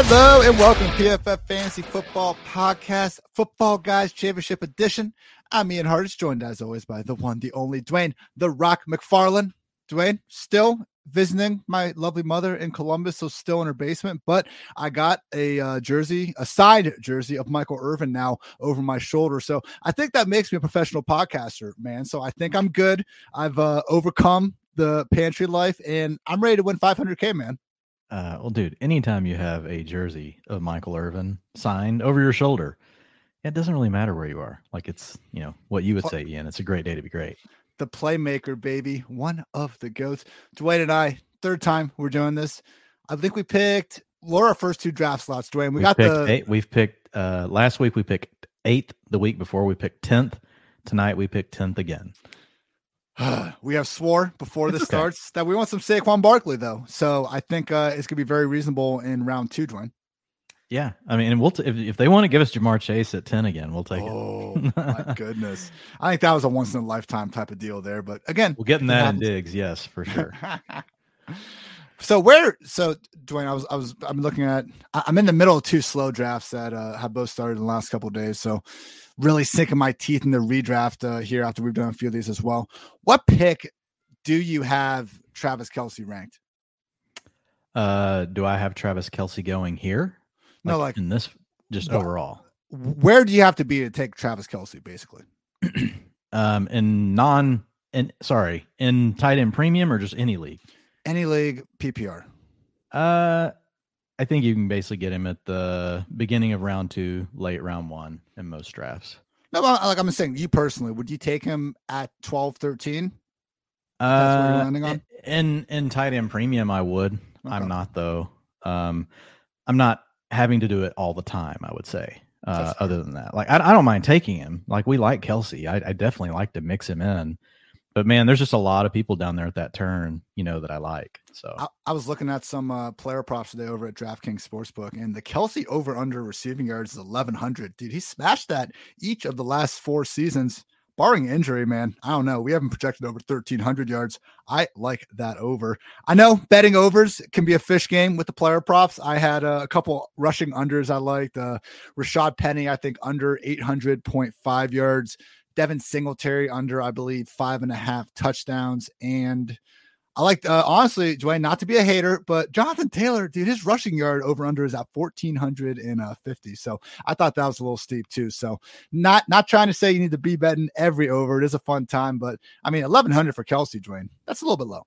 Hello and welcome to PFF Fantasy Football Podcast, Football Guys Championship Edition. I'm Ian Hartitz, joined as always by the one, the only Dwain, the Rock McFarland. Dwain, still visiting my lovely mother in Columbus, so still in her basement. But I got a uh, jersey, a side jersey of Michael Irvin now over my shoulder. So I think that makes me a professional podcaster, man. So I think I'm good. I've uh, overcome the pantry life and I'm ready to win 500K, man. Uh, well, dude, anytime you have a jersey of Michael Irvin signed over your shoulder, it doesn't really matter where you are. Like it's, you know, what you would say, Ian. It's a great day to be great. The playmaker, baby, one of the goats. Dwain and I, third time we're doing this. I think we picked Laura first two draft slots. Dwain, we we've got the eight. We've picked uh last week we picked eighth. The week before we picked tenth. Tonight we picked tenth again. we have swore before this okay. starts that we want some Saquon Barkley though. So I think uh, it's gonna be very reasonable in round two, Dwain. Yeah, I mean, and we'll t- if, if they want to give us Ja'Marr Chase at ten again, we'll take oh, it. Oh my goodness, I think that was a once in a lifetime type of deal there. But again, we'll get in that in digs, yes, for sure. so where, so Dwain, I was, I was, I'm looking at, I'm in the middle of two slow drafts that uh, have both started in the last couple days. So really sinking my teeth in the redraft uh, here after we've done a few of these as well. What pick do you have Travis Kelce ranked? Uh, do I have Travis Kelce going here? Like no, like in this, just what, overall. Where do you have to be to take Travis Kelce, basically? um, in non, in sorry, in tight end premium or just any league? Any league PPR. Uh, I think you can basically get him at the beginning of round two, late round one in most drafts. No, like I'm saying, you personally, would you take him at 12, 13? Uh, in in tight end premium, I would. Okay. I'm not though. Um, I'm not having to do it all the time. I would say. Uh, other than that, like I, I don't mind taking him. Like we like Kelce. I, I definitely like to mix him in. But man, there's just a lot of people down there at that turn, you know, that I like. So I, I was looking at some uh, player props today over at DraftKings Sportsbook, and the Kelce over under receiving yards is 1100. Dude, he smashed that each of the last four seasons barring injury, man, I don't know. We haven't projected over 1,300 yards. I like that over. I know betting overs can be a fish game with the player props. I had uh, a couple rushing unders I liked. Uh, Rashaad Penny, I think, under 800.5 yards. Devin Singletary under, I believe, five and a half touchdowns. And I like, uh, honestly, Dwain, not to be a hater, but Jonathan Taylor, dude, his rushing yard over under is at 1450. So I thought that was a little steep too. So not not trying to say you need to be betting every over. It is a fun time, but I mean, 1100 for Kelce, Dwain, that's a little bit low.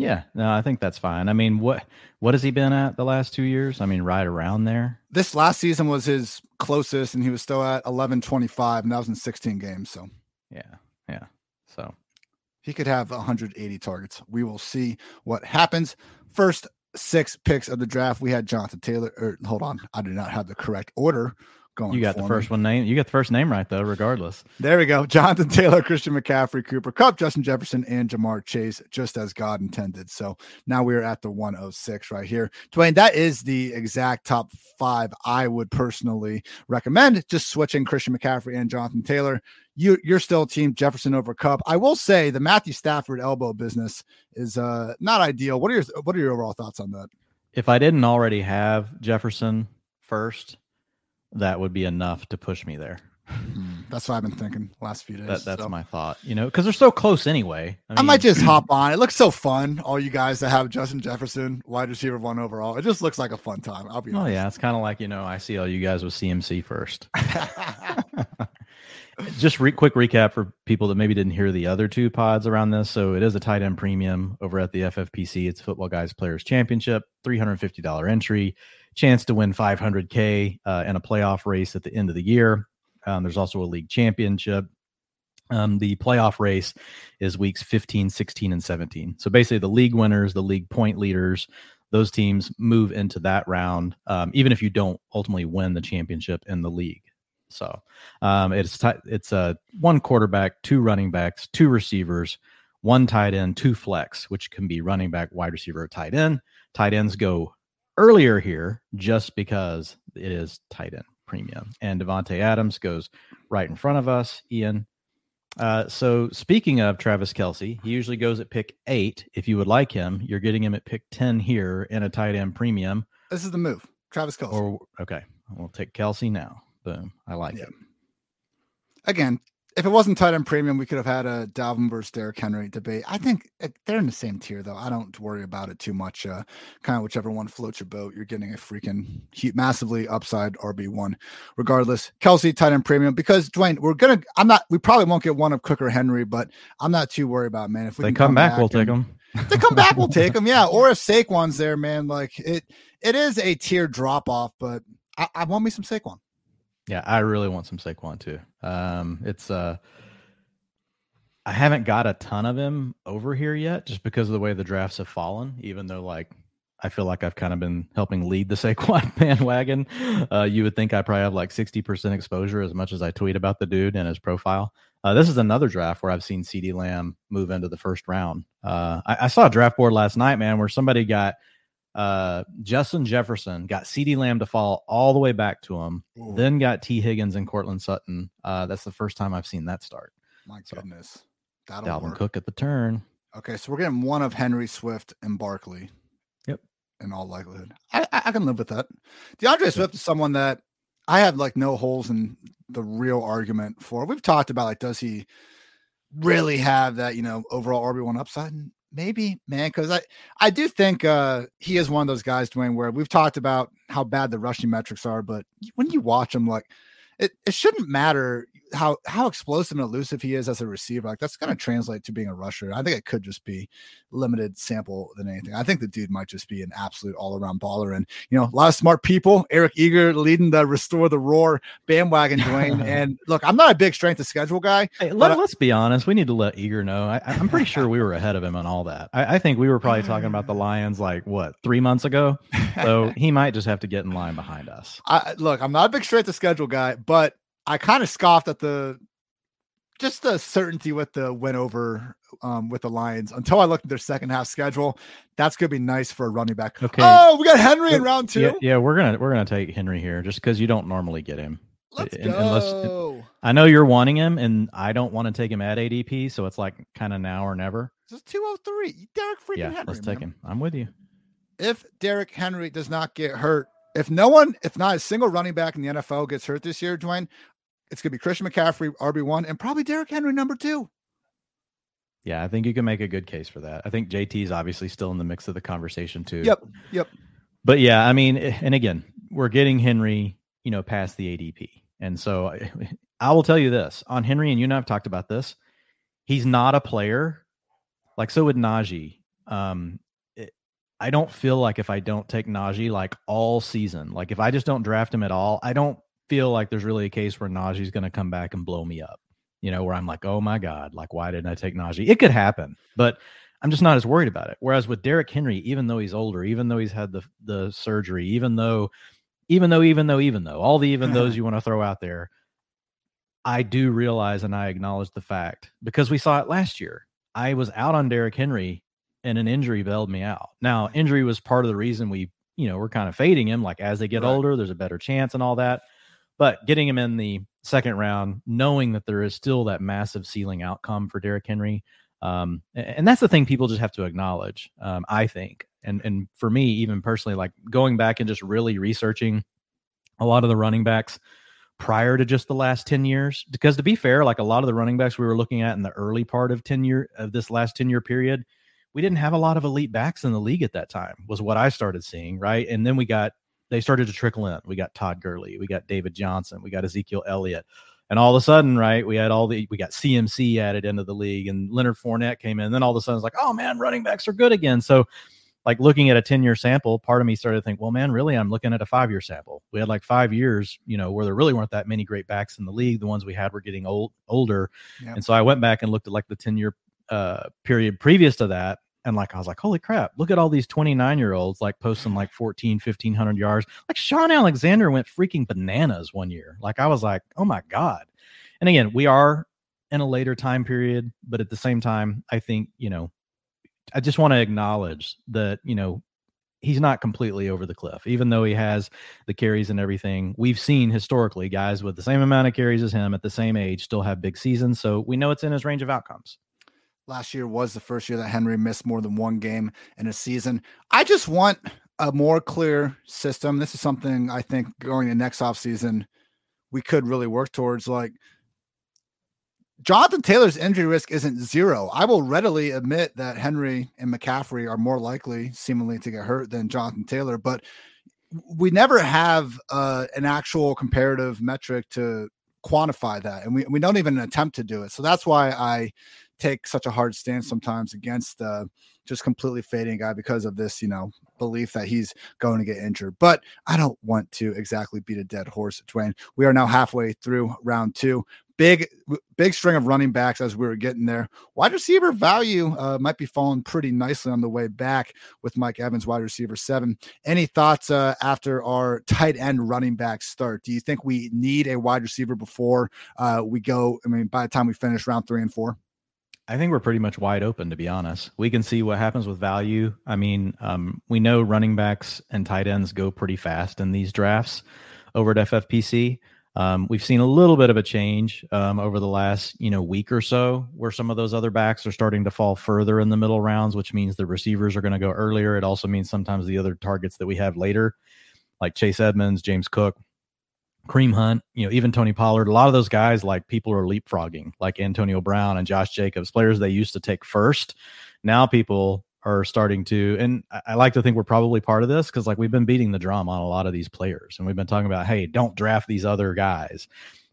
Yeah, no, I think that's fine. I mean, what what has he been at the last two years? I mean, right around there. This last season was his closest, and he was still at eleven twenty five, and that was in sixteen games. So yeah, yeah. So he could have 180 targets. We will see what happens. First six picks of the draft, we had Jonathan Taylor. Or hold on, I do not have the correct order. Going you got the first me. one name. You got the first name right though, regardless. There we go. Jonathan Taylor, Christian McCaffrey, Cooper Kupp, Justin Jefferson, and Ja'Marr Chase, just as God intended. So now we are at the 106 right here. Dwain, that is the exact top five I would personally recommend. Just switching Christian McCaffrey and Jonathan Taylor you you're still team Jefferson over Kupp. I will say the Matthew Stafford elbow business is uh not ideal. What are your what are your overall thoughts on that? If I didn't already have Jefferson first, that would be enough to push me there. Hmm, that's what I've been thinking last few days. That, that's so. my thought, you know, because they're so close anyway. I, mean, I, might just hop on. It looks so fun. All you guys that have Justin Jefferson, wide receiver one overall. It just looks like a fun time. I'll be. Oh honest. yeah, it's kind of like you know I see all you guys with CMC first. just re- quick recap for people that maybe didn't hear the other two pods around this. So it is a tight end premium over at the FFPC. It's Football Guys Players Championship, three hundred fifty dollar entry, chance to win five hundred k uh, in a playoff race at the end of the year. Um, there's also a league championship. Um, the playoff race is weeks 15, 16, and 17. So basically, the league winners, the league point leaders, those teams move into that round, um, even if you don't ultimately win the championship in the league. So um, it's t- it's a uh, one quarterback, two running backs, two receivers, one tight end, two flex, which can be running back, wide receiver, tight end. Tight ends go earlier here just because it is tight end premium. And Davante Adams goes right in front of us, Ian. Uh, so speaking of Travis Kelce, he usually goes at pick eight. If you would like him, you're getting him at pick 10 here in a tight end premium. This is the move. Travis Kelce. Or okay, we'll take Kelce now. Boom. I like yeah. it. Again, if it wasn't tight end premium, we could have had a Dalvin versus Derrick Henry debate. I think eh, they're in the same tier, though. I don't worry about it too much. Uh, kind of whichever one floats your boat, you're getting a freaking heat, massively upside RB one, regardless. Kelce tight end premium because Dwain, we're gonna. I'm not. We probably won't get one of Cook or Henry, but I'm not too worried about man. If we they come, come, back, back we'll take them. they come back, we'll take them. Yeah, or if Saquon's there, man, like it. It is a tier drop off, but I, I want me some Saquon. Yeah, I really want some Saquon too. Um, it's uh, I haven't got a ton of him over here yet, just because of the way the drafts have fallen. Even though, like, I feel like I've kind of been helping lead the Saquon bandwagon. Uh, you would think I probably have like sixty percent exposure as much as I tweet about the dude and his profile. Uh, this is another draft where I've seen CeeDee Lamb move into the first round. Uh, I, I, saw a draft board last night, man, where somebody got uh, Justin Jefferson got CeeDee Lamb to fall all the way back to him, Ooh. then got Tee Higgins and Courtland Sutton. Uh, that's the first time I've seen that start. My so, goodness. That'll Dalvin work. Cook at the turn. Okay, so we're getting one of Henry Swift and Barkley. Yep. In all likelihood. I, I can live with that. D'Andre yep. Swift is someone that I have like no holes in the real argument for. We've talked about like, does he really have that, you know, overall RB1 upside? Maybe, man, because I I do think uh he is one of those guys, Dwain, where we've talked about how bad the rushing metrics are, but when you watch him, like it, it shouldn't matter how how explosive and elusive he is as a receiver. Like that's going to translate to being a rusher. I think it could just be limited sample than anything. I think the dude might just be an absolute all around baller. And you know, a lot of smart people. Eric Eager leading the restore the roar bandwagon, Dwain. and look, I'm not a big strength of schedule guy. Hey, let, us be honest. We need to let Eager know. I, am pretty sure we were ahead of him on all that. I, I think we were probably talking about the Lions like what three months ago. So he might just have to get in line behind us. I, look, I'm not a big strength of schedule guy, but I kind of scoffed at the just the certainty with the win over um, with the Lions until I looked at their second half schedule. That's gonna be nice for a running back. Okay. Oh, we got Henry in round two. Yeah, yeah we're gonna we're gonna take Henry here just because you don't normally get him. Let's go. Unless, I know you're wanting him, and I don't want to take him at ADP, so it's like kind of now or never. It's 203. Derrick freaking yeah, Henry. Let's take him. I'm with you. If Derrick Henry does not get hurt, if no one, if not a single running back in the NFL gets hurt this year, Dwain, it's going to be Christian McCaffrey, RB1, and probably Derrick Henry, number two. Yeah, I think you can make a good case for that. I think JT is obviously still in the mix of the conversation too. Yep. Yep. But yeah, I mean, eh, and again, we're getting Henry, you know, past the ADP. And so I will tell you this on Henry, and you and I have talked about this. He's not a player like so with Najee. Um, I don't feel like if I don't take Najee like all season, like if I just don't draft him at all, I don't feel like there's really a case where Najee's going to come back and blow me up. You know, where I'm like, oh my god, like why didn't I take Najee? It could happen, but I'm just not as worried about it. Whereas with Derrick Henry, even though he's older, even though he's had the the surgery, even though, even though, even though, even though, all the even those you want to throw out there, I do realize and I acknowledge the fact because we saw it last year. I was out on Derrick Henry and an injury bailed me out. Now, injury was part of the reason we, you know, we're kind of fading him. Like as they get right. older, there's a better chance and all that. But getting him in the second round, knowing that there is still that massive ceiling outcome for Derrick Henry, um, and that's the thing people just have to acknowledge. Um, I think, and and for me, even personally, like going back and just really researching a lot of the running backs prior to just the last 10 years because to be fair like a lot of the running backs we were looking at in the early part of 10 year of this last 10 year period we didn't have a lot of elite backs in the league at that time was what i started seeing right and then we got they started to trickle in. We got Todd Gurley, we got David Johnson, we got Ezekiel Elliott. And all of a sudden, right, we had all the we got CMC added into the league, and Leonard Fournette came in. And then all of a sudden, it's like, oh man, running backs are good again. So, like looking at a ten year sample, part of me started to think, well, man, really, I'm looking at a five year sample. We had like five years, you know, where there really weren't that many great backs in the league. The ones we had were getting old, older, yep. and so I went back and looked at like the ten year uh, period previous to that, and like I was like, holy crap, look at all these 29 year olds like posting like 14, 1500 yards. Like Shaun Alexander went freaking bananas one year. Like I was like, oh my God. And again, we are in a later time period, but at the same time, I think, you know, I just want to acknowledge that, you know, he's not completely over the cliff, even though he has the carries and everything. We've seen historically guys with the same amount of carries as him at the same age still have big seasons. So we know it's in his range of outcomes. Last year was the first year that Henry missed more than one game in a season. I just want a more clear system. This is something I think going to next offseason we could really work towards. Like Jonathan Taylor's injury risk isn't zero. I will readily admit that Henry and McCaffrey are more likely, seemingly, to get hurt than Jonathan Taylor, but we never have uh, an actual comparative metric to quantify that, and we, we don't even attempt to do it. So that's why I take such a hard stance sometimes against uh, just completely fading a guy because of this, you know, belief that he's going to get injured. But I don't want to exactly beat a dead horse, Dwain. We are now halfway through round two big big string of running backs as we were getting there. Wide receiver value uh, might be falling pretty nicely on the way back with Mike Evans, wide receiver seven. Any thoughts uh, after our tight end running back start? Do you think we need a wide receiver before uh, we go? I mean, by the time we finish round three and four. I think we're pretty much wide open, to be honest. We can see what happens with value. I mean, um, we know running backs and tight ends go pretty fast in these drafts over at FFPC. Um, we've seen a little bit of a change um, over the last you know week or so, where some of those other backs are starting to fall further in the middle rounds, which means the receivers are going to go earlier. It also means sometimes the other targets that we have later, like Chase Edmonds, James Cook, Kareem Hunt, you know, even Tony Pollard. A lot of those guys, like people are leapfrogging, like Antonio Brown and Josh Jacobs, players they used to take first. Now people are starting to, and I like to think we're probably part of this because like we've been beating the drum on a lot of these players, and we've been talking about, hey, don't draft these other guys.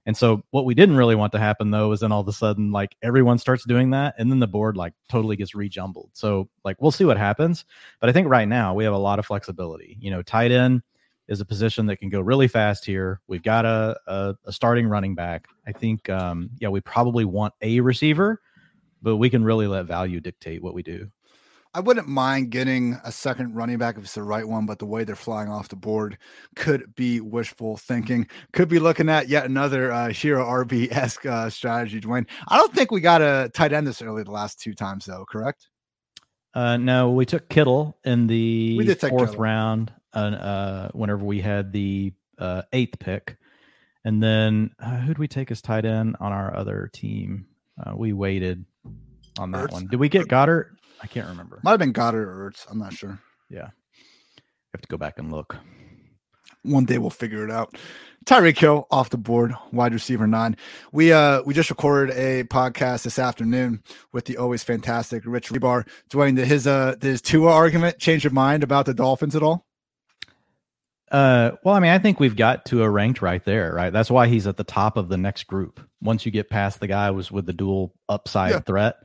And so what we didn't really want to happen though is then all of a sudden like everyone starts doing that and then the board like totally gets rejumbled. So like we'll see what happens, but I think right now we have a lot of flexibility. You know, tight end is a position that can go really fast here. We've got a a, a starting running back. I think um yeah, we probably want a receiver, but we can really let value dictate what we do. I wouldn't mind getting a second running back if it's the right one, but the way they're flying off the board could be wishful thinking. Could be looking at yet another uh, Hero RB esque uh, strategy, Dwain. I don't think we got a tight end this early the last two times, though, correct? Uh, no, we took Kittle in the fourth round. Uh, whenever we had the uh, eighth pick, and then uh, who'd we take as tight end on our other team? Uh, we waited on that Ertz. one. Did we get Goedert? I can't remember. Might have been Goedert or Ertz. I'm not sure. Yeah. Have to go back and look. One day we'll figure it out. Tyreek Hill off the board, wide receiver nine. We uh we just recorded a podcast this afternoon with the always fantastic Rich Hribar. Dwain, did his uh did his Tua argument change your mind about the Dolphins at all? Uh, well, I mean, I think we've got to a ranked right there, right? That's why he's at the top of the next group. Once you get past the guy who was with the dual upside yeah. threat,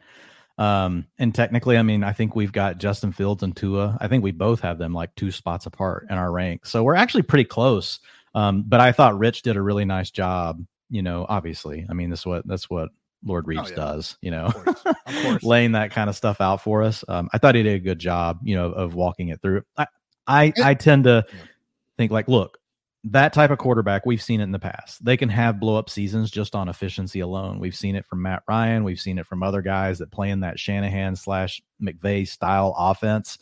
um, and technically, I mean, I think we've got Justin Fields and Tua. I think we both have them like two spots apart in our rank. So we're actually pretty close. Um, but I thought Rich did a really nice job. You know, obviously, I mean, this what that's what Lord Reebs oh, yeah. does. You know, of course. Of course. laying that kind of stuff out for us. Um, I thought he did a good job. You know, of walking it through. I I, I tend to think like, look, that type of quarterback, we've seen it in the past. They can have blow up seasons just on efficiency alone. We've seen it from Matt Ryan. We've seen it from other guys that play in that Shanahan slash McVay style offense.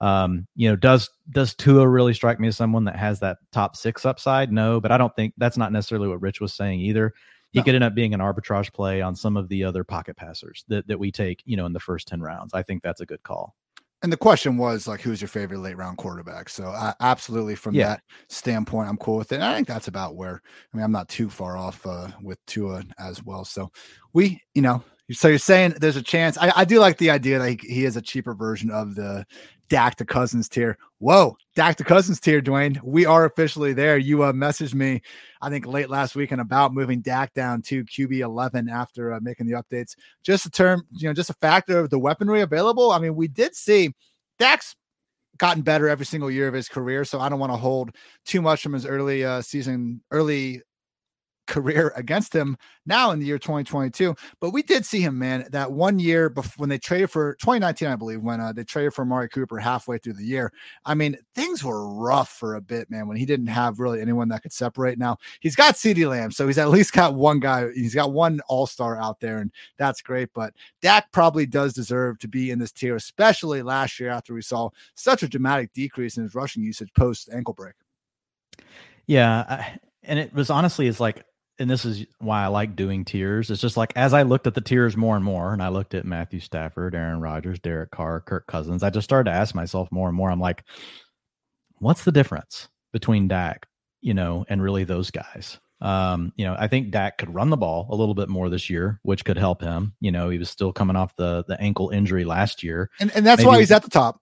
Um, you know, does does Tua really strike me as someone that has that top six upside? No, but I don't think that's not necessarily what Rich was saying either. He no. could end up being an arbitrage play on some of the other pocket passers that, that we take, you know, in the first 10 rounds. I think that's a good call. And the question was like, who's your favorite late round quarterback? So absolutely, from yeah. that standpoint, I'm cool with it. And I think that's about where. I mean, I'm not too far off uh, with Tua as well. So we, you know, so you're saying there's a chance. I, I do like the idea that he, he is a cheaper version of the Dak to Cousins tier. Whoa, Dak to Cousins tier, Dwain. We are officially there. You uh, messaged me, I think, late last week and about moving Dak down to QB 11 after uh, making the updates. Just a term, you know, just a factor of the weaponry available. I mean, we did see Dak's gotten better every single year of his career, so I don't want to hold too much from his early uh, season, early career against him now in the year 2022. But we did see him, man, that one year before when they traded for 2019, I believe, when uh, they traded for Amari Cooper halfway through the year. I mean, things were rough for a bit, man, when he didn't have really anyone that could separate. Now he's got CeeDee Lamb, so he's at least got one guy, he's got one all star out there, and that's great. But Dak probably does deserve to be in this tier, especially last year after we saw such a dramatic decrease in his rushing usage post ankle break. Yeah. I, and it was honestly, it's like and this is why I like doing tiers. It's just like as I looked at the tiers more and more, and I looked at Matthew Stafford, Aaron Rodgers, Derek Carr, Kirk Cousins, I just started to ask myself more and more. I'm like, what's the difference between Dak, you know, and really those guys? Um, you know, I think Dak could run the ball a little bit more this year, which could help him. You know, he was still coming off the the ankle injury last year, and and that's Maybe, why he's at the top,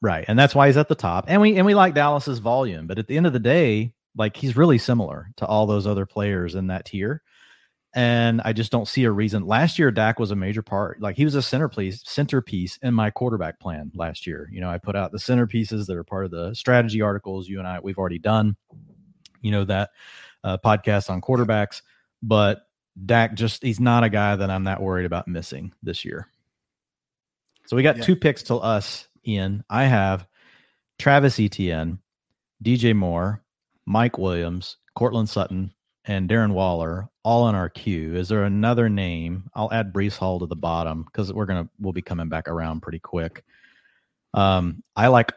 right? And that's why he's at the top. And we and we like Dallas's volume, but at the end of the day, like he's really similar to all those other players in that tier. And I just don't see a reason. Last year, Dak was a major part. Like he was a centerpiece, centerpiece in my quarterback plan last year. You know, I put out the centerpieces that are part of the strategy articles you and I we've already done. You know that uh, podcast on quarterbacks, but Dak just he's not a guy that I'm that worried about missing this year. So we got yeah. two picks to us, Ian. I have Travis Etienne, DJ Moore, Mike Williams, Courtland Sutton, and Darren Waller all in our queue. Is there another name? I'll add Breece Hall to the bottom because we're gonna we'll be coming back around pretty quick. Um, I like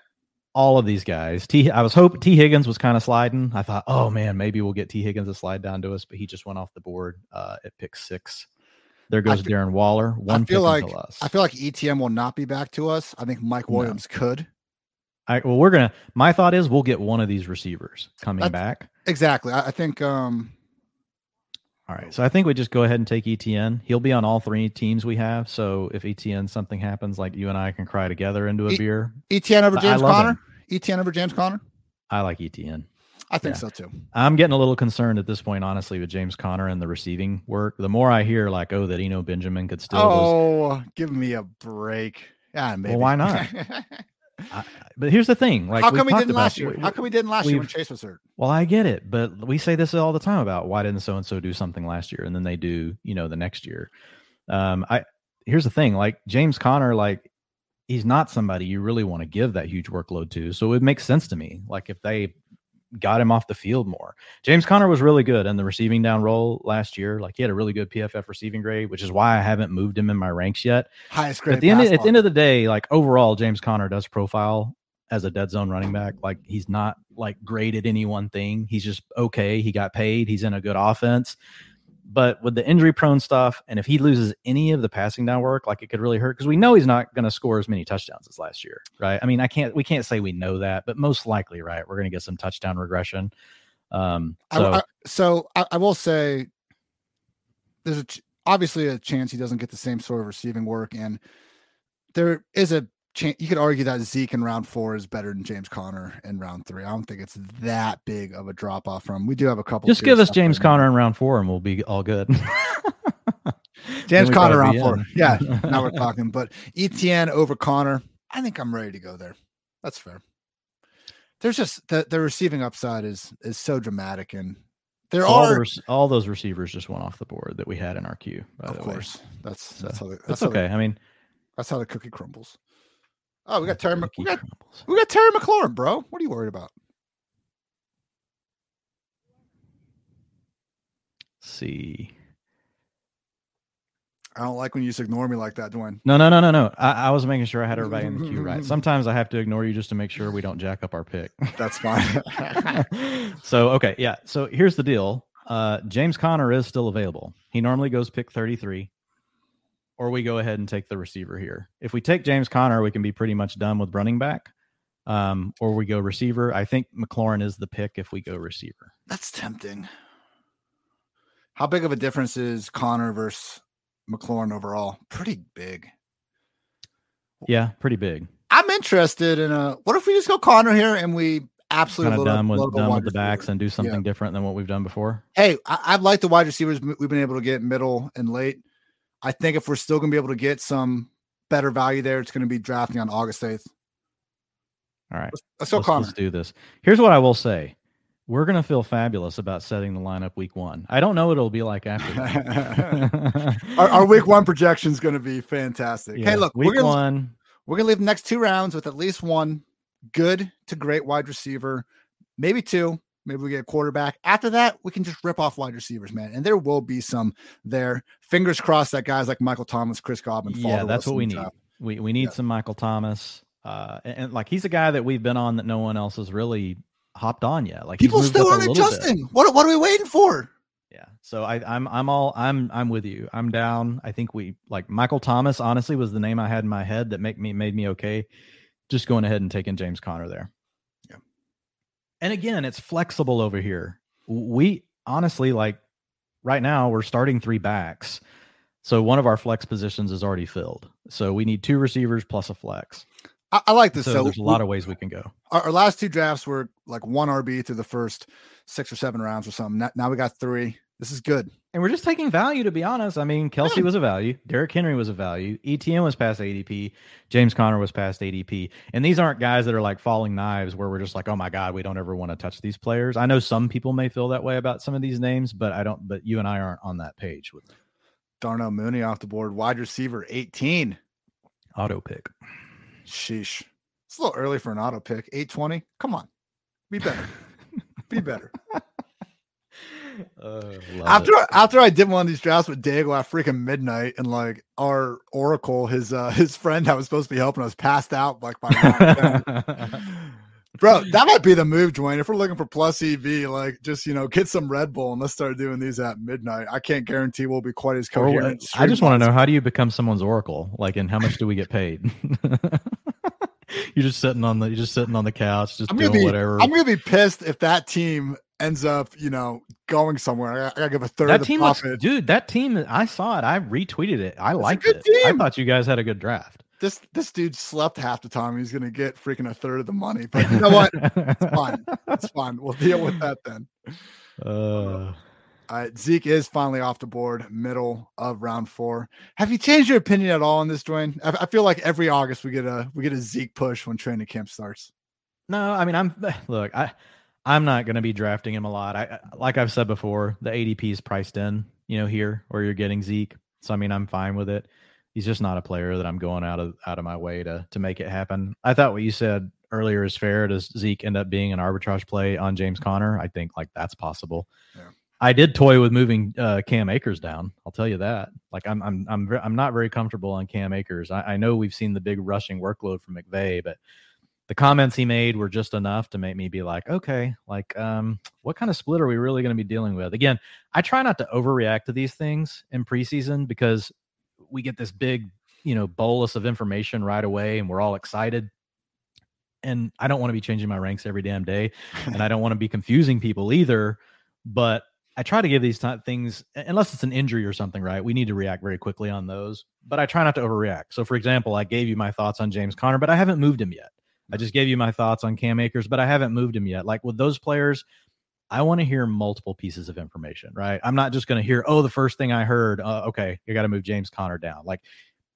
all of these guys. T I was hoping Tee Higgins was kind of sliding. I thought, oh man, maybe we'll get Tee Higgins to slide down to us, but he just went off the board uh, at pick six. There goes feel, Darren Waller. One I feel like I feel like Etienne will not be back to us. I think Mike Williams no. could. I, well, we're gonna. My thought is we'll get one of these receivers coming That's, back. Exactly. I, I think. um all right. So I think we just go ahead and take Etienne. He'll be on all three teams we have. So if Etienne something happens, like you and I can cry together into a e- beer. Etienne over James Conner. Etienne over James Conner. I like Etienne. I think yeah. so too. I'm getting a little concerned at this point, honestly, with James Conner and the receiving work. The more I hear, like, oh, that Eno Benjamin could still. Oh, give me a break. Yeah, maybe. Well, why not? I, but here's the thing: like, how come we didn't last year? How come we didn't last year when Chase was hurt? Well, I get it, but we say this all the time about why didn't so and so do something last year, and then they do, you know, the next year. Um, I here's the thing: like James Conner, like he's not somebody you really want to give that huge workload to. So it makes sense to me. Like if they got him off the field more. James Conner was really good in the receiving down role last year. Like he had a really good PFF receiving grade, which is why I haven't moved him in my ranks yet. Highest grade. At the end, of, at the end of the day, like overall, James Conner does profile as a dead zone running back. Like he's not like great at any one thing. He's just okay. He got paid. He's in a good offense. But with the injury prone stuff, and if he loses any of the passing down work, like it could really hurt because we know he's not going to score as many touchdowns as last year, right? I mean, I can't, we can't say we know that, but most likely, right, we're going to get some touchdown regression. Um, so, I, I, so I, I, will say there's a, obviously a chance he doesn't get the same sort of receiving work, and there is a you could argue that Zeke in round four is better than James Conner in round three. I don't think it's that big of a drop off from. We do have a couple. Just give us James Conner in round four, and we'll be all good. James Conner round four. Yeah, now we're talking. But Etienne over Conner, I think I'm ready to go there. That's fair. There's just the the receiving upside is is so dramatic, and there all are the, all those receivers just went off the board that we had in our queue. of course, way. that's that's so, how the, that's, okay. I mean, that's how the cookie crumbles. Oh, we got Terry. we got we got Terry McLaurin, bro. What are you worried about? Let's see. I don't like when you just ignore me like that, Dwain. No, no, no, no, no. I, I was making sure I had everybody in the queue right. Sometimes I have to ignore you just to make sure we don't jack up our pick. That's fine. so okay, yeah. So here's the deal. Uh, James Conner is still available. He normally goes pick 33 or we go ahead and take the receiver here. If we take James Conner, we can be pretty much done with running back. Um, or we go receiver. I think McLaurin is the pick if we go receiver. That's tempting. How big of a difference is Conner versus McLaurin overall? Pretty big. Yeah, pretty big. I'm interested in a. What if we just go Conner here and we absolutely kind of done, with, done with the backs and do something yeah. different than what we've done before? Hey, I, I've liked the wide receivers we've been able to get middle and late. I think if we're still going to be able to get some better value there, it's going to be drafting on August 8th. All right. Let's, let's let's, let's do this. Here's what I will say. We're going to feel fabulous about setting the lineup week one. I don't know what it'll be like after our, our, week one projection is going to be fantastic. Yeah, hey, look, week we're gonna, one. We're going to leave the next two rounds with at least one good to great wide receiver, maybe two, Maybe we get a quarterback. After that, we can just rip off wide receivers, man. And there will be some there. Fingers crossed that guys like Michael Thomas, Chris Godwin. Yeah, that's what we need. We we need yeah. some Michael Thomas. Uh, and, and, like he's a guy that we've been on that no one else has really hopped on yet. Like people still aren't adjusting. What what are we waiting for? Yeah. So I, I'm I'm all I'm I'm with you. I'm down. I think we like Michael Thomas. Honestly, was the name I had in my head that make me made me okay. Just going ahead and taking James Conner there. And again, it's flexible over here. We honestly like right now we're starting three backs. So one of our flex positions is already filled. So we need two receivers plus a flex. I, I like this. So, So, there's a lot of ways we can go. our, our last two drafts were like one RB through the first six or seven rounds or something. Now, now we got three. This is good. And we're just taking value, to be honest. I mean, Kelce was a value. Derrick Henry was a value. Etienne was past ADP. James Conner was past ADP. And these aren't guys that are like falling knives where we're just like, oh my God, we don't ever want to touch these players. I know some people may feel that way about some of these names, but I don't, but you and I aren't on that page with Darnell Mooney off the board, wide receiver 18. auto pick. Sheesh. It's a little early for an auto pick. 820. Come on. Be better. Be better. Uh, after after I did one of these drafts with Dago at freaking midnight, and like our Oracle, his uh his friend that was supposed to be helping us passed out like by Bro, that might be the move, Dwain. If we're looking for plus EV, like just you know, get some Red Bull and let's start doing these at midnight. I can't guarantee we'll be quite as Or, uh, coherent. I just want to know how do you become someone's oracle? Like, and how much do we get paid? you're just sitting on the you're just sitting on the couch, just I'm doing be whatever. I'm gonna be pissed if that team ends up, you know, going somewhere. I, I gotta give a third that of the team looks, dude. That team, I saw it. I retweeted it. I a liked it. I thought you guys had a good draft. This this dude slept half the time. He's gonna get freaking a third of the money. But you know what? It's fine. It's fine. We'll deal with that then. Uh, All right, Zeke is finally off the board, middle of round four. Have you changed your opinion at all on this, Dwain? I, I feel like every August we get a we get a Zeke push when training camp starts. no, I mean, I'm look. I I'm not going to be drafting him a lot. I like I've said before, the ADP is priced in. You know, here where you're getting Zeke. So I mean, I'm fine with it. He's just not a player that I'm going out of out of my way to to make it happen. I thought what you said earlier is fair. Does Zeke end up being an arbitrage play on James Conner? I think like that's possible. Yeah. I did toy with moving uh, Cam Akers down. I'll tell you that. Like I'm I'm I'm I'm not very comfortable on Cam Akers. I, I know we've seen the big rushing workload from McVay, but the comments he made were just enough to make me be like, okay, like um, what kind of split are we really going to be dealing with? Again, I try not to overreact to these things in preseason because we get this big, you know, bolus of information right away and we're all excited. And I don't want to be changing my ranks every damn day. And I don't want to be confusing people either. But I try to give these ti- things, unless it's an injury or something, right? We need to react very quickly on those. But I try not to overreact. So, for example, I gave you my thoughts on James Conner, but I haven't moved him yet. I just gave you my thoughts on Cam Akers, but I haven't moved him yet. Like with those players, I want to hear multiple pieces of information, right? I'm not just going to hear, oh, the first thing I heard, uh, okay, you got to move James Conner down. Like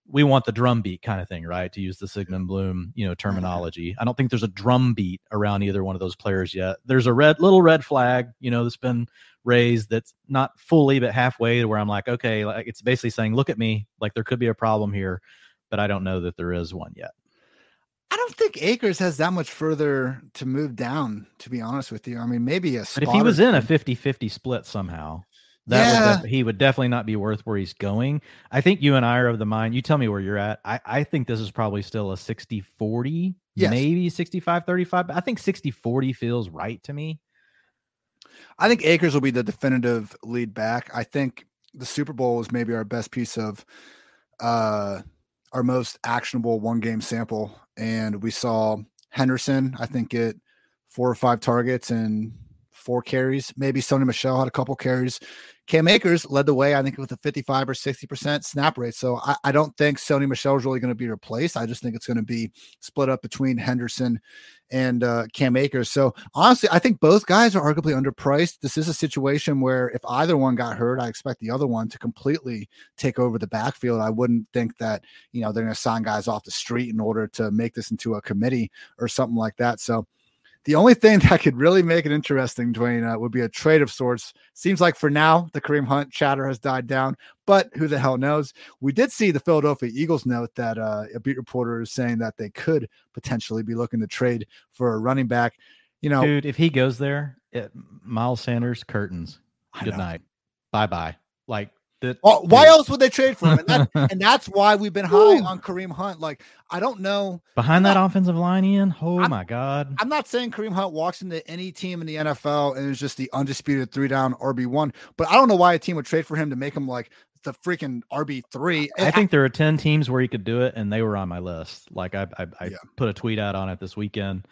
we want the drum beat kind of thing, right? To use the Sigmund Bloom, you know, terminology. I don't think there's a drum beat around either one of those players yet. There's a red little red flag, you know, that's been raised that's not fully but halfway to where I'm like, okay, like it's basically saying, look at me, like there could be a problem here, but I don't know that there is one yet. I don't think Akers has that much further to move down, to be honest with you. I mean, maybe a But if he was in a two. 50-50 split somehow, that Yeah. would def- he would definitely not be worth where he's going. I think you and I are of the mind. You tell me where you're at. I, I think this is probably still a 60-40, Yes. maybe 65-35. But I think 60-40 feels right to me. I think Akers will be the definitive lead back. I think the Super Bowl is maybe our best piece of uh our most actionable one game sample. And we saw Henderson, I think, get four or five targets and four carries. Maybe Sony Michel had a couple carries. Cam Akers led the way, I think, with a 55 or 60% snap rate. So I, I don't think Sony Michel is really going to be replaced. I just think it's going to be split up between Henderson and uh, Cam Akers. So honestly, I think both guys are arguably underpriced. This is a situation where if either one got hurt, I expect the other one to completely take over the backfield. I wouldn't think that, you know, they're going to sign guys off the street in order to make this into a committee or something like that. So the only thing that could really make it interesting, Dwain, uh, would be a trade of sorts. Seems like for now, the Kareem Hunt chatter has died down, but who the hell knows? We did see the Philadelphia Eagles note that uh, a beat reporter is saying that they could potentially be looking to trade for a running back. You know, Dude, if he goes there, it, Miles Sanders, curtains. Good night. Bye bye. Like Well, why else would they trade for him? And, that, and that's why we've been high on Kareem Hunt. Like, I don't know. Behind that offensive line, Ian. Oh I'm- my God. I'm not saying Kareem Hunt walks into any team in the NFL and is just the undisputed three down RB1, but I don't know why a team would trade for him to make him like the freaking RB3. I think there are 10 teams where he could do it, and they were on my list. Like I, I, I Yeah. put a tweet out on it this weekend.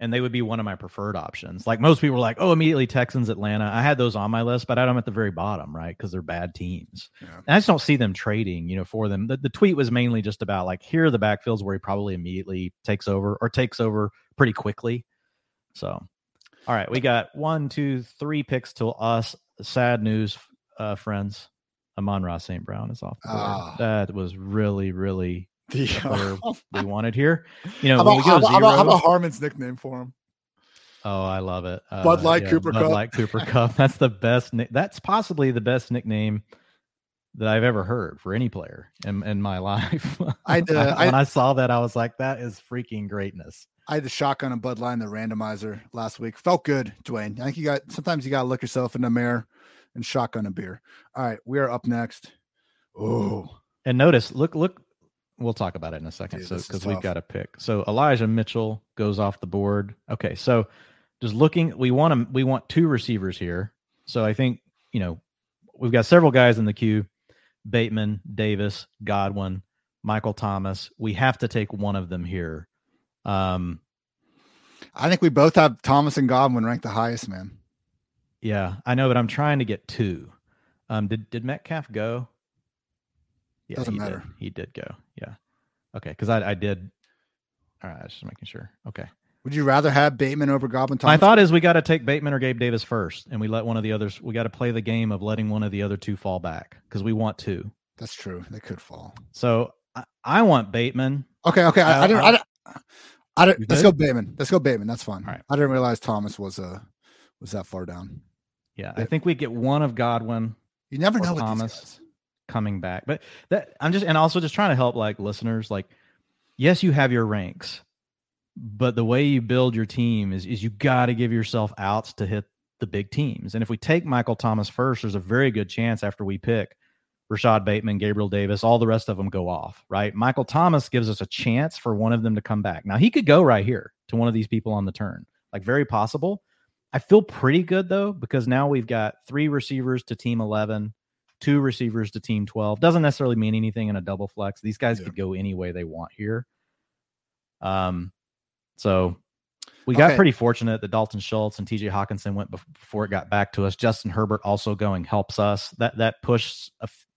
And they would be one of my preferred options. Like most people were like, oh, immediately Texans, Atlanta. I had those on my list, but I had them at the very bottom, right? Because they're bad teams. Yeah. And I just don't see them trading, you know, for them. The, the tweet was mainly just about like, here are the backfields where he probably immediately takes over or takes over pretty quickly. So, all right, we got one, two, three picks to us. Sad news, uh, friends. Amon-Ra St. Brown is off. Oh. That was really, really the, where we wanted here. You know, how about, how, about, how about Harmon's nickname for him? Oh, I love it. Uh, Bud Light yeah, Cooper Bud Kupp. Light Cooper Kupp. That's the best. that's possibly the best nickname that I've ever heard for any player in, in my life. I, uh, when I, I, saw that, I was like, that is freaking greatness. I had the shotgun and Bud Light in the randomizer last week. Felt good, Dwayne. I think you got sometimes you got to look yourself in the mirror and shotgun a beer. All right, we are up next. Oh, and notice, look, look, we'll talk about it in a second. Dude, so because we've got to pick. So Elijah Mitchell goes off the board. Okay, so just looking, we want to we want two receivers here. So I think you know we've got several guys in the queue: Bateman, Davis, Godwin, Michael Thomas. We have to take one of them here. Um, I think we both have Thomas and Godwin ranked the highest, man. Yeah, I know, but I'm trying to get two. Um, did did Metcalf go? Yeah, Doesn't he matter. Did. He did go. Okay, because I I did. All right, I was just making sure. Okay. Would you rather have Bateman over Godwin Thomas? My thought is we got to take Bateman or Gabe Davis first, and we let one of the others. We got to play the game of letting one of the other two fall back because we want two. That's true. They could fall. So I, I want Bateman. Okay. Okay. I, I didn't. I, I, I didn't let's go Bateman. Let's go Bateman. That's fine. All right. I didn't realize Thomas was uh was that far down. Yeah, I think we get one of Godwin. You never know Thomas coming back, but that I'm just and also just trying to help like listeners. Like, yes, you have your ranks, but the way you build your team is is you got to give yourself outs to hit the big teams. And if we take Michael Thomas first, there's a very good chance after we pick Rashod Bateman, Gabriel Davis, all the rest of them go off, right? Michael Thomas gives us a chance for one of them to come back. Now he could go right here to one of these people on the turn, like very possible. I feel pretty good though because now we've got three receivers to team 11, two receivers to team 12. Doesn't necessarily mean anything in a double flex. These guys yeah. could go any way they want here. Um so we got okay. pretty fortunate that Dalton Schultz and TJ Hockenson went before it got back to us. Justin Herbert also going helps us. That that push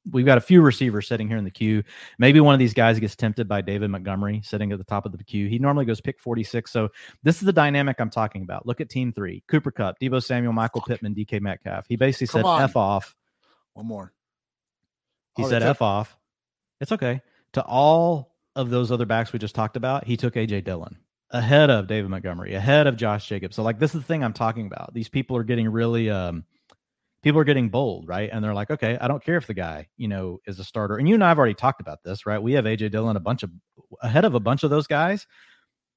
we've got a few receivers sitting here in the queue. Maybe one of these guys gets tempted by David Montgomery sitting at the top of the queue. He normally goes pick 46. So this is the dynamic I'm talking about. Look at team three Cooper Kupp, Deebo Samuel, Michael Pittman, DK Metcalf. He basically Come said on. F off. One more. He oh, said F off. It's okay. To all of those other backs we just talked about, he took AJ Dillon ahead of David Montgomery, ahead of Josh Jacobs. So like this is the thing I'm talking about. These people are getting really um people are getting bold, right? And they're like, okay, I don't care if the guy, you know, is a starter. And you and I have already talked about this, right? We have AJ Dillon a bunch of ahead of a bunch of those guys,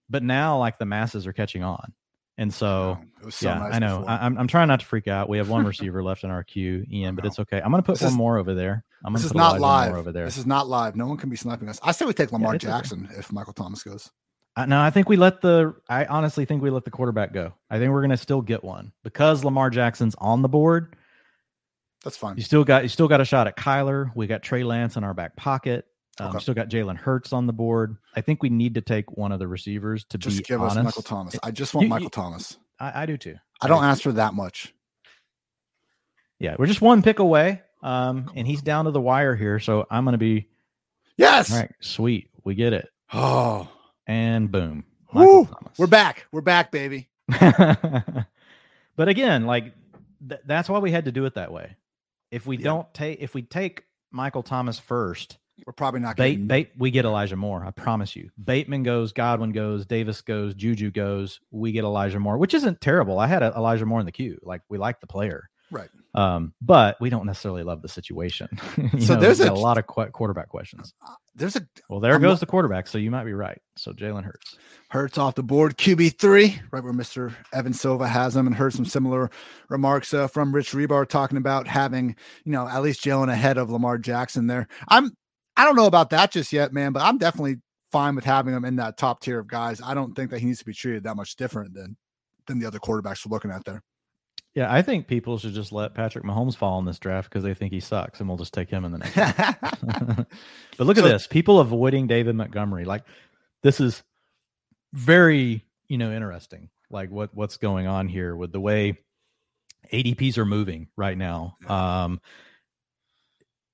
but now like the masses are catching on. And so, so yeah, nice I know. I, am I'm, I'm trying not to freak out. We have one receiver left in our queue, Ian, but it's okay. I'm going to put this one is, more over there. I'm this is not live over there. This is not live. No one can be sniping us. I say we take Lamar yeah, Jackson okay. if Michael Thomas goes. Uh, no, I think we let the. I honestly think we let the quarterback go. I think we're going to still get one because Lamar Jackson's on the board. That's fine. You still got you still got a shot at Kyler. We got Trey Lance in our back pocket. Um, okay. Still got Jalen Hurts on the board. I think we need to take one of the receivers to just be give honest. us Michael Thomas. I just want you, Michael you, Thomas. I, I, do too. I don't ask for that much. Yeah, we're just one pick away, um, and he's down to the wire here. So I'm going to be yes. All right, sweet, we get it. Oh, and boom, we're back. We're back, baby. but again, like th- that's why we had to do it that way. If we yeah. don't take, if we take Michael Thomas first, we're probably not. Getting... bait. We get Elijah Moore. I promise you. Bateman goes, Godwin goes, Davis goes, Juju goes. We get Elijah Moore, which isn't terrible. I had a, Elijah Moore in the queue. Like we like the player, right? Um, but we don't necessarily love the situation. so know, there's a, a, lot of qu- quarterback questions. Uh, there's a well, there I'm goes the quarterback. So you might be right. So Jalen Hurts. Hurts off the board, QB three, right where Mister Evan Silva has him, and heard some similar remarks uh, from Rich Hribar talking about having you know at least Jalen ahead of Lamar Jackson there. I'm I don't know about that just yet, man, but I'm definitely fine with having him in that top tier of guys. I don't think that he needs to be treated that much different than than the other quarterbacks we're looking at there. Yeah, I think people should just let Patrick Mahomes fall in this draft because they think he sucks, and we'll just take him in the next. but look so, at this: people avoiding David Montgomery. Like this is very, you know, interesting. like what what's going on here with the way ADPs are moving right now. Um,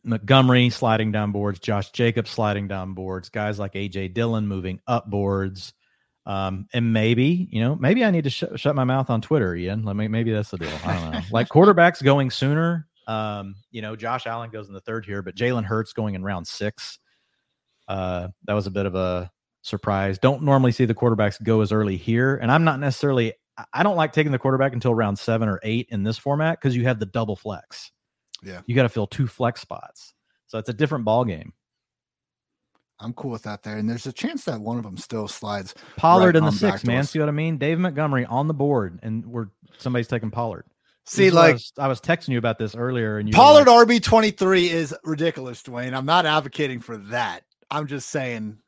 Montgomery sliding down boards, Josh Jacobs sliding down boards, guys like AJ Dillon moving up boards. Um, and maybe, you know, maybe I need to sh- shut my mouth on Twitter, Ian. Let me, maybe that's the deal. I don't know. like quarterbacks going sooner. Um, you know, Josh Allen goes in the third here, but Jalen Hurts going in round six. Uh, that was a bit of a surprise. Don't normally see the quarterbacks go as early here. And I'm not necessarily, I don't like taking the quarterback until round seven or eight in this format because you have the double flex. Yeah. You got to fill two flex spots. So it's a different ball game. I'm cool with that there. And there's a chance that one of them still slides. Pollard right in the six, man. See what I mean? Dave Montgomery on the board, and we're somebody's taking Pollard. See, is what I like was, I was texting you about this earlier, and you Pollard like, RB twenty three is ridiculous, Dwain. I'm not advocating for that. I'm just saying.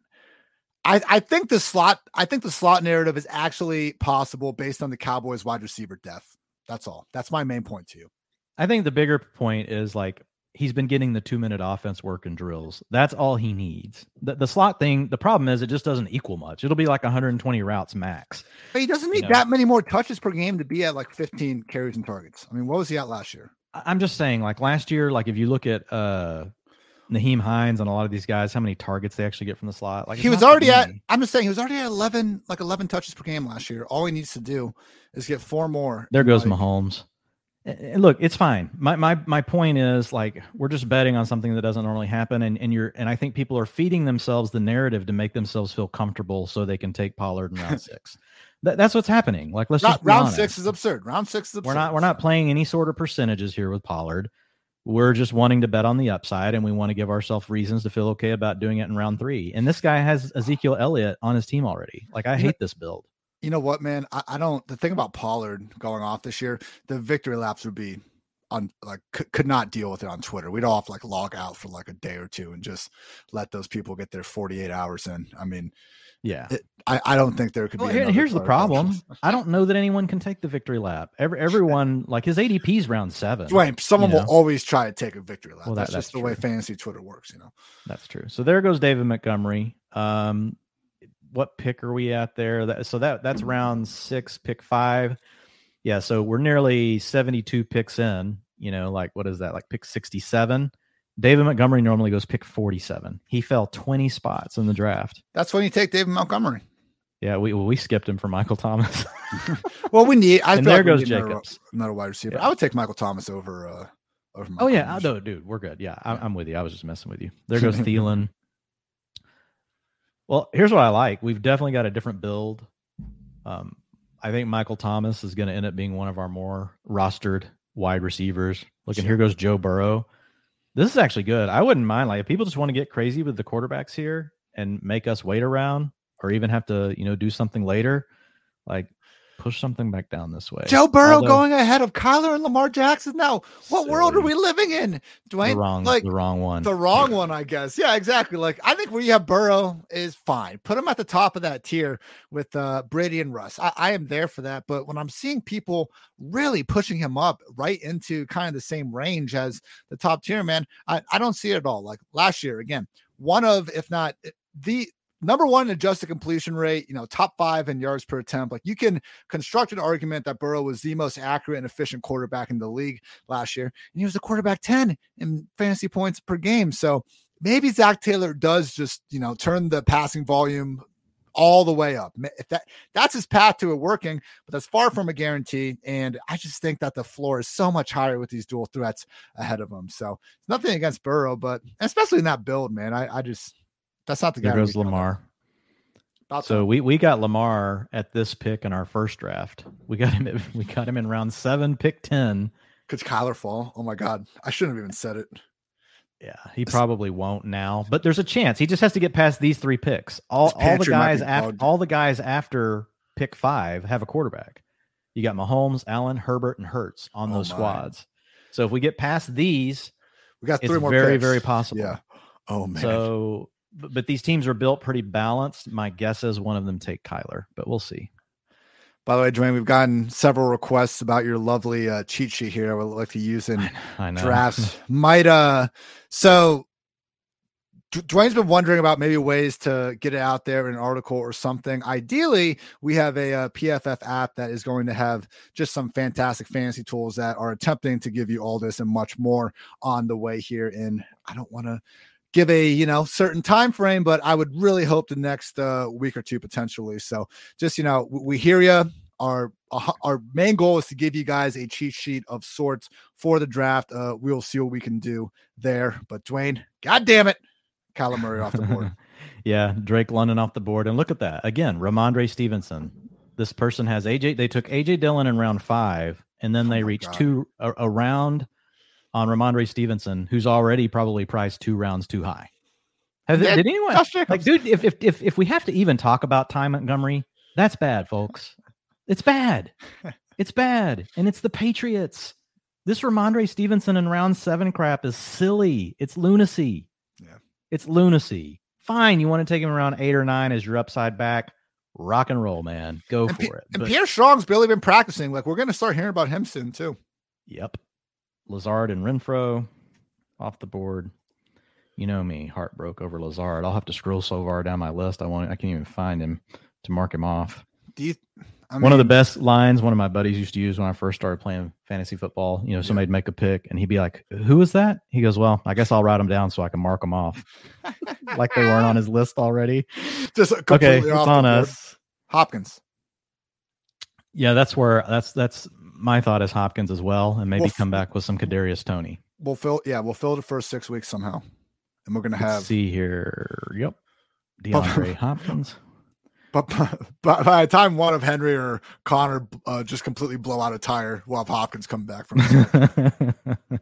I, I think the slot I think the slot narrative is actually possible based on the Cowboys wide receiver depth. That's all. That's my main point to you. I think the bigger point is like he's been getting the two minute offense work in drills. That's all he needs. The, the slot thing, the problem is it just doesn't equal much. It'll be like 120 routes max. But he doesn't need know. that many more touches per game to be at like 15 carries and targets. I mean, what was he at last year? I'm just saying, like last year, like if you look at uh Nyheim Hines and a lot of these guys, how many targets they actually get from the slot? Like he was already at. I'm just saying he was already at 11 like 11 touches per game last year. All he needs to do is get four more. There goes Like, Mahomes. And- and Look, it's fine. My my my point is like we're just betting on something that doesn't normally happen, and and you're and I think people are feeding themselves the narrative to make themselves feel comfortable so they can take Pollard in round six. That, that's what's happening. Like let's Round, just round honest. six is absurd. Round six is absurd. We're not we're not playing any sort of percentages here with Pollard. We're just wanting to bet on the upside, and we want to give ourselves reasons to feel okay about doing it in round three. And this guy has Ezekiel Elliott on his team already. Like I hate this build. You know what, man? I, I don't. The thing about Pollard going off this year, the victory laps would be on like could, could not deal with it on Twitter. We'd all have to like log out for like a day or two and just let those people get their 48 hours in. I mean, Yeah. I, I don't think there could Well, be. here- here's the problem. I don't know that anyone can take the victory lap. Every everyone like his ADP's round seven. Dwain, someone you will know? always try to take a victory lap. Well, that- that's just that's the way fantasy Twitter works, you know. That's true. So there goes David Montgomery. Um, what pick are we at there? That, so that that's round six, pick five. Yeah. So we're nearly 72 picks in. You know, like what is that? Like pick 67. David Montgomery normally goes pick 47. He fell 20 spots in the draft. That's when you take David Montgomery. Yeah, we we skipped him for Michael Thomas. Well, we need. I and there like goes another- Jacobs. Another, wide receiver. Yeah. I would take Michael Thomas over. uh over Oh yeah, no, dude, we're good. Yeah, I, I'm with you. I was just messing with you. There goes Thielen. Well, here's what I like. We've definitely got a different build. Um, I think Michael Thomas is going to end up being one of our more rostered wide receivers. Look, and here goes Joe Burrow. This is actually good. I wouldn't mind like if people just want to get crazy with the quarterbacks here and make us wait around or even have to, you know, do something later. Like push something back down this way. Joe Burrow Although- going ahead of Kyler and Lamar Jackson. Now, what world are we living in, Dwain? the wrong, like the wrong one. the wrong one, I guess. Yeah, exactly. Like I think where you have Burrow is fine. Put him at the top of that tier with uh, Brady and Russ. I, I am there for that. But when I'm seeing people really pushing him up right into kind of the same range as the top tier, man, I, I don't see it at all. Like last year, again, one of, if not the number one adjusted completion rate, you know, top five in yards per attempt. Like you can construct an argument that Burrow was the most accurate and efficient quarterback in the league last year. And he was a quarterback 10 in fantasy points per game. So maybe Zac Taylor does just, you know, turn the passing volume all the way up. If that that's his path to it working, but that's far from a guarantee. And I just think that the floor is so much higher with these dual threats ahead of him. So it's nothing against Burrow, but especially in that build, man. I, I just that's not the guy. there goes be counting on. Lamar. About So time. we we got Lamar at this pick in our first draft. We got him. At, we got him in round seven, pick ten. could Kyler fall? Oh my god, I shouldn't have even said it. Yeah, he probably won't now, but there's a chance. He just has to get past these three picks. All all the guys after all the guys after pick five have a quarterback. You got Mahomes, Allen, Herbert, and Hurts on Oh those my. squads. So if we get past these, We got it's three more. very picks. very possible. Yeah. Oh man. So, but, but these teams are built pretty balanced. My guess is one of them take Kyler, but we'll see. By the way, Dwain, we've gotten several requests about your lovely uh, cheat sheet here. I would like to use in I know. drafts. Might uh, so Dwain's been wondering about maybe ways to get it out there in an article or something. Ideally, we have a, a, PFF app that is going to have just some fantastic fantasy tools that are attempting to give you all this and much more on the way here. In I don't want to give a you know certain time frame, but I would really hope the next uh, week or two potentially. So just you know, we hear you. Our our main goal is to give you guys a cheat sheet of sorts for the draft. Uh, we'll see what we can do there. But Dwain, God damn it Kyler Murray off the board. yeah, Drake London off the board. And look at that. Again, Rhamondre Stevenson. This person has AJ. They took AJ Dillon in round five, and then oh they reached God. two a, a, round on Rhamondre Stevenson, who's already probably priced two rounds too high. Have, did anyone like, dude? If, if if if we have to even talk about Ty Montgomery, that's bad, folks. It's bad. It's bad, and it's the Patriots. This Rhamondre Stevenson in round seven crap is silly. It's lunacy. Yeah, It's lunacy. Fine, you want to take him around eight or nine as your upside back. Rock and roll, man. Go and for P- it. And but, Pierre Strong's barely been practicing. Like we're going to start hearing about him soon too. Yep. Lazard and Renfrow off the board. You know me, heart broke over Lazard. I'll have to scroll so far down my list. I want I can't even find him to mark him off. Do you I mean, one of the best lines one of my buddies used to use when I first started playing fantasy football. You know, somebody'd make a pick and he'd be like, "Who is that?" He goes, "Well, I guess I'll write them down so I can mark them off, like they weren't on his list already." Just okay, it's on us. Hopkins. Yeah, that's where that's that's my thought is Hopkins as well, and maybe we'll come back with some Kadarius Toney. We'll fill, yeah, we'll fill the first six weeks somehow, and we're gonna have Let's see here. Yep, DeAndre Hopkins. But by, by the time one of Henry or Connor uh, just completely blow out a tire, we'll have Hopkins come back from.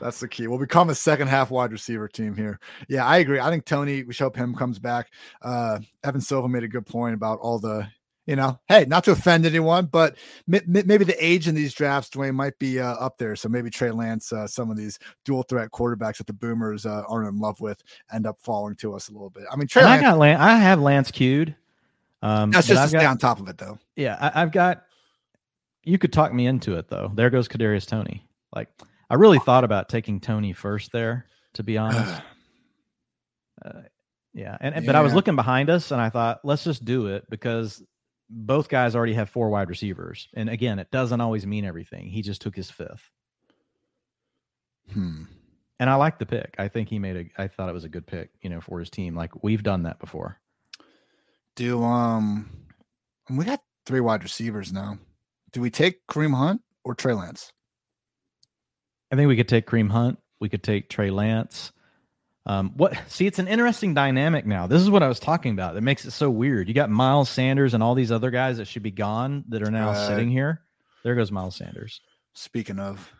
That's the key. We'll become a second half wide receiver team here. Yeah, I agree. I think Tony, we hope him comes back. Uh, Evan Silva made a good point about all the, you know, hey, not to offend anyone, but m- maybe the age in these drafts, Dwain, might be uh, up there. So maybe Trey Lance, uh, some of these dual threat quarterbacks that the Boomers uh, aren't in love with, end up falling to us a little bit. I mean, Trey Lance, I got Lance, I have Lance queued. Um, That's just to stay got, on top of it, though. Yeah, I, have got. You could talk me into it, though. There goes Kadarius Toney. Like, I really thought about taking Toney first there, to be honest. uh, yeah, and, and yeah. but I was looking behind us, and I thought, let's just do it because both guys already have four wide receivers, and again, it doesn't always mean everything. He just took his fifth. Hmm. And I like the pick. I think he made a. I thought it was a good pick, you know, for his team. Like we've done that before do um we got three wide receivers now. Do we take Kareem Hunt or Trey Lance? I think we could take Kareem Hunt. We could take Trey Lance. Um, what? See, it's an interesting dynamic now. This is what I was talking about. That makes it so weird. You got Miles Sanders and all these other guys that should be gone that are now uh, sitting here. There goes Miles Sanders. Speaking of,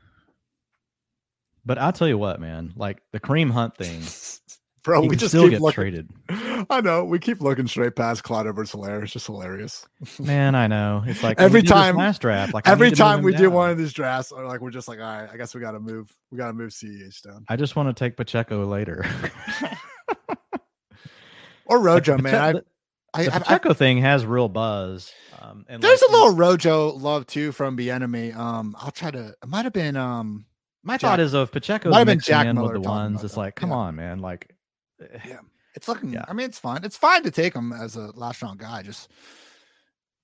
but I'll tell you what, man. Like the Kareem Hunt thing, bro. we just still get looking, traded. I know. We keep looking straight past Clyde Edwards Helaire. It's just hilarious. Man, I know. It's like every time last draft. Like every time we down. do one of these drafts, or like we're just like, all right, I guess we got to move. We got to move CEH down. I just want to take Pacheco later. or Rojo, like, man. the, I, the I, Pacheco I, thing has real buzz. Um, and there's like, a little Rojo love too from the enemy. Um, I'll try to. It might have been um. My Jack, thought is, of Pacheco might have been Jack in with the ones, it's like, come yeah. on, man, like yeah, it's looking. Yeah. I mean, it's fine. It's fine to take him as a last round guy. Just,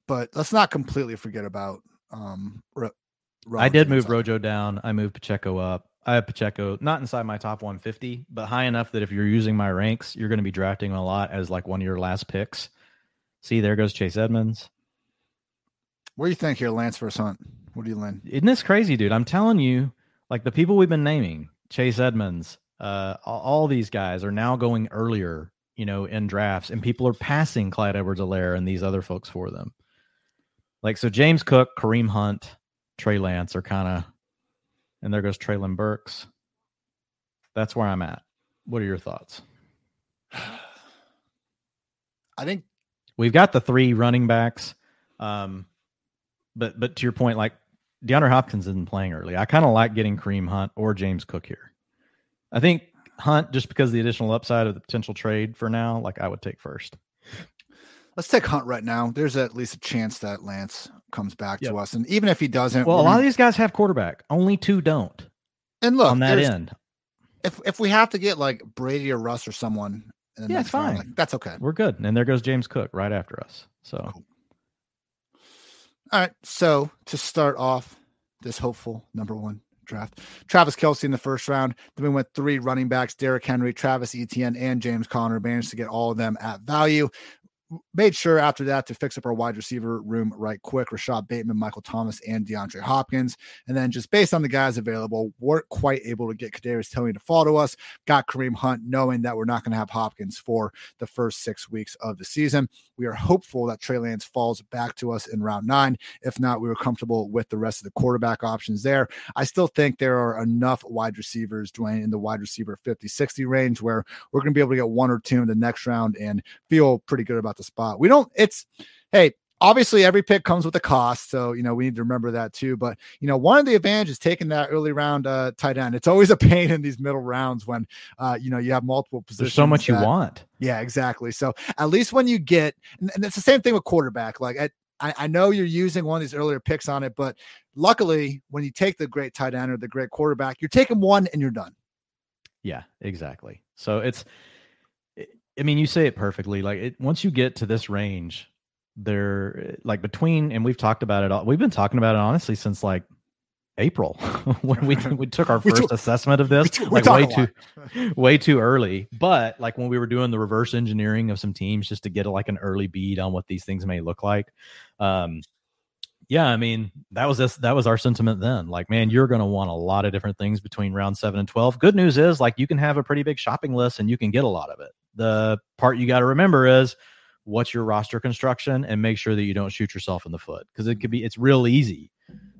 but let's not completely forget about. um Ro- I did move Rojo down. I moved Pacheco up. I have Pacheco not inside my top 150, but high enough that if you're using my ranks, you're going to be drafting a lot as like one of your last picks. See, there goes Chase Edmonds. What do you think here, Lance versus Hunt? What do you, Lynn? Isn't this crazy, dude? I'm telling you, like the people we've been naming, Chase Edmonds, uh, all these guys are now going earlier, you know, in drafts, and people are passing Clyde Edwards-Helaire and these other folks for them. Like so, James Cook, Kareem Hunt, Trey Lance are kind of, and there goes Treylon Burks. That's where I'm at. What are your thoughts? I think we've got the three running backs, um, but but to your point, like DeAndre Hopkins isn't playing early. I kind of like getting Kareem Hunt or James Cook here. I think Hunt, just because of the additional upside of the potential trade for now, like I would take first. Let's take Hunt right now. There's at least a chance that Lance comes back yep. to us, and even if he doesn't, well, a lot of these guys have quarterback. Only two don't. And look on that end, if if we have to get like Brady or Russ or someone, yeah, it's fine. Round, like, that's okay. We're good. And there goes James Cook right after us. So, cool. all right. So to start off this hopeful number one draft, Travis Kelce in the first round. Then we went three running backs: Derrick Henry, Travis Etienne, and James Conner. Managed to get all of them at value made sure after that to fix up our wide receiver room right quick. Rashod Bateman, Michael Thomas, and DeAndre Hopkins. And then just based on the guys available, weren't quite able to get Kadarius Toney to fall to us. Got Kareem Hunt, knowing that we're not going to have Hopkins for the first six weeks of the season. We are hopeful that Trey Lance falls back to us in round nine. If not, we were comfortable with the rest of the quarterback options there. I still think there are enough wide receivers, Dwain, in the wide receiver 50 60 range where we're going to be able to get one or two in the next round and feel pretty good about the spot. We don't, it's, hey, obviously every pick comes with a cost so you know we need to remember that too but you know one of the advantages taking that early round uh tight end it's always a pain in these middle rounds when uh you know you have multiple positions There's so much that, you want yeah exactly so at least when you get and, and it's the same thing with quarterback like I, I know you're using one of these earlier picks on it but luckily when you take the great tight end or the great quarterback you're taking one and you're done yeah exactly so it's I mean, you say it perfectly. Like it, once you get to this range, there, like between, and we've talked about it all. We've been talking about it honestly since like April when we we took our first took, assessment of this, we, like way too way too early. But like when we were doing the reverse engineering of some teams just to get a, like an early bead on what these things may look like. Um, yeah, I mean that was this that was our sentiment then. Like, man, you're going to want a lot of different things between round seven and twelve. Good news is like you can have a pretty big shopping list and you can get a lot of it. The part you got to remember is what's your roster construction and make sure that you don't shoot yourself in the foot because it could be it's real easy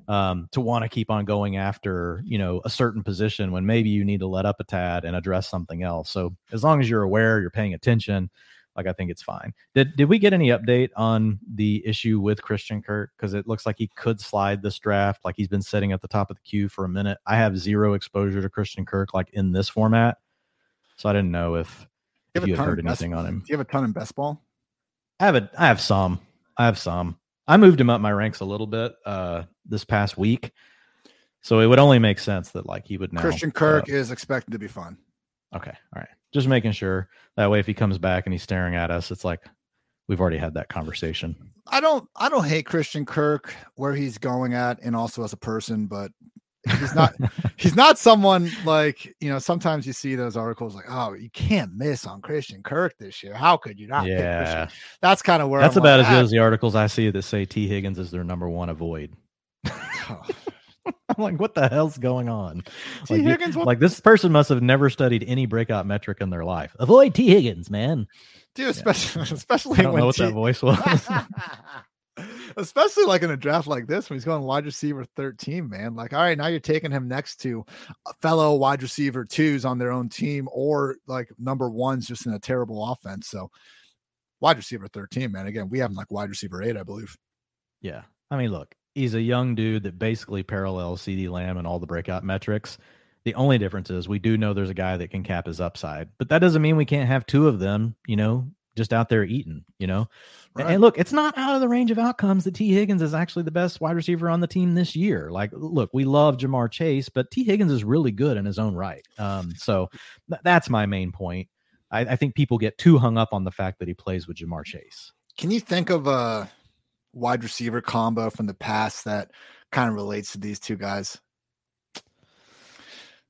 um, to want to keep on going after you know a certain position when maybe you need to let up a tad and address something else. So as long as you're aware, you're paying attention. Like I think it's fine. Did did we get any update on the issue with Christian Kirk? Because it looks like he could slide this draft. Like he's been sitting at the top of the queue for a minute. I have zero exposure to Christian Kirk like in this format, so I didn't know if if you heard anything best, on him. Do you have a ton in best ball? I have a, I have some. I have some. I moved him up my ranks a little bit uh this past week. So it would only make sense that like he would now Christian Kirk uh, is expected to be fun. Okay. All right. Just making sure that way if he comes back and he's staring at us, it's like we've already had that conversation. I don't I don't hate Christian Kirk where he's going at and also as a person, but he's not he's not someone like you know sometimes you see those articles like oh you can't miss on christian kirk this year. How could you not yeah. That's kind of where that's I'm about like, as good ah. as the articles i see that say t. Higgins is their number one avoid. Oh. i'm like what the hell's going on? T. Like, higgins like this person must have never studied any breakout metric in their life. Avoid t. Higgins man. Dude especially yeah. especially I don't know what t- that voice was especially like in a draft like this when he's going wide receiver 13, man. Like, all right, now you're taking him next to a fellow wide receiver twos on their own team or like number ones just in a terrible offense. So, wide receiver 13, man. Again, we have him like wide receiver eight, I believe. Yeah. I mean, look, he's a young dude that basically parallels CeeDee Lamb and all the breakout metrics. The only difference is we do know there's a guy that can cap his upside, but that doesn't mean we can't have two of them, you know, just out there eating, you know? Right. And look, it's not out of the range of outcomes that T. Higgins is actually the best wide receiver on the team this year. Like, look, we love Ja'Marr Chase, but T. Higgins is really good in his own right. Um, so th- that's my main point. I, I, think people get too hung up on the fact that he plays with Ja'Marr Chase. Can you think of a wide receiver combo from the past that kind of relates to these two guys?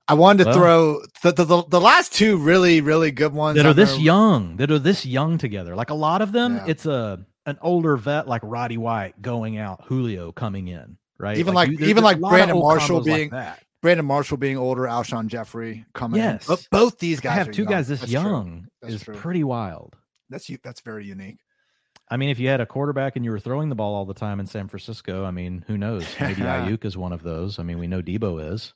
I wanted to well, throw the, the, the last two really really good ones that are this young that are this young together. Like a lot of them, yeah. it's a an older vet like Roddy White going out, Julio coming in, right? Even like, like you, even like Brandon Marshall being like Brandon Marshall being older, Alshon Jeffery coming yes. in. But both these guys I have two young. guys this that's young is true. pretty wild. That's you that's very unique. I mean, if you had a quarterback and you were throwing the ball all the time in San Francisco, I mean, who knows? Maybe Aiyuk is one of those. I mean, we know Deebo is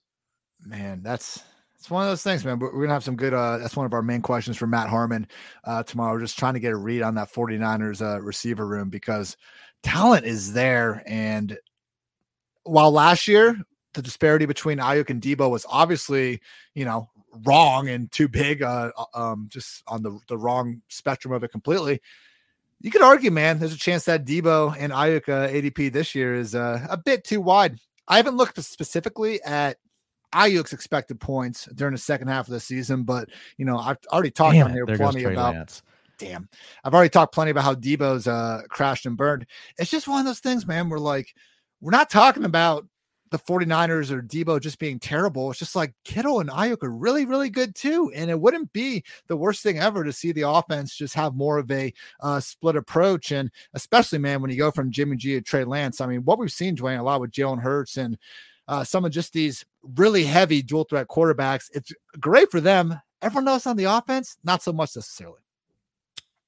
man, that's it's one of those things, man. We're gonna have some good. Uh, that's one of our main questions for Matt Harmon uh, tomorrow. We're just trying to get a read on that 49ers uh, receiver room because talent is there. And while last year the disparity between Aiyuk and Deebo was obviously, you know, wrong and too big, uh, uh, um, just on the the wrong spectrum of it completely. You could argue, man, there's a chance that Deebo and Aiyuk uh, ADP this year is uh, a bit too wide. I haven't looked specifically at Aiyuk's expected points during the second half of the season, but you know I've already talked Damn on here there plenty about. Lance. Damn, I've already talked plenty about how Deebo's uh crashed and burned. It's just one of those things, man. We're like, we're not talking about the 49ers or Deebo just being terrible. It's just like Kittle and Aiyuk are really, really good too. And it wouldn't be the worst thing ever to see the offense just have more of a uh, split approach. And especially, man, when you go from Jimmy G to Trey Lance, I mean, what we've seen, Dwain, a lot with Jalen Hurts and uh, some of just these really heavy dual threat quarterbacks, it's great for them. Everyone else on the offense, not so much necessarily.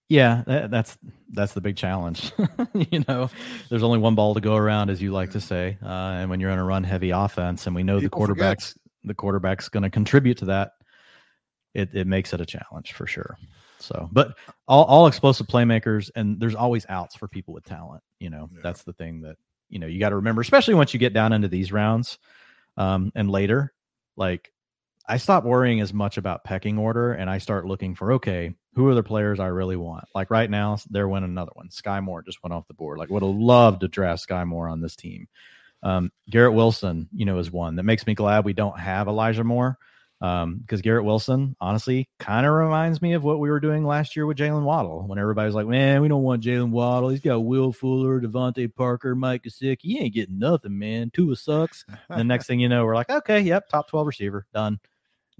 Yeah, that's that's the big challenge. you know, there's only one ball to go around, as you like to say, uh, and when you're in a run heavy offense, and we know People the forget. quarterbacks the quarterback's going to contribute to that, it it makes it a challenge for sure. So, but all all explosive playmakers, and there's always outs for people with talent. You know, Yeah. that's the thing that you know you got to remember, especially once you get down into these rounds, um, and later, like. I stop worrying as much about pecking order and I start looking for okay, who are the players I really want? Like right now, they're winning another one. Skyy Moore just went off the board. Like would have loved to draft Skyy Moore on this team. Um, Garrett Wilson, you know, is one that makes me glad we don't have Elijah Moore. Um, because Garrett Wilson, honestly, kind of reminds me of what we were doing last year with Jaylen Waddle. When everybody was like, "Man, we don't want Jaylen Waddle. He's got Will Fuller, DeVante Parker, Mike Gesicki. He ain't getting nothing, man. Tua sucks." And the next thing you know, we're like, "Okay, yep, top twelve receiver, done."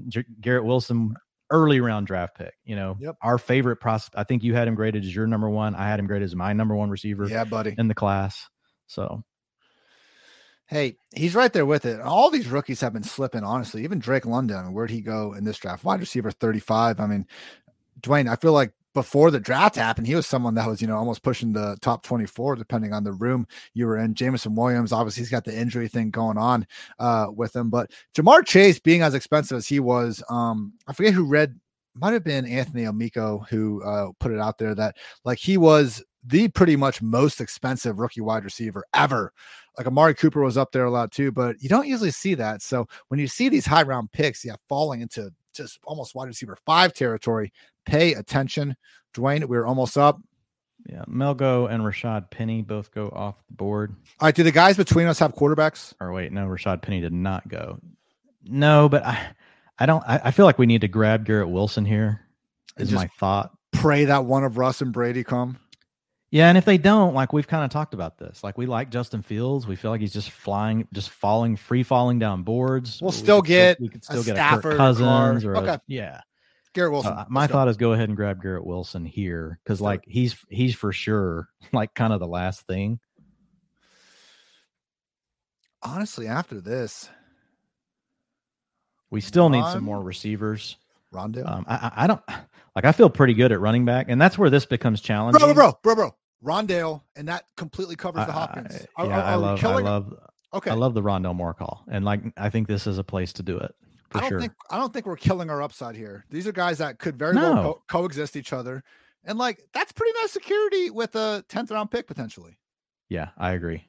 J- Garrett Wilson, early round draft pick. You know, Yep. our favorite prospect. I think you had him graded as your number one. I had him graded as my number one receiver yeah, buddy. in the class. So Hey, he's right there with it. All these rookies have been slipping, honestly. Even Drake London, where'd he go in this draft? Wide receiver 35. I mean, Dwain, I feel like before the draft happened, he was someone that was, you know, almost pushing the top 24, depending on the room you were in. Jameson Williams, obviously, he's got the injury thing going on uh, with him. But Ja'Marr Chase being as expensive as he was, um, I forget who read, might have been Anthony Amico who uh, put it out there that like he was the pretty much most expensive rookie wide receiver ever like Amari Cooper was up there a lot too, but you don't usually see that. So when you see these high round picks, yeah, falling into just almost wide receiver five territory, pay attention. Dwain, we're almost up. yeah, Melgo and Rashaad Penny both go off the board. All right, do the guys between us have quarterbacks? Or wait, no, Rashaad Penny did not go. No, but I, I don't. I, I feel like we need to grab Garrett Wilson here. Is just- my thought. Pray that one of Russ and Brady come. Yeah, and if they don't, like we've kind of talked about this, like we like Justin Fields. We feel like he's just flying, just falling, free falling down boards. We'll We still get we could a still get a Stafford or Kirk Cousins or a- Okay. yeah. Garrett Wilson. Uh, my let's go. thought is go ahead and grab Garrett Wilson here because like he's he's for sure like kind of the last thing. honestly, after this, We still need some more receivers. Rondale. Um, I, I I don't like. I feel pretty good at running back, and that's where this becomes challenging. bro, bro, bro, bro. Rondale, and that completely covers the I- Hopkins. I, Are- yeah, are- I are we love, I love, Okay. I love the Rondale Moore call, and like I think this is a place to do it for I don't sure. think I don't think we're killing our upside here. These are guys that could very well co- coexist each other, and like that's pretty nice security with a tenth round pick potentially. yeah, I agree.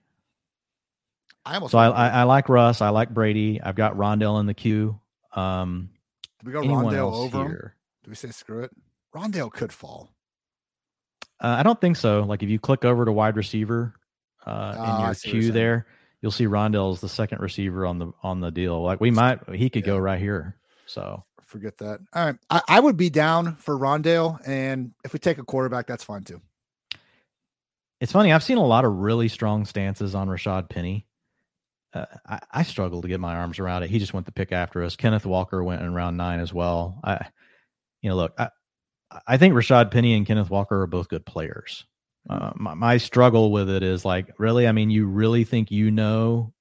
I almost So I, I, I like Russ. I like Brady. I've got Rondale in the queue. Um, do we go Rondale else over him? Do we say screw it? Rondale could fall. Uh, I don't think so. Like if you click over to wide receiver uh, Oh, in I your queue there, you'll see Rondale is the second receiver on the on the deal. Like we might, he could go right here. So Forget that. All right, I, I would be down for Rondale, and if we take a quarterback, that's fine too. it's funny. I've seen a lot of really strong stances on Rashaad Penny. Uh, I, I struggle to get my arms around it. He just went the pick after us. Kenneth Walker went in round nine as well. I, you know, look, I, I think Rashaad Penny and Kenneth Walker are both good players. Uh, my, my struggle with it is like, really, I mean, you really think you know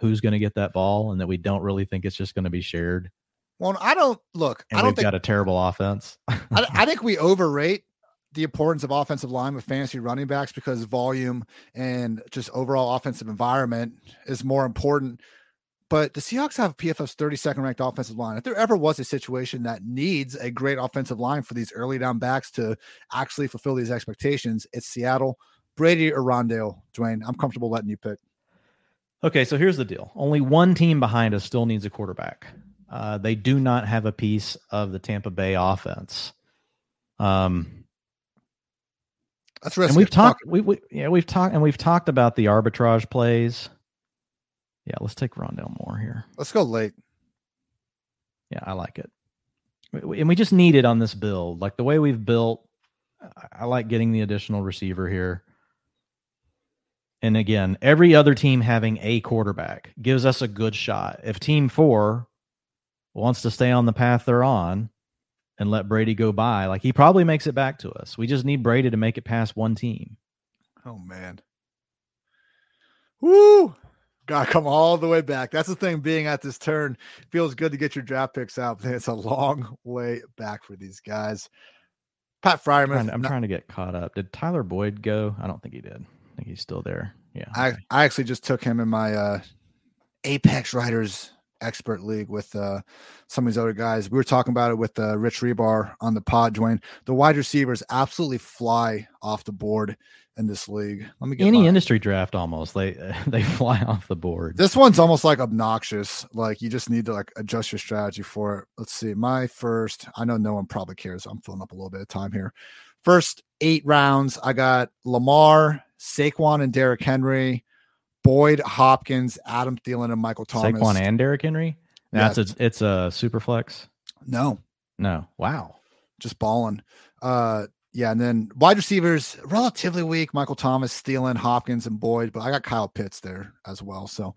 who's going to get that ball, and that we don't really think it's just going to be shared, Well, I don't look. and I don't we've think got a terrible offense. I, I think we overrate the importance of offensive line with fantasy running backs because volume and just overall offensive environment is more important. But the Seahawks have PFF's 32nd ranked offensive line. If there ever was a situation that needs a great offensive line for these early down backs to actually fulfill these expectations, it's Seattle. Brady or Rondale, Dwain. I'm comfortable letting you pick. Okay, so here's the deal. Only one team behind us still needs a quarterback. Uh, they do not have a piece of the Tampa Bay offense. Um, That's risky. and we've talked, we, we, yeah, we've talked, and we've talked about the arbitrage plays. Yeah, let's take Rondale Moore here. Let's go late. Yeah, I like it. And we just need it on this build. Like the way we've built, I like getting the additional receiver here. And again, every other team having a quarterback gives us a good shot. If team four wants to stay on the path they're on and let Brady go by, like he probably makes it back to us. We just need Brady to make it past one team. Oh, man. Woo! Gotta come all the way back. That's the thing. Being at this turn feels good to get your draft picks out, but it's a long way back for these guys. Pat Freiermuth. I'm, trying, I'm not, trying to get caught up. Did Tyler Boyd go? I don't think he did. I think he's still there. Yeah. I, I actually just took him in my uh, Apex Writers expert league with uh, some of these other guys. We were talking about it with uh, Rich Hribar on the pod, Dwain. The wide receivers absolutely fly off the board in this league. Let me get any industry draft almost they they fly off the board. This one's almost like obnoxious. Like you just need to like adjust your strategy for it. Let's see. My first, I know no one probably cares. I'm filling up a little bit of time here. First eight rounds, I got Lamar, Saquon, and Derrick Henry, Boyd, Hopkins, Adam Thielen, and Michael Thomas. Saquon and Derrick Henry. That's yeah. a it's a super flex. No, no. Wow, just balling. Uh, yeah, and then wide receivers relatively weak. Michael Thomas, Thielen, Hopkins, and Boyd, but I got Kyle Pitts there as well. So,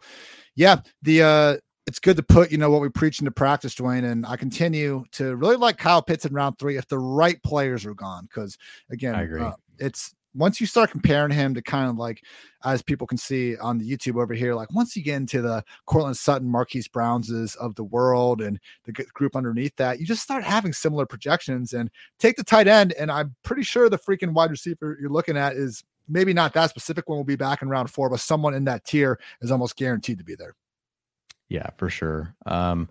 yeah, the uh, it's good to put you know what we preach into practice, Dwain, and I continue to really like Kyle Pitts in round three if the right players are gone. Because again, I agree. Uh, it's once you start comparing him to kind of like, as people can see on the YouTube over here, like once you get into the Courtland Sutton, Marquise Brownses of the world and the group underneath that, you just start having similar projections and take the tight end. And I'm pretty sure the freaking wide receiver you're looking at is maybe not that specific one we'll be back in round four, but someone in that tier is almost guaranteed to be there. Yeah, for sure. Um,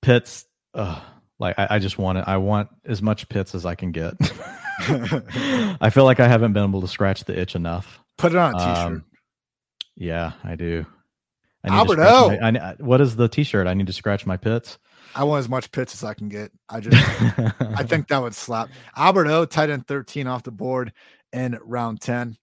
Pitts, uh, like I, I just want it. I want as much Pitts as I can get. I feel like I haven't been able to scratch the itch enough. Put it on a t-shirt. Um, yeah, I do. I Albert O. My, I, what is the t-shirt? I need to scratch my pits. I want as much pits as I can get. I just, I think that would slap. Albert O, tight end 13 off the board in round 10.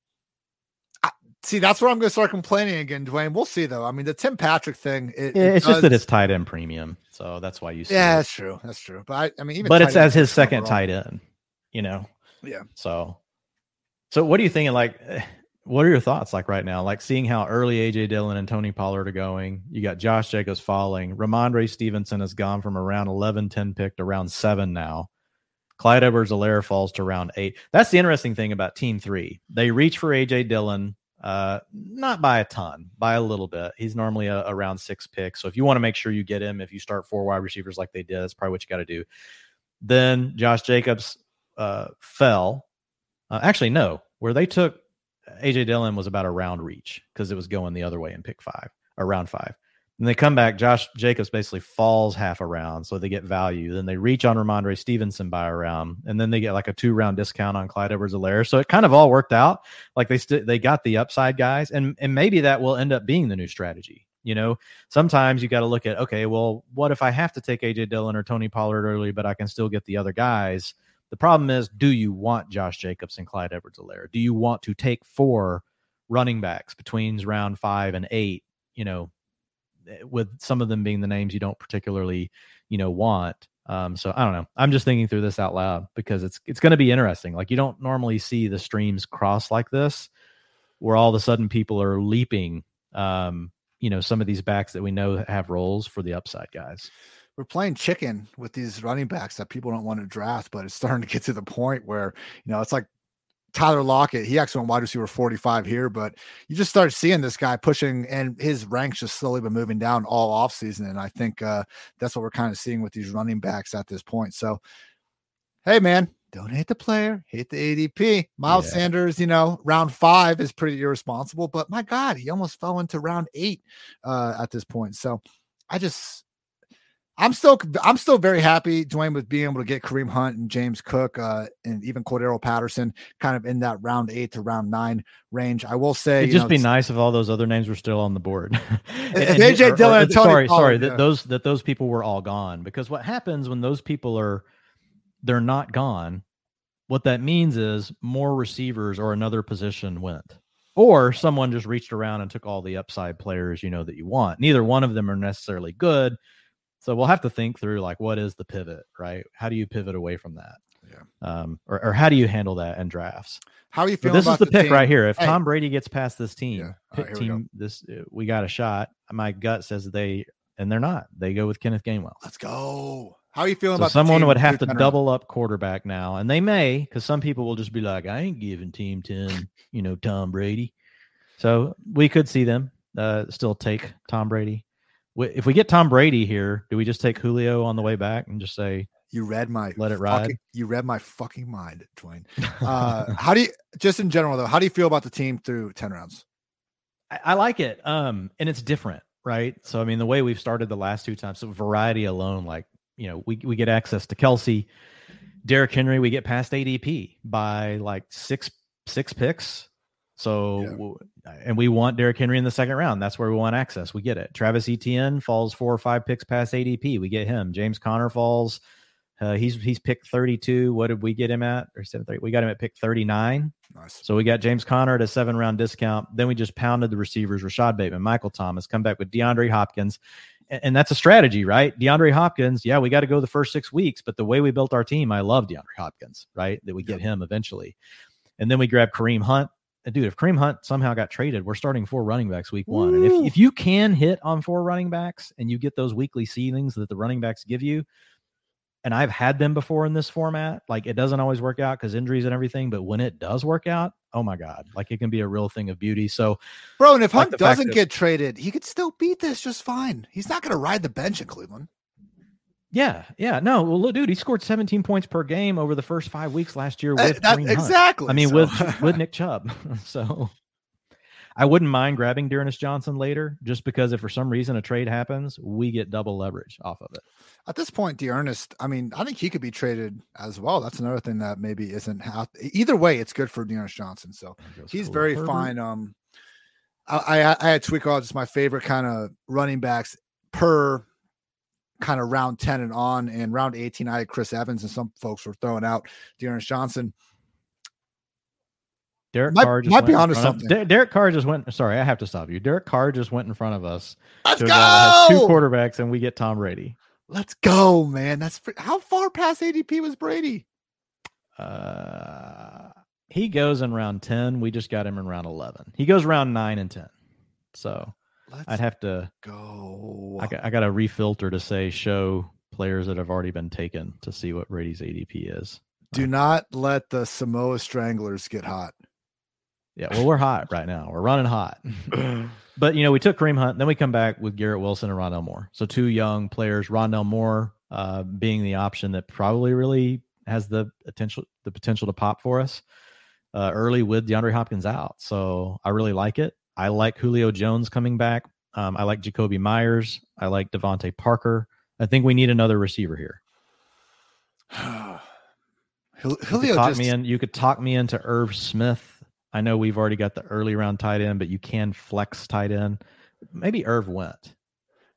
I, see, that's where I'm going to start complaining again, Dwain. We'll see, though. I mean, the Tim Patrick thing. It, yeah, it it's does, just that it's tight end premium. So that's why you see Yeah, it. that's true. That's true. But I, I mean, even but it's as his second tight end, you know? Yeah. So, so what are you thinking? Like, what are your thoughts like right now? Like seeing how early AJ Dillon and Tony Pollard are going. You got Josh Jacobs falling. Rhamondre Stevenson has gone from around 11, 10 pick to around seven now. Clyde Edwards Helaire falls to round eight. That's the interesting thing about team three. They reach for AJ Dillon, uh, not by a ton, by a little bit. He's normally a, a round six pick. So if you want to make sure you get him, if you start four wide receivers like they did, that's probably what you got to do. Then Josh Jacobs uh, fell. Uh, actually, no, where they took AJ Dillon was about a round reach because it was going the other way in pick five or round five. And they come back. Josh Jacobs basically falls half a round, so they get value. Then they reach on Rhamondre Stevenson by a round, and then they get like a two round discount on Clyde Edwards Helaire. So it kind of all worked out. Like they st- they got the upside guys, and and maybe that will end up being the new strategy. You know, sometimes you got to look at okay, well, what if I have to take AJ Dillon or Tony Pollard early, but I can still get the other guys? The problem is, do you want Josh Jacobs and Clyde Edwards Helaire? Do you want to take four running backs between round five and eight, you know, eh, with some of them being the names you don't particularly, you know, want? Um, so I don't know. I'm just thinking through this out loud because it's it's going to be interesting. Like you don't normally see the streams cross like this, where all of a sudden people are leaping. Um, you know, some of these backs that we know have roles for the upside guys we're playing chicken with these running backs that people don't want to draft, but it's starting to get to the point where, you know, it's like Tyler Lockett. He actually went wide receiver 45 here, but you just start seeing this guy pushing and his ranks just slowly been moving down all off season. And I think uh, that's what we're kind of seeing with these running backs at this point. So, hey, man, don't hate the player, hate the ADP. Miles yeah. Sanders, you know, round five is pretty irresponsible, but my God, he almost fell into round eight uh, at this point. So I just, I'm still I'm still very happy, Dwain, with being able to get Kareem Hunt and James Cook uh, and even Cordarrelle Patterson kind of in that round eight to round nine range. I will say it'd just know, be nice if all those other names were still on the board. and, AJ Dillon, or, sorry, Pollard, sorry, yeah. that those that those people were all gone because what happens when those people are they're not gone? What that means is more receivers or another position went or someone just reached around and took all the upside players you know that you want. Neither one of them are necessarily good So we'll have to think through like what is the pivot, right? How do you pivot away from that? Yeah. Um, or, or how do you handle that in drafts? How are you feeling? this is about the pick team? right here. If Hey. Tom Brady gets past this team, Yeah. Right, here we team, this uh, we got a shot. My gut says they, and they're not. They go with Kenneth Gainwell. Let's go. How are you feeling So about the someone team would have to double up quarterback now, and they may because some people will just be like, "I ain't giving team ten, you know, Tom Brady." So we could see them uh, still take Tom Brady. If we get Tom Brady here, do we just take Julio on the way back and just say, You read my Let it fucking- ride? You read my fucking mind, Dwain. Uh, how do you just in general though? How do you feel about the team through ten rounds? I, I like it. Um, and it's different, right? So I mean, the way we've started the last two times, so variety alone, like you know, we we get access to Kelce, Derrick Henry, we get past ADP by like six six picks. So Yeah. and we want Derrick Henry in the second round. That's where we want access. We get it. Travis Etienne falls four or five picks past ADP. We get him. James Conner falls. Uh, he's he's picked 32. What did we get him at? Or 730? We got him at pick 39. Nice. So we got James Conner at a seven round discount. Then we just pounded the receivers, Rashod Bateman, Michael Thomas, come back with DeAndre Hopkins. And, and that's a strategy, right? DeAndre Hopkins, yeah, we got to go the first six weeks, but the way we built our team, I love DeAndre Hopkins, right? That we get him eventually. And then we grab Kareem Hunt. Dude, if Kareem Hunt somehow got traded, we're starting four running backs week one. And if, if you can hit on four running backs and you get those weekly ceilings that the running backs give you, and I've had them before in this format. Like it doesn't always work out because injuries and everything, but when it does work out, oh my god, like it can be a real thing of beauty. So Bro, and if Like Hunt doesn't that- get traded, he could still beat this just fine. He's not going to ride the bench in Cleveland. Yeah, yeah, no, well, look, dude, he scored 17 points per game over the first five weeks last year Uh, with that- Kareem Hunt. exactly. I mean, so- with with Nick Chubb. so I wouldn't mind grabbing D'Ernest Johnson later, just because if for some reason a trade happens, we get double leverage off of it. at this point, D'Ernest, I mean, I think he could be traded as well. That's another thing that maybe isn't how. Either way, it's good for D'Ernest Johnson. So he's very Herbert. fine. Um, I I, I had tweak all just my favorite kind of running backs per kind of round ten and on, and round eighteen I had Chris Evans, and some folks were throwing out D'Ernest Johnson. Derek Might- Carr just might be went in onto front of- something. Derek Carr just went. Sorry, I have to stop you. Derek Carr just went in front of us. Let's to a guy that has two quarterbacks, and we get Tom Brady. Let's go, man. That's how far past ADP was Brady? Uh, he goes in round ten. We just got him in round eleven. He goes round nine and ten. So Let's I'd have to. go. I got, I got to refilter to say show players that have already been taken to see what Brady's ADP is. Do not let the Samoa Stranglers get hot. Yeah, well, we're hot right now. We're running hot. but you know, we took Kareem Hunt, then we come back with Garrett Wilson and Rondale Moore. So two young players. Rondale Moore uh, being the option that probably really has the potential the potential to pop for us uh, early with DeAndre Hopkins out. So I really like it. I like Julio Jones coming back. Um, I like Jakobi Meyers. I like DeVante Parker. I think we need another receiver here. Jul- You could Julio talk just, me in. You could talk me into Irv Smith. I know we've already got the early round tight end, but you can flex tight end. Maybe Irv went.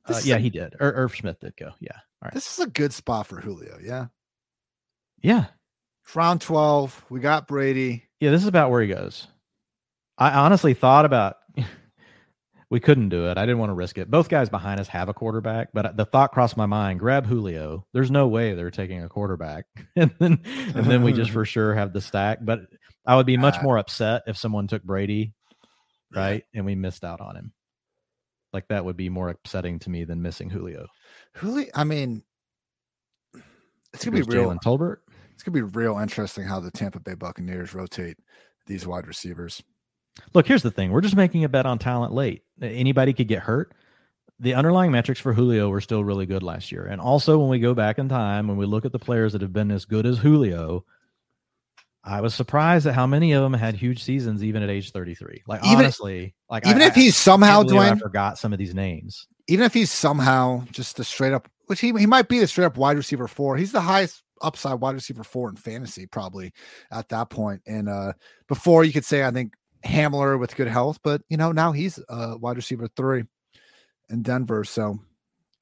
Uh, yeah, a- he did. Ir- Irv Smith did go. Yeah. All right. this is a good spot for Julio. Yeah. Yeah. Round 12. We got Brady. Yeah. This is about where he goes. I honestly thought about. We couldn't do it. I didn't want to risk it. Both guys behind us have a quarterback, but the thought crossed my mind: grab Julio. There's no way they're taking a quarterback, and then and then we just for sure have the stack. But I would be much Uh, more upset if someone took Brady, right, and we missed out on him. Like that would be more upsetting to me than missing Julio. Julio, I mean, it's going to be real. Jalen Tolbert. It's going to be real interesting how the Tampa Bay Buccaneers rotate these wide receivers. Look, here's the thing: we're just making a bet on talent late. Anybody could get hurt. The underlying metrics for Julio were still really good last year, and also when we go back in time, when we look at the players that have been as good as Julio, I was surprised at how many of them had huge seasons, even at age 33. Like Even- honestly, like Even I- if he's somehow, I, I forgot some of these names. even if he's somehow just a straight up, which he, he might be the straight up wide receiver four. He's the highest upside wide receiver four in fantasy, probably at that point. And uh before you could say, I think Hamler with good health, but you know, now he's a wide receiver three in Denver. So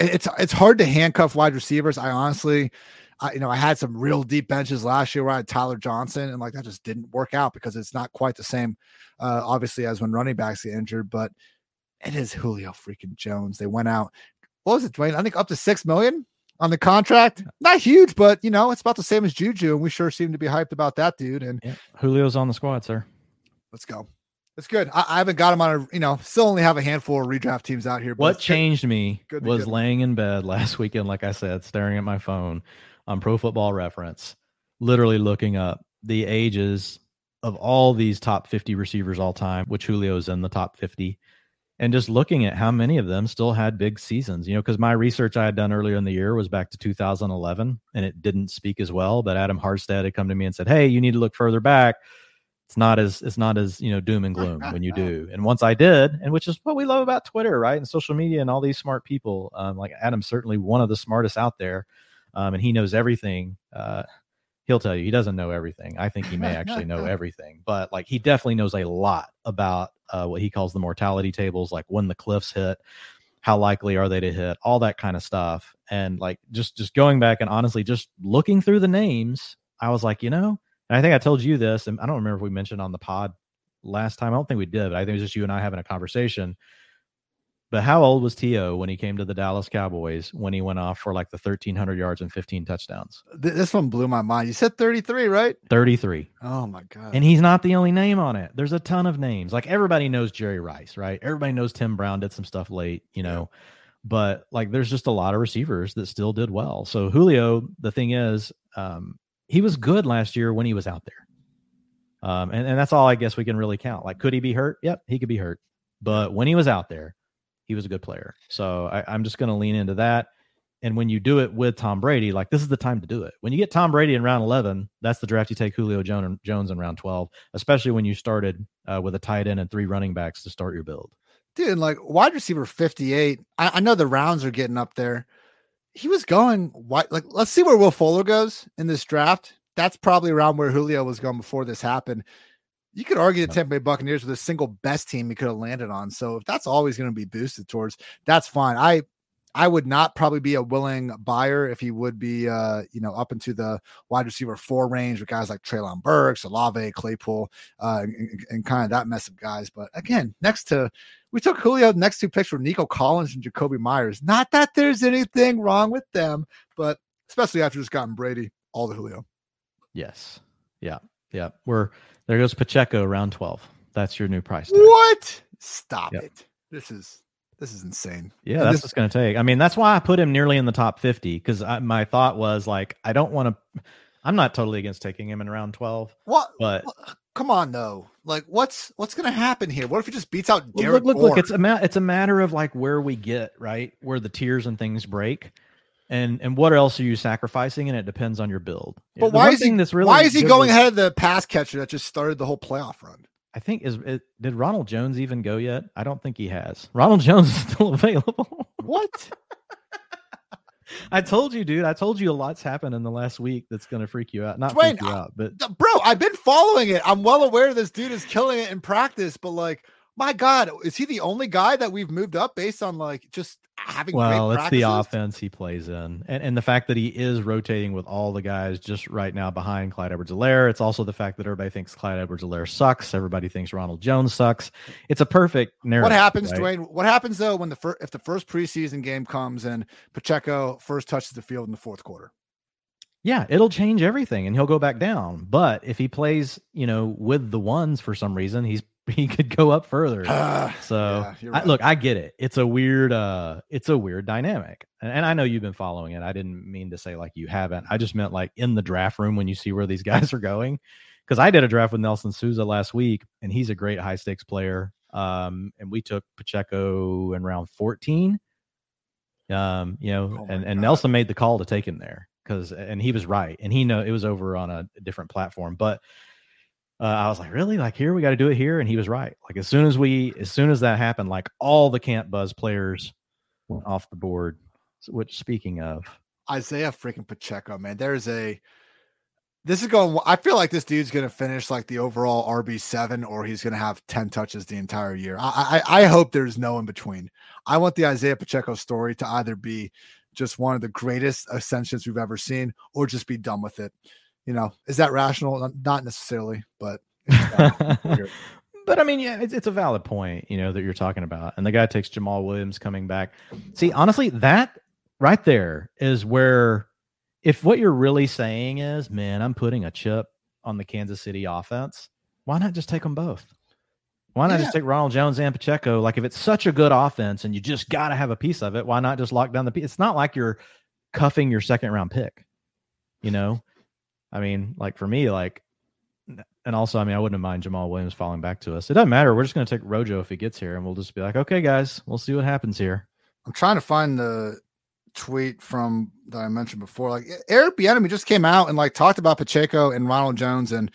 it's it's hard to handcuff wide receivers. I honestly I, you know, I had some real deep benches last year where I had Tyler Johnson, and like that just didn't work out because it's not quite the same, uh, obviously, as when running backs get injured. But it is Julio freaking Jones. They went out what was it, Dwain? I think up to six million on the contract. Not huge, but you know, it's about the same as Juju, and we sure seem to be hyped about that dude. And yeah. Julio's on the squad, sir. Let's go. It's good. I, I, haven't got him on a, you know, still only have a handful of redraft teams out here. what changed me was laying in bed last weekend, like I said, staring at my phone on Pro Football Reference, literally looking up the ages of all these top 50 receivers all time, which Julio's in the top 50 and just looking at how many of them still had big seasons, you know, because my research I had done earlier in the year was back to 2011 and it didn't speak as well. But Adam Harstad had come to me and said, Hey, you need to look further back. It's not as it's not as you know doom and gloom when you do. And once I did, and which is what we love about Twitter, right, and social media, and all these smart people. Um, like Adam's certainly one of the smartest out there, um, and he knows everything. Uh, he'll tell you he doesn't know everything. I think he may actually know everything, but like he definitely knows a lot about uh, what he calls the mortality tables, like when the cliffs hit, how likely are they to hit, all that kind of stuff. And like just just going back and honestly just looking through the names, I was like, you know, I think I told you this, and I don't remember if we mentioned on the pod last time. I don't think we did, but I think it was just you and I having a conversation but how old was T.O. when he came to the Dallas Cowboys when he went off for like the 1,300 yards and 15 touchdowns? This one blew my mind. You said 33, right? 33. Oh, my God. And he's not the only name on it. There's a ton of names. Like everybody knows Jerry Rice, right? Everybody knows Tim Brown did some stuff late, you know. Yeah. But like there's just a lot of receivers that still did well. So Julio, the thing is, um, he was good last year when he was out there. Um, and, and that's all I guess we can really count. Like, could he be hurt? Yep, he could be hurt. But when he was out there, he was a good player. So I, I'm just going to lean into that. And when you do it with Tom Brady, like this is the time to do it. When you get Tom Brady in round 11, that's the draft you take Julio Jones in round 12, especially when you started uh, with a tight end and three running backs to start your build. Dude, like wide receiver 58, I, I know the rounds are getting up there. He was going, why, like, let's see where Will Fuller goes in this draft. That's probably around where Julio was going before this happened you could argue the Tampa Bay Buccaneers were the single best team he could have landed on. So if that's always going to be boosted towards, that's fine. I I would not probably be a willing buyer if he would be, uh, you know, up into the wide receiver four range with guys like Treylon Burks, Olave, Claypool, uh, and, and, kind of that mess of guys. But again, next to we took Julio. Next two picks were Nico Collins and Jakobi Meyers. Not that there's anything wrong with them, but especially after just gotten Brady, all the Julio. Yes. Yeah. Yeah. We're there goes Pacheco, round 12. That's your new price. Tag. What? Stop yep. it. This is this is insane. Yeah, that's what's going to take. I mean, that's why I put him nearly in the top 50 because my thought was like, I don't want to. I'm not totally against taking him in round 12. What? But come on, though. Like, what's what's going to happen here? What if he just beats out Derek? Look, look, look. It's a ma- it's a matter of like where we get right, where the tiers and things break and and what else are you sacrificing? And it depends on your build. But why is he? That's really why is he going ahead of the pass catcher that just started the whole playoff run? I think is it, did Ronald Jones even go yet? I don't think he has. Ronald Jones is still available. What? I told you, dude. I told you a lot's happened in the last week that's going to freak you out. Not Dwain, freak you out, but bro, I've been following it. I'm well aware this dude is killing it in practice, but like my God, is he the only guy that we've moved up based on like just having? Well, it's the offense he plays in, and and the fact that he is rotating with all the guys just right now behind Clyde Edwards-Helaire. It's also the fact that everybody thinks Clyde Edwards-Helaire sucks. Everybody thinks Ronald Jones sucks. It's a perfect narrative. What happens, right? Dwain? What happens though when the first if the first preseason game comes and Pacheco first touches the field in the fourth quarter? Yeah, it'll change everything and he'll go back down. But if he plays, you know, with the ones for some reason, he's he could go up further. Uh, so yeah, right. I, look, I get it. It's a weird, uh, it's a weird dynamic, and, and, I know you've been following it. I didn't mean to say like you haven't. I just meant like in the draft room when you see where these guys are going. Because I did a draft with Nelson Sousa last week, and he's a great high stakes player. Um, and we took Pacheco in round fourteen. Um, you know, oh and and Nelson made the call to take him there because, and he was right, and he know it was over on a different platform, but uh, I was like, really? Like here, we got to do it here, and he was right. Like as soon as we, as soon as that happened, like all the Camp Buzz players went off the board. Which, speaking of Isaiah freaking Pacheco, man, there's a. This is going. I feel like this dude's going to finish like the overall RB seven, or he's going to have ten touches the entire year. I, I I hope there's no in between. I want the Isaiah Pacheco story to either be just one of the greatest ascensions we've ever seen, or just be done with it you know, is that rational? Not necessarily, but but I mean, yeah, it's, it's a valid point, you know, that you're talking about. And the guy takes Jamal Williams coming back. See, honestly, that right there is where, if what you're really saying is, man, I'm putting a chip on the Kansas City offense, why not just take them both? Why not yeah. just take Ronald Jones and Pacheco? Like, if it's such a good offense and you just got to have a piece of it, why not just lock down the piece? It's not like you're cuffing your second round pick, you know? I mean, like for me, like and also, I mean, I wouldn't mind Jamal Williams falling back to us. It doesn't matter. We're just going to take Rojo if he gets here, and we'll just be like, okay, guys, we'll see what happens here. I'm trying to find the tweet from that I mentioned before. Like Eric Bieniemy just came out and like talked about Pacheco and Ronald Jones and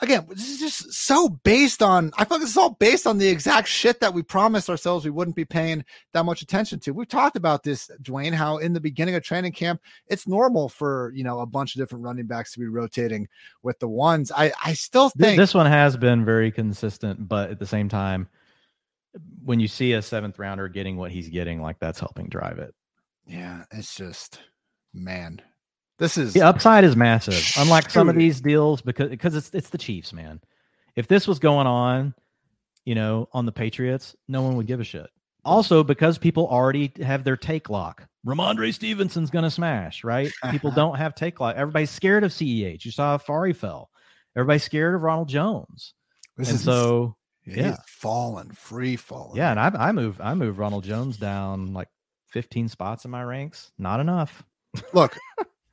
again, this is just so based on. I feel like this is all based on the exact shit that we promised ourselves we wouldn't be paying that much attention to. We've talked about this, Dwain. How in the beginning of training camp, it's normal for you know a bunch of different running backs to be rotating with the ones. I I still think this one has been very consistent, but at the same time, when you see a seventh rounder getting what he's getting, like that's helping drive it. Yeah, it's just man, this is the upside is massive. Unlike some of these deals, because because it's it's the Chiefs, man. If this was going on, you know, on the Patriots, no one would give a shit. Also, because people already have their take lock. Rhamondre Stevenson's gonna smash, right? People don't have take lock. Everybody's scared of CEH. You saw Fari fell. Everybody's scared of Ronald Jones. This and is, so yeah, falling, free falling. Yeah, and I I move I move Ronald Jones down like 15 spots in my ranks. Not enough. Look,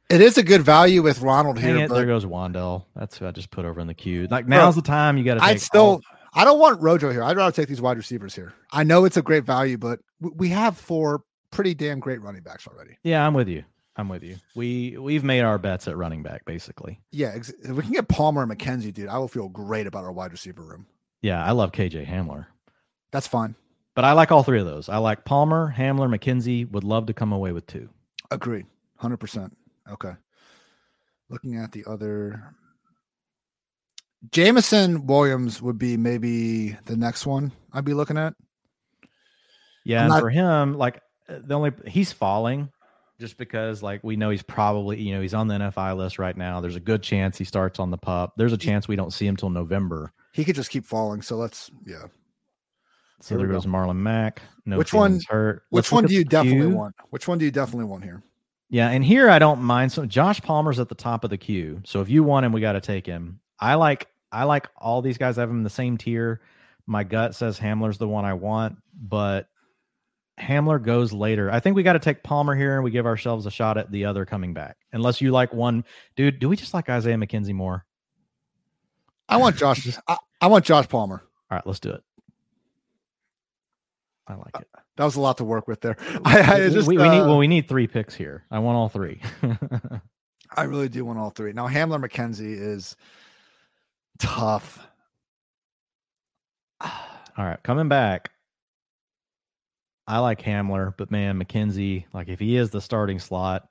it is a good value with Ronald here. It, but... There goes Wan'Dale. That's who I just put over in the queue. Like now's Bro, the time you got to. I'd still. I don't want Rojo here. I'd rather take these wide receivers here. I know it's a great value, but we have four pretty damn great running backs already. Yeah, I'm with you. I'm with you. We we've made our bets at running back basically. Yeah, ex- if we can get Palmer and McKenzie, dude, I will feel great about our wide receiver room. Yeah, I love KJ Hamler. That's fine. But I like all three of those. I like Palmer, Hamler, McKenzie. Would love to come away with two. Agreed. Hundred percent. Okay looking at the other Jameson Williams would be maybe the next one I'd be looking at. Yeah, and for him, like uh, the only he's falling just because like we know he's probably you know he's on the NFI list right now. There's a good chance he starts on the pup. There's a chance we don't see him till November. He could just keep falling. So let's yeah. So there goes Marlon Mack. No which one hurt. Which let's one do you definitely want? Which one do you definitely want here? Yeah, and here I don't mind. So Josh Palmer's at the top of the queue. So if you want him, we got to take him. I like I like all these guys. I have him in the same tier. My gut says Hamler's the one I want, but Hamler goes later. I think we got to take Palmer here and we give ourselves a shot at the other coming back. Unless you like one, dude. Do we just like Isaiah McKenzie more? I want Josh. I, I want Josh Palmer. All right, let's do it. I like it. That was a lot to work with there. I, I just we, we uh, need well, we need three picks here. I want all three. I really do want all three. Now Hamler McKenzie is tough. all right, coming back. I like Hamler, but man, McKenzie, like if he is the starting slot,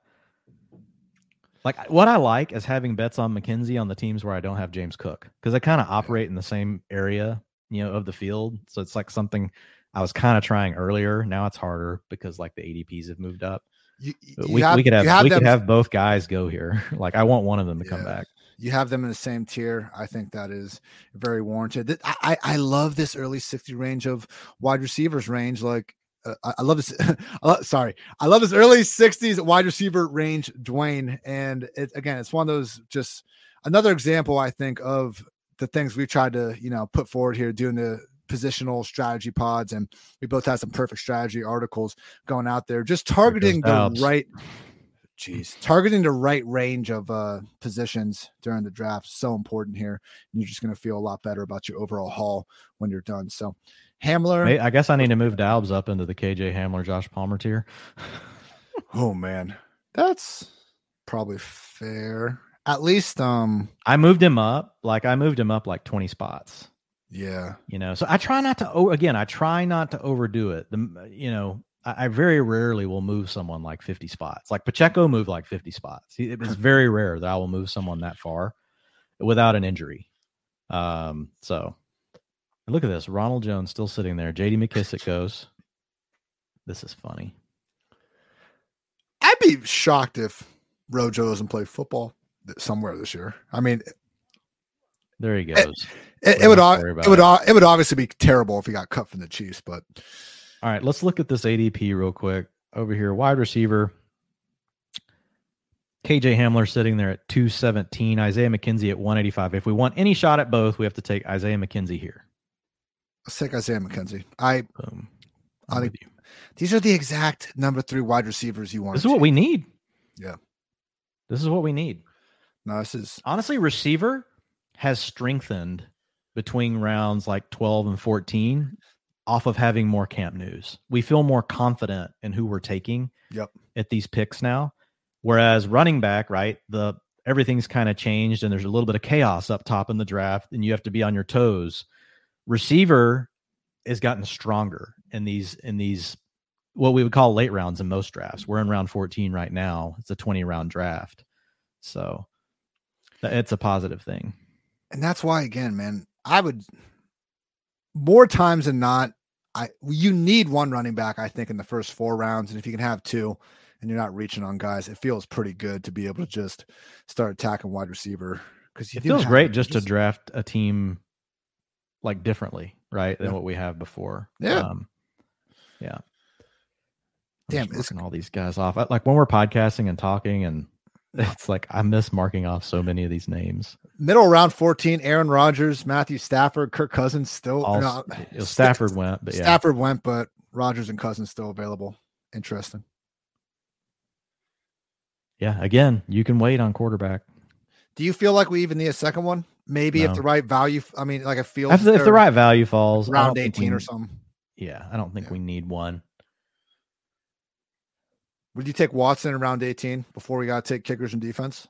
like what I like is having bets on McKenzie on the teams where I don't have James Cook because I kind of operate in the same area, you know, of the field. So it's like something I was kind of trying earlier. Now it's harder because like the ADPs have moved up. You, you we, have, we could have, have we them, could have both guys go here. like I want one of them to yeah, come back. You have them in the same tier. I think that is very warranted. I, I love this early 60 range of wide receivers range. Like uh, I love this. sorry, I love this early 60s wide receiver range, Dwain. And it, again, it's one of those just another example, I think, of the things we've tried to you know put forward here, doing the positional strategy pods, and we both have some perfect strategy articles going out there, just targeting the right. Jeez, targeting the right range of uh, positions during the draft so important here. And you're just going to feel a lot better about your overall haul when you're done. So, Hamler, I guess I need to move Dalbs up into the KJ Hamler, Josh Palmer tier. oh man, that's probably fair. At least, um, I moved him up. Like I moved him up like 20 spots. Yeah. You know, so I try not to, oh, again, I try not to overdo it. The, you know, I, I very rarely will move someone like 50 spots. Like Pacheco moved like 50 spots. It's very rare that I will move someone that far without an injury. Um, so look at this. Ronald Jones still sitting there. JD McKissic goes. This is funny. I'd be shocked if Rojo doesn't play football somewhere this year. I mean, there he goes. It, it would it would it. it would obviously be terrible if he got cut from the Chiefs, but all right, let's look at this ADP real quick over here. Wide receiver. KJ Hamler sitting there at 217, Isaiah McKenzie at 185. If we want any shot at both, we have to take Isaiah McKenzie here. Let's take Isaiah McKenzie. I, Boom. I think these are the exact number three wide receivers you want. This is what we need. Yeah. This is what we need. No, this is honestly receiver has strengthened between rounds like 12 and 14 off of having more camp news. We feel more confident in who we're taking yep. at these picks now. Whereas running back, right, the everything's kind of changed and there's a little bit of chaos up top in the draft and you have to be on your toes. Receiver has gotten stronger in these in these what we would call late rounds in most drafts. We're in round 14 right now. It's a 20 round draft. So it's a positive thing. And that's why again, man, I would more times than not, I you need one running back, I think, in the first four rounds. And if you can have two and you're not reaching on guys, it feels pretty good to be able to just start attacking wide receiver. Because it feels great just to draft a team like differently, right, than yeah. what we have before. Yeah. Um, yeah. Damn, it's all these guys off. Like when we're podcasting and talking, and it's like I miss marking off so many of these names. Middle round 14, Aaron Rodgers, Matthew Stafford, Kirk Cousins still. no, Stafford went, but yeah. Stafford went, but Rodgers and Cousins still available. Interesting. Yeah, again, you can wait on quarterback. Do you feel like we even need a second one? Maybe no. if the right value. I mean, like I feel if, if the right value falls, round 18 we, or something. Yeah, I don't think yeah. we need one. Would you take Watson in round 18 before we got to take kickers and defense?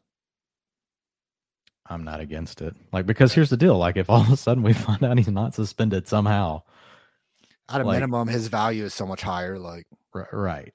I'm not against it. Like, because here's the deal. Like, if all of a sudden we find out he's not suspended somehow, at a like, minimum, his value is so much higher. Like, right.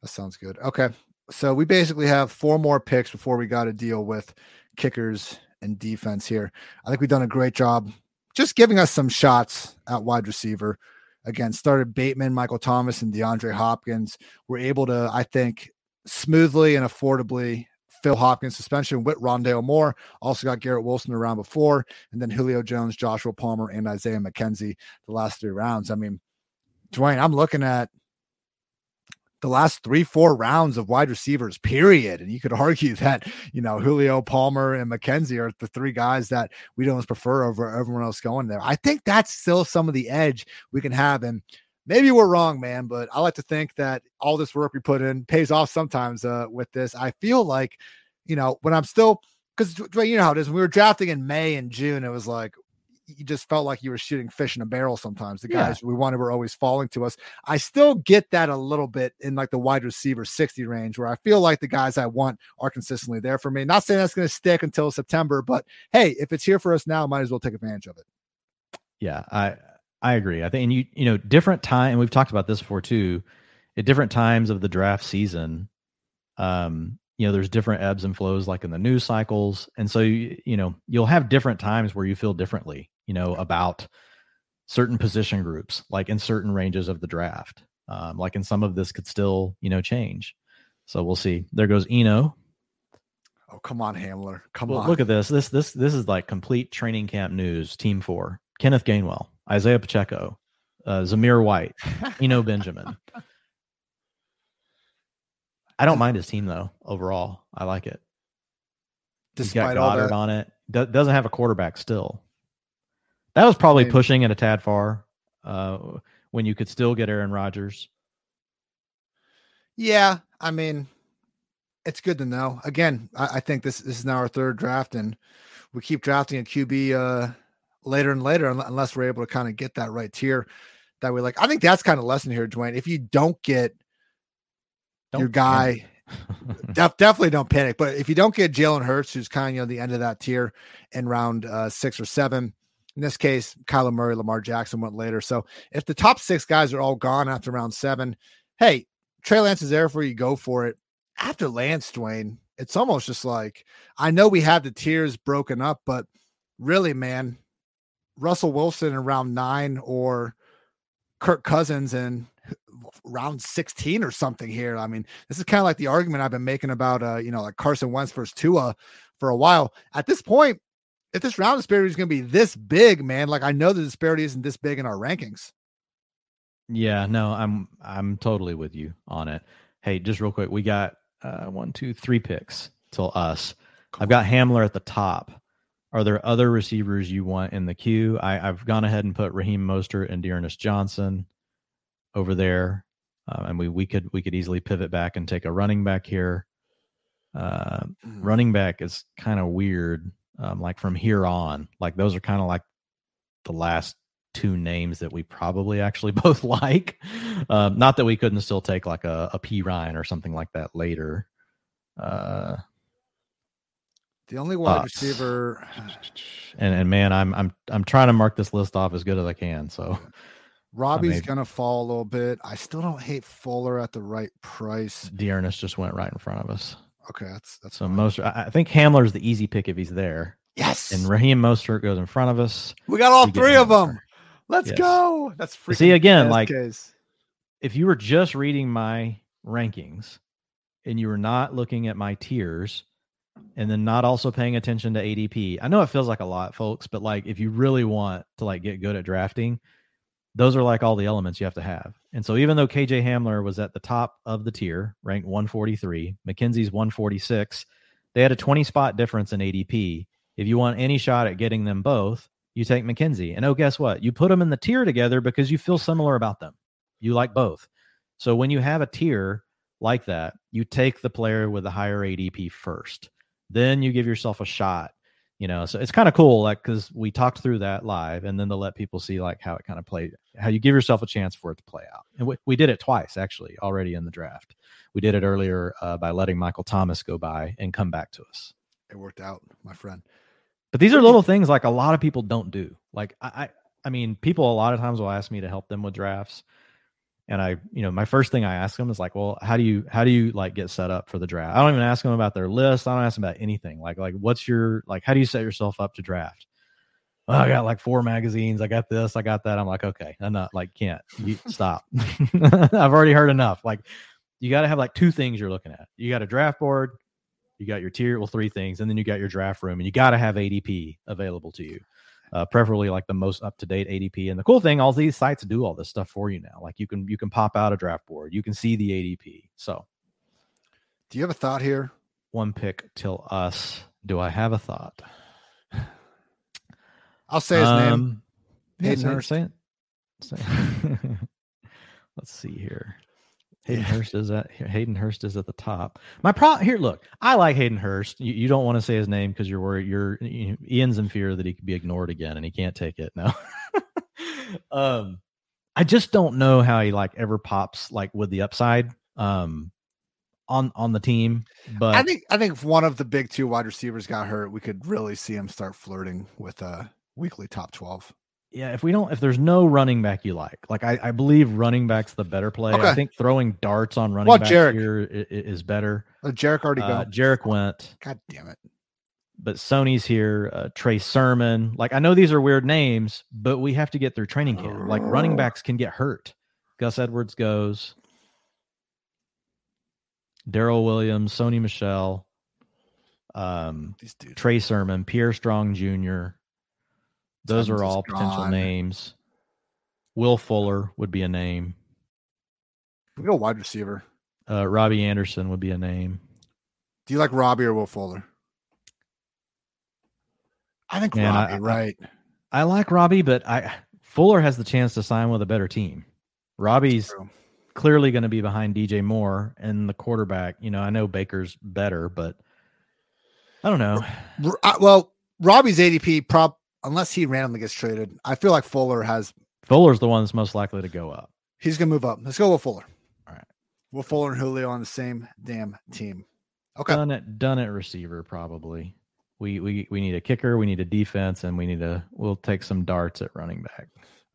That sounds good. Okay. So we basically have four more picks before we got to deal with kickers and defense here. I think we've done a great job just giving us some shots at wide receiver again, started Bateman, Michael Thomas, and DeAndre Hopkins. Were able to, I think, smoothly and affordably fill Hopkins suspension with Rondale Moore. Also got Garrett Wilson around before, and then Julio Jones, Joshua Palmer, and Isaiah McKenzie the last three rounds. I mean, Dwain, I'm looking at the last three, four rounds of wide receivers, period. And you could argue that, you know, Julio, Palmer, and McKenzie are the three guys that we don't prefer over everyone else going there. I think that's still some of the edge we can have. And maybe we're wrong, man, but I like to think that all this work we put in pays off sometimes uh, with this. I feel like, you know, when I'm still, because you know how it is. When we were drafting in May and June, it was like, you just felt like you were shooting fish in a barrel sometimes. The guys yeah. we wanted were always falling to us. I still get that a little bit in like the wide receiver 60 range where I feel like the guys I want are consistently there for me. Not saying that's going to stick until September, but hey, if it's here for us now, might as well take advantage of it. Yeah, I I agree. I think and you you know different time and we've talked about this before too. At different times of the draft season, um, you know there's different ebbs and flows like in the news cycles and so you, you know you'll have different times where you feel differently you know about certain position groups like in certain ranges of the draft um, like in some of this could still you know change. So we'll see. There goes eno. Oh come on hamler. Come well, on. look at this. This this this is like complete training camp news team four. Kenneth gainwell isaiah pacheco uh, zamir white eno benjamin. I don't mind his team though. Overall, I like it. Despite all that, on it, Do- doesn't have a quarterback still. That was probably pushing it a tad far. Uh, when you could still get Aaron Rodgers. Yeah, I mean, it's good to know. Again, I, I, think this this is now our third draft, and we keep drafting a QB uh, later and later, unless we're able to kind of get that right tier that we like. I think that's kind of lesson here, Dwain. If you don't get don't your guy. def, definitely don't panic. But if you don't get Jalen Hurts, who's kind of you know the end of that tier in round uh, six or seven, in this case, Kyler Murray, Lamar Jackson went later. So if the top six guys are all gone after round seven, hey, Trey Lance is there for you. Go for it. After Lance, Dwain, it's almost just like I know we have the tiers broken up, but really, man, Russell Wilson in round nine or Kirk Cousins and round 16 or something here. I mean, this is kind of like the argument I've been making about uh, you know, like Carson Wentz versus Tua for a while. At this point, if this round disparity is going to be this big, man, like I know the disparity isn't this big in our rankings. Yeah, no, I'm I'm totally with you on it. Hey, just real quick, we got uh, one, two, three picks till us. Cool. I've got Hamler at the top. Are there other receivers you want in the queue? I, have gone ahead and put Raheem Mostert and D'Ernest Johnson over there, uh, and we we could we could easily pivot back and take a running back here. Uh, mm. Running back is kind of weird. Um, like from here on, like those are kind of like the last two names that we probably actually both like. Um, not that we couldn't still take like a, a Perine or something like that later. Uh, the only wide receiver, and and man, I'm I'm I'm trying to mark this list off as good as I can. So, Robbie's gonna fall a little bit. I still don't hate Fuller at the right price. D'Ernest just went right in front of us. Okay, that's that's so fine. most. I think Hamler's the easy pick if he's there. Yes, and Raheem Mostert goes in front of us. We got all three of them. Let's yes. go. That's freaking see again. Like case. if you were just reading my rankings and you were not looking at my tiers and then not also paying attention to ADP. I know it feels like a lot, folks, but like if you really want to like get good at drafting, those are like all the elements you have to have. And so even though KJ Hamler was at the top of the tier, ranked 143, McKenzie's 146, they had a 20 spot difference in ADP. If you want any shot at getting them both, you take McKenzie. And oh, guess what? You put them in the tier together because you feel similar about them. You like both. So when you have a tier like that, you take the player with the higher ADP first. Then you give yourself a shot. You know, so it's kind of cool, like because we talked through that live, and then to let people see like how it kind of played, how you give yourself a chance for it to play out. And we, we did it twice actually already in the draft. We did it earlier uh, by letting Michael Thomas go by and come back to us. It worked out, my friend. But these are little things like a lot of people don't do. Like I, I, I mean, people a lot of times will ask me to help them with drafts, and I, you know, my first thing I ask them is like, well, how do you, how do you like get set up for the draft? I don't even ask them about their list. I don't ask them about anything. Like, like what's your, like, how do you set yourself up to draft? Well, I got like four magazines. I got this. I got that. I'm like, okay, I'm not like can't you stop. I've already heard enough. Like, you got to have like two things you're looking at. You got a draft board you got your tier, well, three things, and then you got your draft room, and you got to have ADP available to you, uh, preferably like the most up to date ADP. And the cool thing, all these sites do all this stuff for you now. Like you can you can pop out a draft board, you can see the ADP. So, do you have a thought here? One pick till us. Do I have a thought? I'll say his um, name. Yeah, say it. Say it. Let's see here. Hayden Hurst is at Hayden Hurst is at the top. My pro here, look, I like Hayden Hurst. You, you don't want to say his name because you're worried. You're you, Ian's in fear that he could be ignored again and he can't take it. No, um, I just don't know how he like ever pops like with the upside um on on the team. But I think I think if one of the big two wide receivers got hurt, we could really see him start flirting with a weekly top twelve yeah, if we don't, if there's no running back you like, like I, I believe running back's the better play. Okay. I think throwing darts on running back here is, is better. Oh, Jerick already uh, Jerick went. God damn it! But Sony's here. Uh, Trey Sermon. Like I know these are weird names, but we have to get through training camp. Like running backs can get hurt. Gus Edwards goes. Darrel Williams, Sony Michel, um, Trey Sermon, Pierre Strong Jr. Those are all potential names. Will Fuller would be a name. We go wide receiver. Uh, Robbie Anderson would be a name. Do you like Robbie or Will Fuller? I think Man, Robbie, I, right? I, I, like Robbie, but I Fuller has the chance to sign with a better team. Robbie's clearly going to be behind DJ Moore and the quarterback. You know, I know Baker's better, but I don't know. Well, Robbie's ADP prop unless he randomly gets traded, I feel like Fuller has Fuller's the one that's most likely to go up. He's gonna move up. Let's go with Fuller. All right. Will Fuller and Julio on the same damn team. Okay. Done it done it receiver, probably. We we we need a kicker, we need a defense, and we need a we'll take some darts at running back.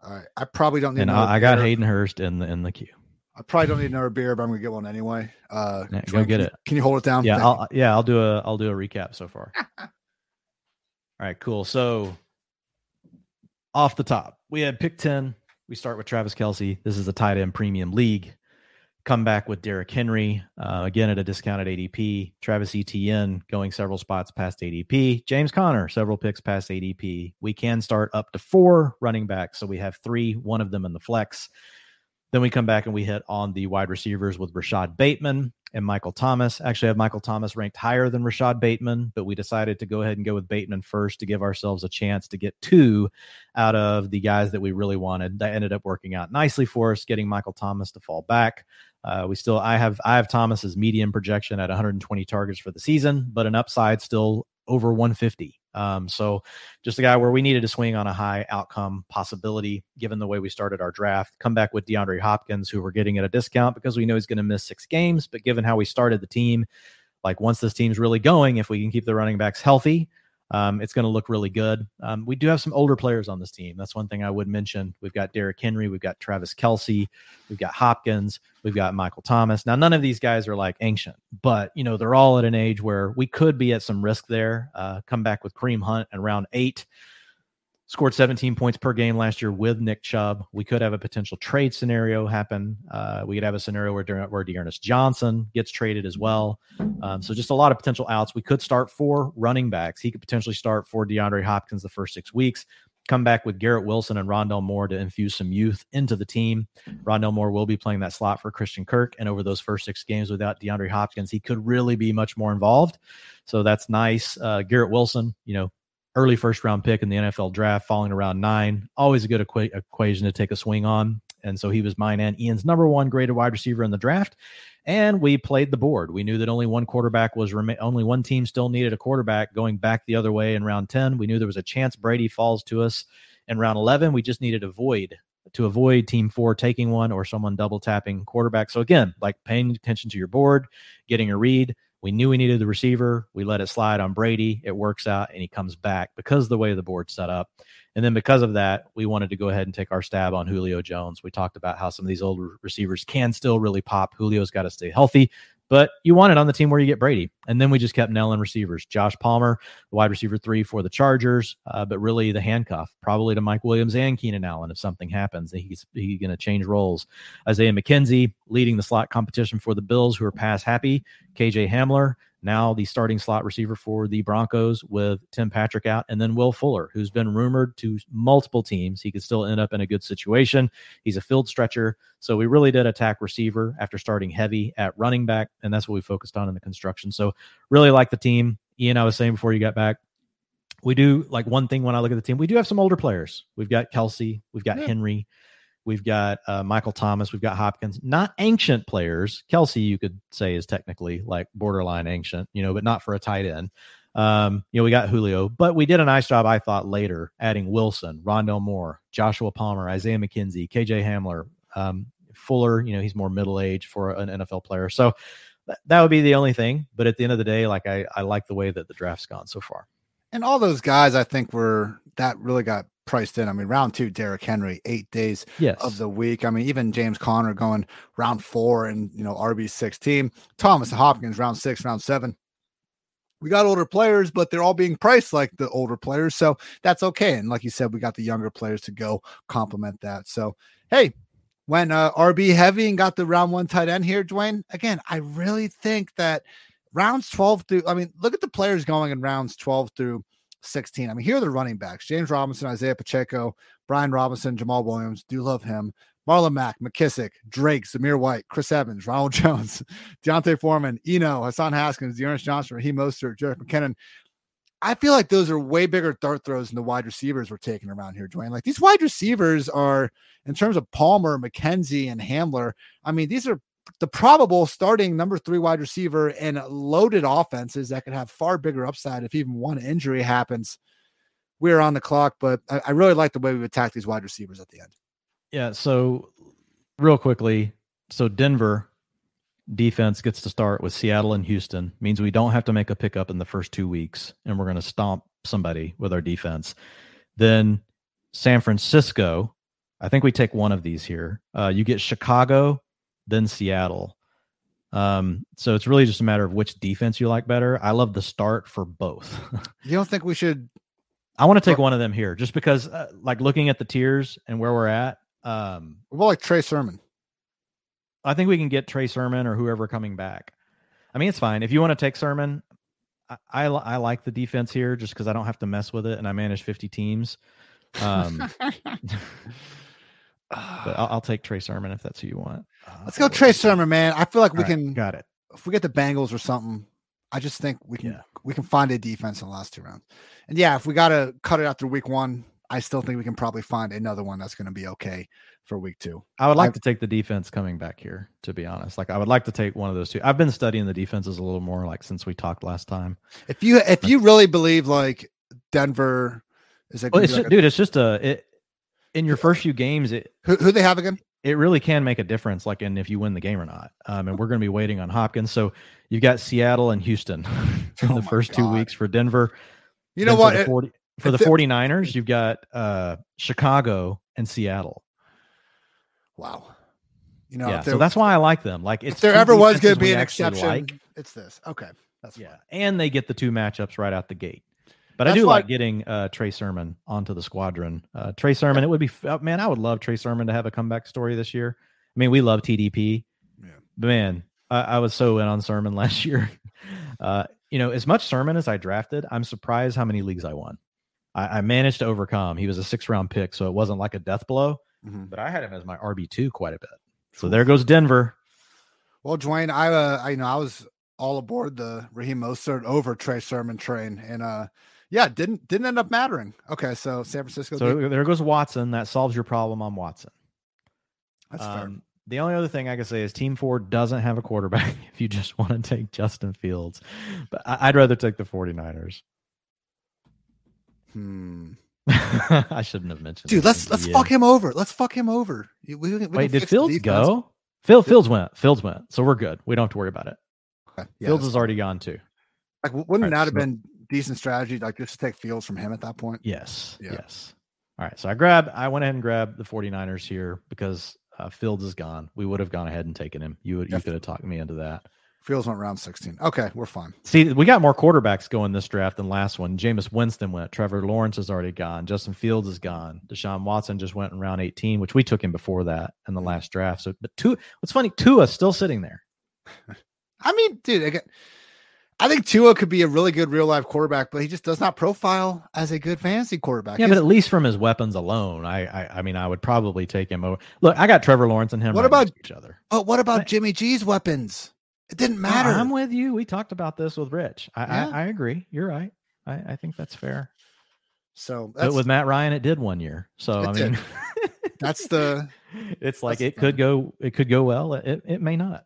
All right. I probably don't need And I, I, got Hayden Hurst in the in the queue. I probably don't need another beer, but I'm gonna get one anyway. Uh yeah, go get can it. You, can you hold it down? Yeah, I'll yeah, I'll do a I'll do a recap so far. All right, cool. So off the top, we had pick 10. We start with Travis Kelce. This is a tight end premium league. come back with Derrick Henry, uh, again at a discounted ADP. Travis Etienne going several spots past ADP. James Conner, several picks past ADP. We can start up to four running backs. So we have three, one of them in the flex. Then we come back and we hit on the wide receivers with Rashod Bateman and Michael Thomas. Actually, I have Michael Thomas ranked higher than Rashod Bateman, but we decided to go ahead and go with Bateman first to give ourselves a chance to get two out of the guys that we really wanted. That ended up working out nicely for us, getting Michael Thomas to fall back. Uh, we still, I have, I have Thomas's median projection at 120 targets for the season, but an upside still over 150. Um, so just a guy where we needed to swing on a high outcome possibility, given the way we started our draft. Come back with DeAndre Hopkins, who we're getting at a discount because we know he's going to miss six games. But given how we started the team, like once this team's really going, if we can keep the running backs healthy, um, it's going to look really good. Um, we do have some older players on this team. That's one thing I would mention. We've got Derrick Henry, we've got Travis Kelce, we've got Hopkins, we've got Michael Thomas. Now, none of these guys are like ancient, but you know they're all at an age where we could be at some risk there. Uh, come back with Kareem Hunt and round eight scored 17 points per game last year with Nick Chubb. We could have a potential trade scenario happen. Uh, we could have a scenario where, where D'Ernest Johnson gets traded as well. Um, so just a lot of potential outs. We could start four running backs. He could potentially start for DeAndre Hopkins the first six weeks. Come back with Garrett Wilson and Rondale Moore to infuse some youth into the team. Rondale Moore will be playing that slot for Christian Kirk. And over those first six games without DeAndre Hopkins, he could really be much more involved. So that's nice. Uh, Garrett Wilson, you know, early first round pick in the NFL draft, falling around nine. Always a good equa- equation to take a swing on. And so he was mine and Ian's number one graded wide receiver in the draft. And we played the board. We knew that only one quarterback was rem- only one team still needed a quarterback going back the other way in round 10. We knew there was a chance Brady falls to us in round 11. We just needed to avoid to avoid team four taking one or someone double tapping quarterback. So again, like paying attention to your board, getting a read, we knew we needed the receiver. We let it slide on Brady. It works out and he comes back because of the way the board's set up. And then because of that, we wanted to go ahead and take our stab on Julio Jones. We talked about how some of these old receivers can still really pop. Julio's got to stay healthy. But you want it on the team where you get Brady. And then we just kept nailing receivers. Josh Palmer, wide receiver three for the Chargers, uh, but really the handcuff, probably to Mike Williams and Keenan Allen if something happens. He's, he's going to change roles. Isaiah McKenzie leading the slot competition for the Bills, who are pass happy. KJ Hamler, now the starting slot receiver for the Broncos with Tim Patrick out, and then Will Fuller, who's been rumored to multiple teams. He could still end up in a good situation. He's a field stretcher. So we really did attack receiver after starting heavy at running back, and that's what we focused on in the construction. So really like the team. Ian, I was saying before you got back, we do like one thing when I look at the team, we do have some older players. We've got Kelce, we've got yeah. Henry, We've got uh, Michael Thomas. We've got Hopkins. Not ancient players. Kelce, you could say, is technically like borderline ancient, you know, but not for a tight end. Um, you know, we got Julio, but we did a nice job, I thought, later adding Wilson, Rondale Moore, Joshua Palmer, Isaiah McKenzie, KJ Hamler, um, Fuller. You know, he's more middle age for an NFL player. So th- that would be the only thing. But at the end of the day, like I, I like the way that the draft's gone so far. And all those guys, I think, were that really got priced in. I mean, round two, Derrick Henry, eight days yes. of the week. I mean, even James Conner going round four and you know RB sixteen. Thomas Hopkins round six, round seven. We got older players, but they're all being priced like the older players, so that's okay. And like you said, we got the younger players to go complement that. So hey, when uh, RB heavy and got the round one tight end here, Dwain. Again, I really think that rounds twelve through. I mean, look at the players going in rounds twelve through 16. I mean, here are the running backs James Robinson, Isaiah Pacheco, Brian Robinson, Jamal Williams. Do love him. Marlon Mack, McKissic, Drake, Zamir White, Chris Evans, Ronald Jones, D'Onta Foreman, Eno, Hassan Haskins, D'Ernest Johnson, Raheem Mostert, Jerick McKinnon. I feel like those are way bigger dart throws than the wide receivers we're taking around here, Dwain. Like these wide receivers are, in terms of Palmer, McKenzie, and Hamler, I mean, these are the probable starting number three wide receiver in loaded offenses that could have far bigger upside if even one injury happens. We're on the clock, but I, I really like the way we've attacked these wide receivers at the end. Yeah. So, real quickly, so Denver defense gets to start with Seattle and Houston, means we don't have to make a pickup in the first two weeks, and we're going to stomp somebody with our defense. Then San Francisco, I think we take one of these here. Uh, you get Chicago then Seattle. Um, so it's really just a matter of which defense you like better. I love the start for both. you don't think we should? I want to take one of them here, just because, uh, like looking at the tiers and where we're at. Um, what like Trey Sermon? I think we can get Trey Sermon or whoever coming back. I mean, it's fine if you want to take Sermon. I, I, I like the defense here just because I don't have to mess with it, and I manage fifty teams. Um, but I'll, I'll, take Trey Sermon if that's who you want. Uh, Let's go Trey Sermon, man. I feel like we right, can got it. If we get the Bengals or something, I just think we can yeah. we can find a defense in the last two rounds. And yeah, if we got to cut it after week one, I still think we can probably find another one that's going to be okay for week two. I would like I, to take the defense coming back here, to be honest. Like I would like to take one of those two. I've been studying the defenses a little more like since we talked last time. If you if you really believe like Denver is like, well, it's like just, a, dude, it's just a it in your first few games. It who, who they have again? It really can make a difference, like in if you win the game or not. Um, and we're going to be waiting on Hopkins. So you've got Seattle and Houston in oh the first God. two weeks for Denver. You know what? 40, for the 49ers, you've got uh, Chicago and Seattle. Wow. You know, yeah, so that's why I like them. Like, if there ever was going to be an exception, like. it's this. Okay, that's yeah, fine. and they get the two matchups right out the gate. But that's I do like getting uh, Trey Sermon onto the squadron. Uh, Trey Sermon, yeah. it would be uh, man, I would love Trey Sermon to have a comeback story this year. I mean, we love TDP, yeah. but man, I, I was so in on Sermon last year. Uh, you know, as much Sermon as I drafted, I'm surprised how many leagues I won. I, I managed to overcome. He was a six round pick, so it wasn't like a death blow. Mm-hmm. But I had him as my RB two quite a bit. So there goes Denver. Well, Dwain, I, uh, I you know I was all aboard the Raheem Mostert over Trey Sermon train, and uh, yeah, didn't didn't end up mattering. Okay, so San Francisco. So did- there goes Watson. That solves your problem on Watson. That's um, fair. The only other thing I can say is Team Four doesn't have a quarterback if you just want to take Justin Fields. But I'd rather take the 49ers. Hmm. I shouldn't have mentioned. Dude, let's let's fuck him over. Let's fuck him over. We, we Wait, did Fields go? Phil Fields went. Fields went. So we're good. We don't have to worry about it. Okay. Yeah, Fields is already gone too. Like, wouldn't right, that have been decent strategy? Like, just take Fields from him at that point. Yes. Yeah. Yes. All right. So I grabbed. I went ahead and grabbed the 49ers here because uh, Fields is gone. We would have gone ahead and taken him. You would. You could have talked me into that. Fields went round 16. Okay, we're fine. See, we got more quarterbacks going this draft than last one. Jameis Winston went. Trevor Lawrence is already gone. Justin Fields is gone. Deshaun Watson just went in round 18, which we took him before that in the mm-hmm. last draft. So, but two, what's funny, Tua still sitting there. I mean, dude, again, I think Tua could be a really good real life quarterback, but he just does not profile as a good fantasy quarterback. Yeah, but at least from his weapons alone, I, I, I mean, I would probably take him over. Look, I got Trevor Lawrence and him. What right about each other? Oh, what about Jimmy G's weapons? It didn't matter. I'm with you. We talked about this with Rich. I, yeah. I, I, agree. You're right. I, I think that's fair. So but with Matt Ryan, it did one year. So I mean, that's the. It's like it could go. It could go well. It it may not.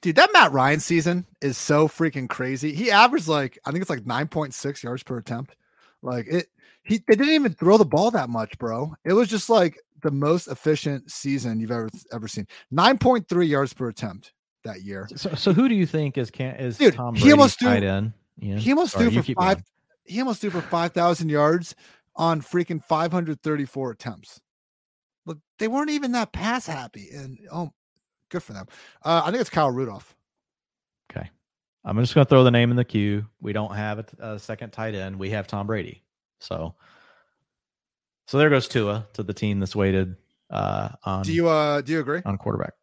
Dude, that Matt Ryan season is so freaking crazy. He averaged like I think it's like nine point six yards per attempt. Like it, he they didn't even throw the ball that much, bro. It was just like the most efficient season you've ever ever seen. Nine point three yards per attempt that year. So, so who do you think is can is Dude, Tom Brady he almost tight end? Yeah. He almost threw for five. Going. He almost threw for five thousand yards on freaking five hundred thirty four attempts. Look, they weren't even that pass happy, and oh, good for them. Uh, I think it's Kyle Rudolph. Okay, I'm just going to throw the name in the queue. We don't have a, a second tight end. We have Tom Brady. So, so there goes Tua to the team that's waited uh, on. Do you uh do you agree on quarterback?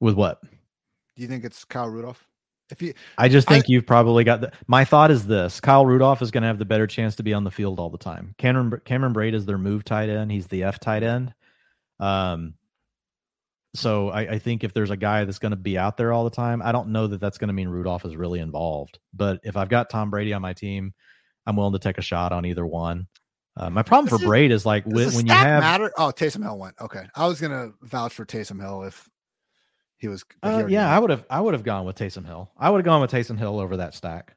With what? Do you think it's Kyle Rudolph? If you, I just think I, you've probably got the. My thought is this: Kyle Rudolph is going to have the better chance to be on the field all the time. Cameron Cameron Brate is their move tight end. He's the F tight end. Um, so I, I think if there's a guy that's going to be out there all the time, I don't know that that's going to mean Rudolph is really involved. But if I've got Tom Brady on my team, I'm willing to take a shot on either one. Uh, my problem for Brate is like when, when you have matter. Taysom Hill went. Okay, I was gonna vouch for Taysom Hill if he was. Uh, yeah, I would have. I would have gone with Taysom Hill. I would have gone with Taysom Hill over that stack.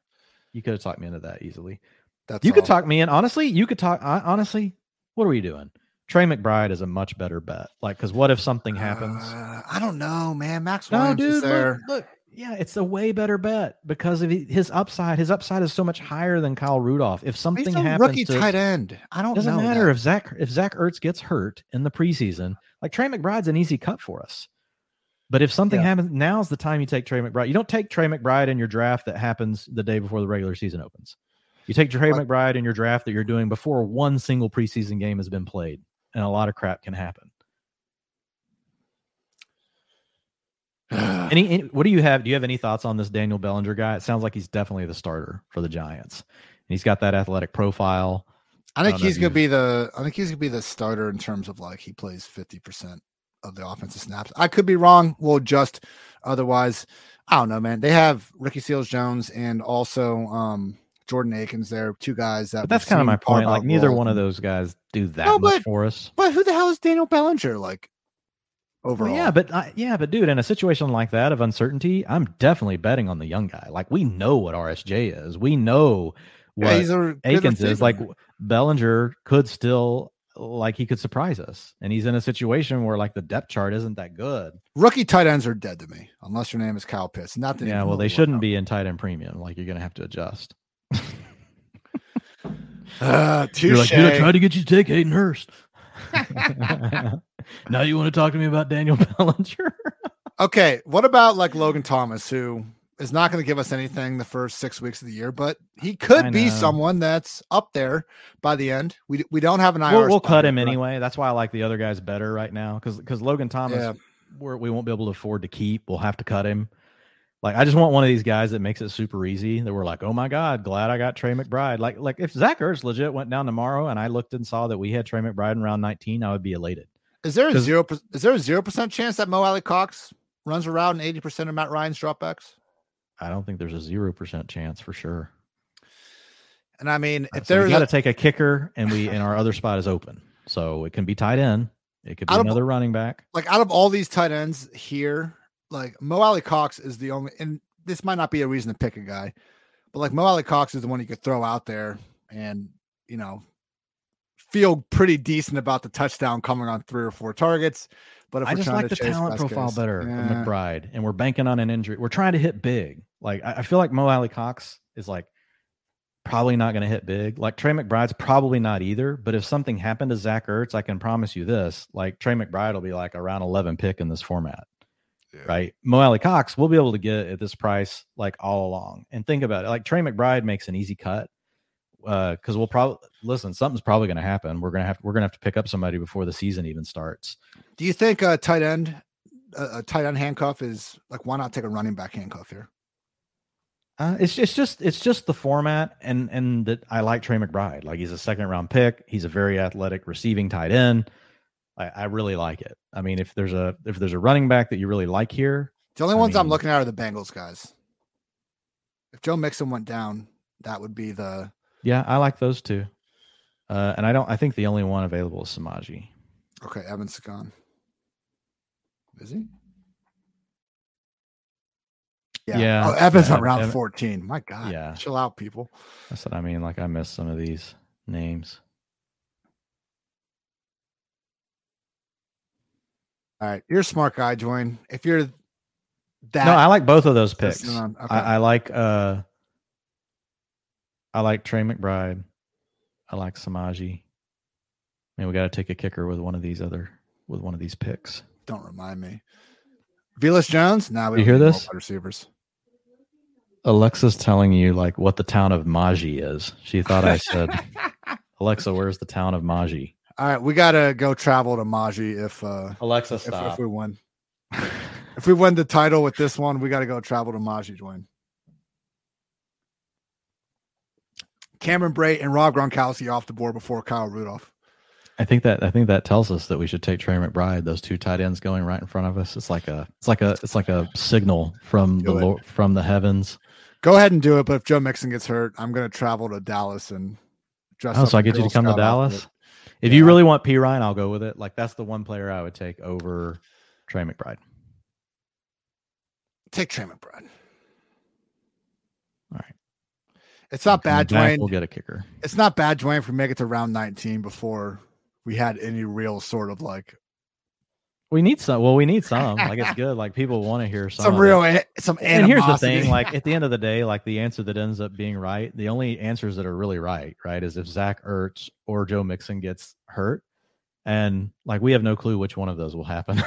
You could have talked me into that easily. That's you all. could talk me in. Honestly, you could talk. honestly, what are we doing? Trey McBride is a much better bet. Like, because what if something happens? Uh, I don't know, man. Max no, dude, look, look, yeah, it's a way better bet because of his upside. His upside is so much higher than Kyle Rudolph. If something happens, rookie to, tight end. I don't. Know. Doesn't matter that. if Zach if Zach Ertz gets hurt in the preseason. Like Trey McBride's an easy cut for us. But if something yeah. happens, now's the time you take Trey McBride. You don't take Trey McBride in your draft that happens the day before the regular season opens. You take Trey? McBride in your draft that you're doing before one single preseason game has been played, and a lot of crap can happen. any, any, what do you have? Do you have any thoughts on this Daniel Bellinger guy? It sounds like he's definitely the starter for the Giants. And he's got that athletic profile. I think I he's gonna be the I think he's gonna be the starter in terms of like he plays 50% of the offensive snaps. I could be wrong. We'll just otherwise. I don't know, man. They have Ricky Seals Jones and also um Jordan Akins there, two guys that but that's kind of my point. Like neither one of those guys do that no, much for us. But who the hell is Daniel Bellinger? Like overall. Well, yeah, but uh, yeah, but dude, in a situation like that of uncertainty, I'm definitely betting on the young guy. Like we know what RSJ is. We know what yeah, Akins is. Like Bellinger could still like he could surprise us. And he's in a situation where like the depth chart isn't that good. Rookie tight ends are dead to me, unless your name is Kyle Pitts. Not that yeah, well, they shouldn't be in tight end premium. Like you're gonna have to adjust. uh, you're like, dude, I tried to get you to take Hayden Hurst. now you want to talk to me about Daniel Bellinger? okay, what about like Logan Thomas, who is not going to give us anything the first six weeks of the year, but he could be someone that's up there by the end. We we don't have an IR. We'll, we'll cut him anyway. That's why I like the other guys better right now because because Logan Thomas, yeah. we're, we won't be able to afford to keep. We'll have to cut him. Like I just want one of these guys that makes it super easy. That we're like, oh my god, glad I got Trey McBride. Like like if Zach Ertz legit went down tomorrow and I looked and saw that we had Trey McBride in round nineteen, I would be elated. Is there a zero? Is there a zero percent chance that Mo Alie-Cox runs around eighty percent of Matt Ryan's dropbacks? I don't think there's a zero percent chance for sure. And I mean, if so there's got to take a kicker, and we and our other spot is open, so it can be tight end. It could be another running back. Like out of all these tight ends here, like Mo Alie-Cox is the only, and this might not be a reason to pick a guy, but like Mo Alie-Cox is the one you could throw out there and you know feel pretty decent about the touchdown coming on three or four targets. But I just like the talent profile better yeah. McBride, and we're banking on an injury. We're trying to hit big. Like I, I feel like Mo Alie-Cox is like probably not going to hit big. Like Trey McBride's probably not either. But if something happened to Zach Ertz, I can promise you this: like Trey McBride will be like around eleven pick in this format. Yeah. Right, Mo Alie-Cox, we'll be able to get at this price like all along. And think about it, like Trey McBride makes an easy cut because uh, we'll probably listen. Something's probably going to happen. We're gonna have we're gonna have to pick up somebody before the season even starts. Do you think a tight end, a, a tight end handcuff is like why not take a running back handcuff here? Uh, it's it's just it's just the format and and that I like Trey McBride. Like he's a second round pick. He's a very athletic receiving tight end. I, I really like it. I mean, if there's a if there's a running back that you really like here, the only I ones mean, I'm looking at are the Bengals guys. If Joe Mixon went down, that would be the yeah, I like those two. Uh, and I don't. I think the only one available is Samaje. Okay, Evans gone. Is he? Yeah. yeah. Oh, Evans yeah, on round Evan, 14. My God. Yeah. Chill out, people. That's what I mean. Like I missed some of these names. All right. You're a smart guy, Join. If you're that No, I like both of those picks. Okay. I, I like uh I like Trey McBride. I like Samaje. And we got to take a kicker with one of these other with one of these picks. Don't remind me. Velus Jones. Now nah, we you hear this? Receivers. Alexa's telling you like what the town of Maji is. She thought I said, Alexa, where's the town of Maji? All right, we gotta go travel to Maji if uh Alexa stop. If, if we win. if we win the title with this one, we gotta go travel to Maji, Dwain. Cameron Brate and Rob Gronkowski off the board before Kyle Rudolph. I think that I think that tells us that we should take Trey McBride. Those two tight ends going right in front of us. It's like a it's like a it's like a signal from do the Lord, from the heavens. Go ahead and do it. But if Joe Mixon gets hurt, I'm going to travel to Dallas and dress. Oh, so I get you to come to Dallas. If yeah. you really want P Ryan, I'll go with it. Like that's the one player I would take over Trey McBride. Take Trey McBride. All right. It's not bad, Dwain. We'll get a kicker. It's not bad, Dwain, if we make it to round 19 before we had any real sort of like. We need some. Well, we need some. Like it's good. Like people want to hear some. Some real, some. Animosity. And here's the thing: like at the end of the day, like the answer that ends up being right, the only answers that are really right, right, is if Zach Ertz or Joe Mixon gets hurt, and like we have no clue which one of those will happen.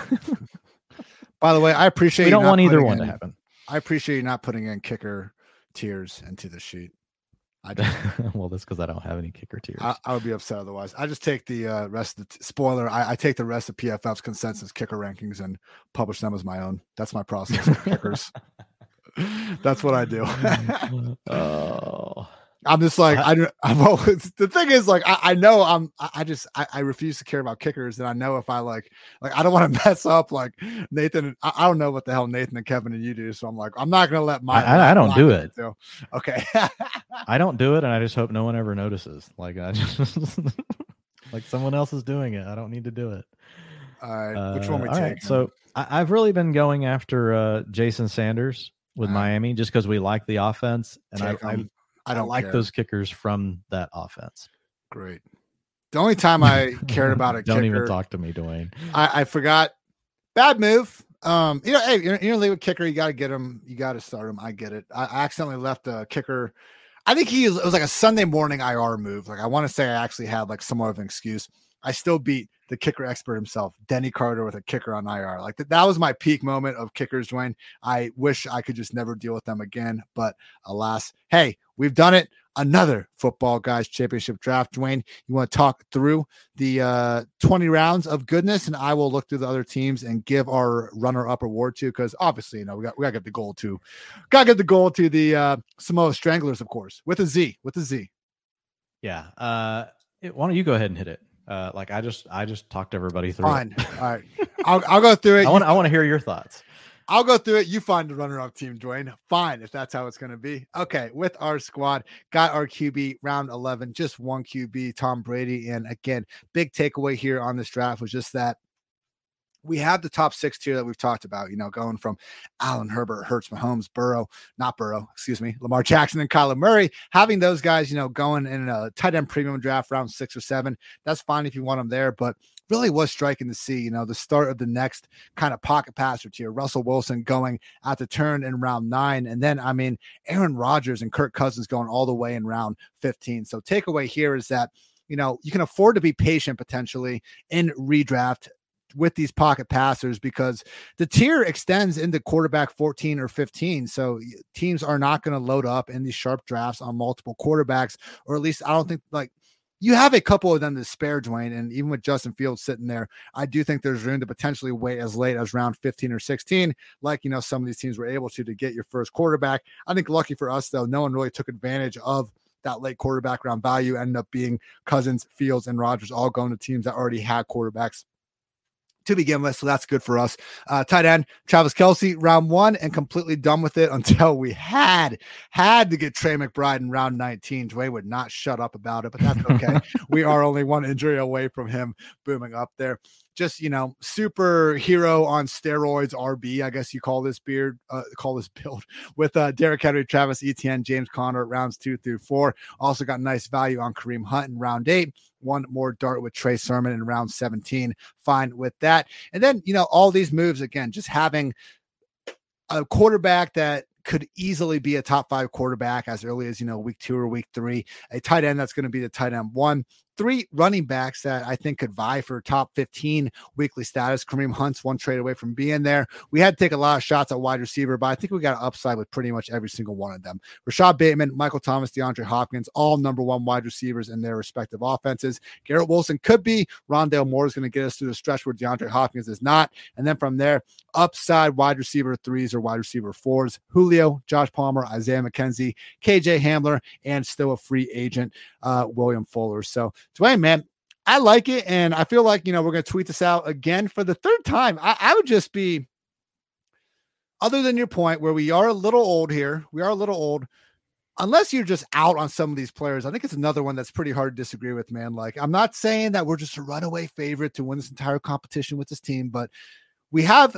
By the way, I appreciate. We don't want either one in, to happen. I appreciate you not putting in kicker tiers into the sheet. I just, well, that's because I don't have any kicker tiers. I, I, would be upset otherwise. I just take the uh, rest of the t- spoiler. I, I, take the rest of PFF's consensus kicker rankings and publish them as my own. That's my process for kickers. That's what I do. oh. I'm just like I, I'm always, the thing is like I, I know I'm I just I, I, refuse to care about kickers and I know if I like like I don't want to mess up like Nathan I, I, don't know what the hell Nathan and Kevin and you do so I'm like I'm not gonna let my I, I don't do it. okay. I don't do it and I just hope no one ever notices. Like I just like someone else is doing it. I don't need to do it. All right which one we uh, take right, so I, have really been going after uh Jason Sanders with Miami just because we like the offense and I, I I don't like care. those kickers from that offense. Great. The only time I cared about a don't kicker, even talk to me, Dwain. I, I forgot. Bad move. Um, you know, hey, you're, you're leave a kicker. You got to get him. You got to start him. I get it. I, I accidentally left a kicker. I think he was, it was like a Sunday morning IR move. Like I want to say I actually had like somewhat of an excuse. I still beat the kicker expert himself, Denny Carter, with a kicker on IR. Like that, that was my peak moment of kickers, Dwain. I wish I could just never deal with them again, but alas, hey, we've done it. Another football guys championship draft. Dwain, you want to talk through the uh, 20 rounds of goodness, and I will look through the other teams and give our runner-up award to because obviously, you know, we got we gotta get the goal to gotta get the goal to the uh, Samoa Stranglers, of course, with a Z, with a Z. Yeah. Uh, why don't you go ahead and hit it? Uh, like I just I just talked everybody through. Fine. It. All right. I'll I'll go through it. I want I want to hear your thoughts. I'll go through it. You find the runner up team, Dwain. Fine, if that's how it's going to be. Okay, with our squad, got our QB round 11, just one QB, Tom Brady. And again, big takeaway here on this draft was just that we have the top six tier that we've talked about, you know, going from Allen Herbert, Hurts, Mahomes, Burrow, not Burrow, excuse me, Lamar Jackson and Kyler Murray, having those guys, you know, going in a tight end premium draft round six or seven. That's fine if you want them there, but really was striking to see, you know, the start of the next kind of pocket passer tier. Russell Wilson going at the turn in round nine. And then, I mean, Aaron Rodgers and Kirk Cousins going all the way in round 15. So, takeaway here is that you know, you can afford to be patient potentially in redraft with these pocket passers because the tier extends into quarterback 14 or 15. So teams are not going to load up in these sharp drafts on multiple quarterbacks, or at least I don't think like you have a couple of them to spare, Dwain. And even with Justin Fields sitting there, I do think there's room to potentially wait as late as round 15 or 16, like you know, some of these teams were able to to get your first quarterback. I think lucky for us, though, no one really took advantage of that late quarterback round value, ended up being Cousins, Fields, and Rodgers all going to teams that already had quarterbacks to begin with. So that's good for us. Uh, tight end Travis Kelce round one, and completely done with it until we had had to get Trey McBride in round 19. Dwain would not shut up about it, but that's okay. we are only one injury away from him booming up there just you know superhero on steroids RB I guess you call this beard uh, call this build with uh Derrick Henry Travis Etienne James Conner rounds 2 through 4 also got nice value on Kareem Hunt in round 8 one more dart with Trey Sermon in round 17 fine with that. And then you know all these moves again just having a quarterback that could easily be a top five quarterback as early as you know week two or week three. A tight end that's going to be the tight end one three running backs that I think could vie for top 15 weekly status. Kareem Hunt's one trade away from being there. We had to take a lot of shots at wide receiver, but I think we got an upside with pretty much every single one of them. Rashod Bateman, Michael Thomas, DeAndre Hopkins, all number one wide receivers in their respective offenses. Garrett Wilson could be. Rondale Moore is going to get us through the stretch where DeAndre Hopkins is not. And then from there, upside wide receiver threes or wide receiver fours. Julio, Josh Palmer, Isaiah McKenzie, KJ Hamler, and still a free agent, uh, William Fuller. So Dwain, man, I like it. And I feel like, you know, we're going to tweet this out again for the third time. I, I would just be, other than your point where we are a little old here, we are a little old. Unless you're just out on some of these players, I think it's another one that's pretty hard to disagree with, man. Like, I'm not saying that we're just a runaway favorite to win this entire competition with this team, but we have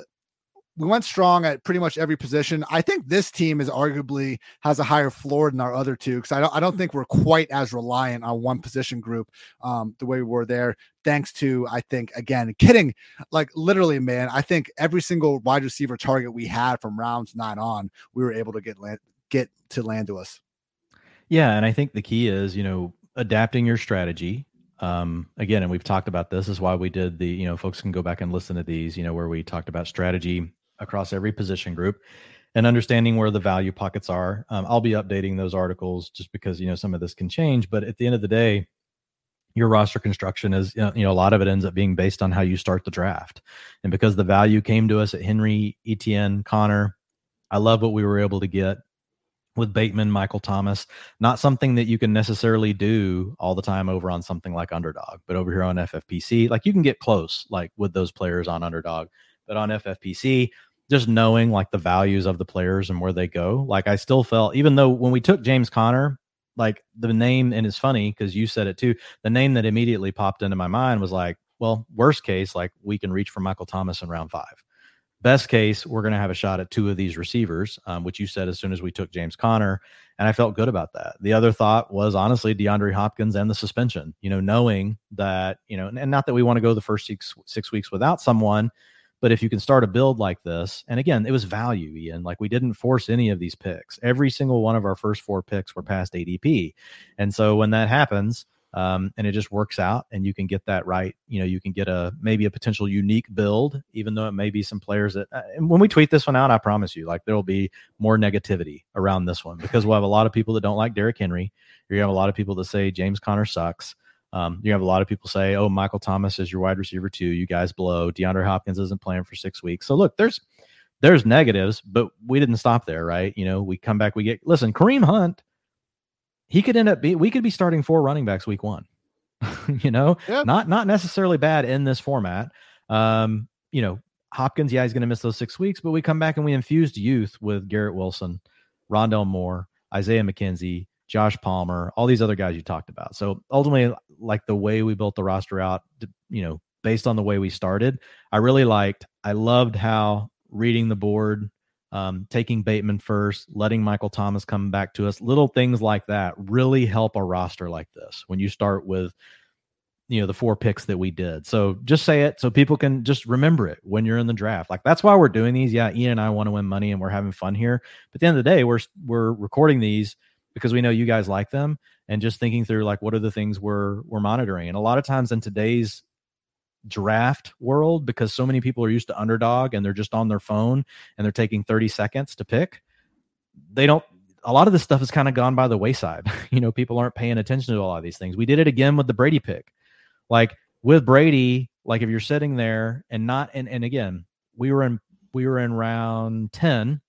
we went strong at pretty much every position. I think this team is arguably has a higher floor than our other two because I don't I don't think we're quite as reliant on one position group um, the way we were there. Thanks to I think again kidding like literally man I think every single wide receiver target we had from rounds nine on we were able to get land, get to land to us. Yeah, and I think the key is you know adapting your strategy um again and we've talked about this, this is why we did the you know folks can go back and listen to these you know where we talked about strategy across every position group. and understanding where the value pockets are. Um, I'll be updating those articles just because you know some of this can change. But at the end of the day, your roster construction is you know a lot of it ends up being based on how you start the draft, and because the value came to us at Henry, Etienne, Conner, I love what we were able to get with Bateman, Michael Thomas. Not something that you can necessarily do all the time over on something like Underdog, but over here on FFPC, like you can get close, like with those players on Underdog. But on FFPC, just knowing like the values of the players and where they go, like I still felt, even though when we took James Conner, like the name, and it's funny because you said it too, the name that immediately popped into my mind was like, well, worst case, like we can reach for Michael Thomas in round five. Best case, we're going to have a shot at two of these receivers, um, which you said as soon as we took James Conner. And I felt good about that. The other thought was honestly DeAndre Hopkins and the suspension, you know, knowing that, you know, and not that we want to go the first six, six weeks without someone, but if you can start a build like this, and again, it was value, Ian. Like we didn't force any of these picks. Every single one of our first four picks were past ADP. And so when that happens, um, and it just works out and you can get that right you know you can get a maybe a potential unique build even though it may be some players that uh, and when we tweet this one out i promise you like there'll be more negativity around this one because we'll have a lot of people that don't like Derrick henry you have a lot of people that say james conner sucks um, you have a lot of people say oh michael thomas is your wide receiver too you guys blow deandre hopkins isn't playing for six weeks so look there's there's negatives but we didn't stop there right you know we come back we get listen kareem hunt he could end up be we could be starting four running backs week one. you know, yep. not not necessarily bad in this format. Um, you know, Hopkins, yeah, he's going to miss those six weeks, but we come back and we infused youth with Garrett Wilson, Rondale Moore, Isaiah McKenzie, Josh Palmer, all these other guys you talked about. So ultimately, like the way we built the roster out, you know, based on the way we started, I really liked. I loved how reading the board um, taking Bateman first, letting Michael Thomas come back to us, little things like that really help a roster like this when you start with you know the four picks that we did. So just say it so people can just remember it when you're in the draft. Like that's why we're doing these. Yeah, Ian and I want to win money and we're having fun here. But at the end of the day, we're we're recording these because we know you guys like them and just thinking through like what are the things we're we're monitoring. And a lot of times in today's draft world because so many people are used to underdog and they're just on their phone and they're taking 30 seconds to pick they don't a lot of this stuff has kind of gone by the wayside. You know people aren't paying attention to a lot of these things. We did it again with the brady pick. Like with brady like if you're sitting there and not and, and again we were in we were in round 10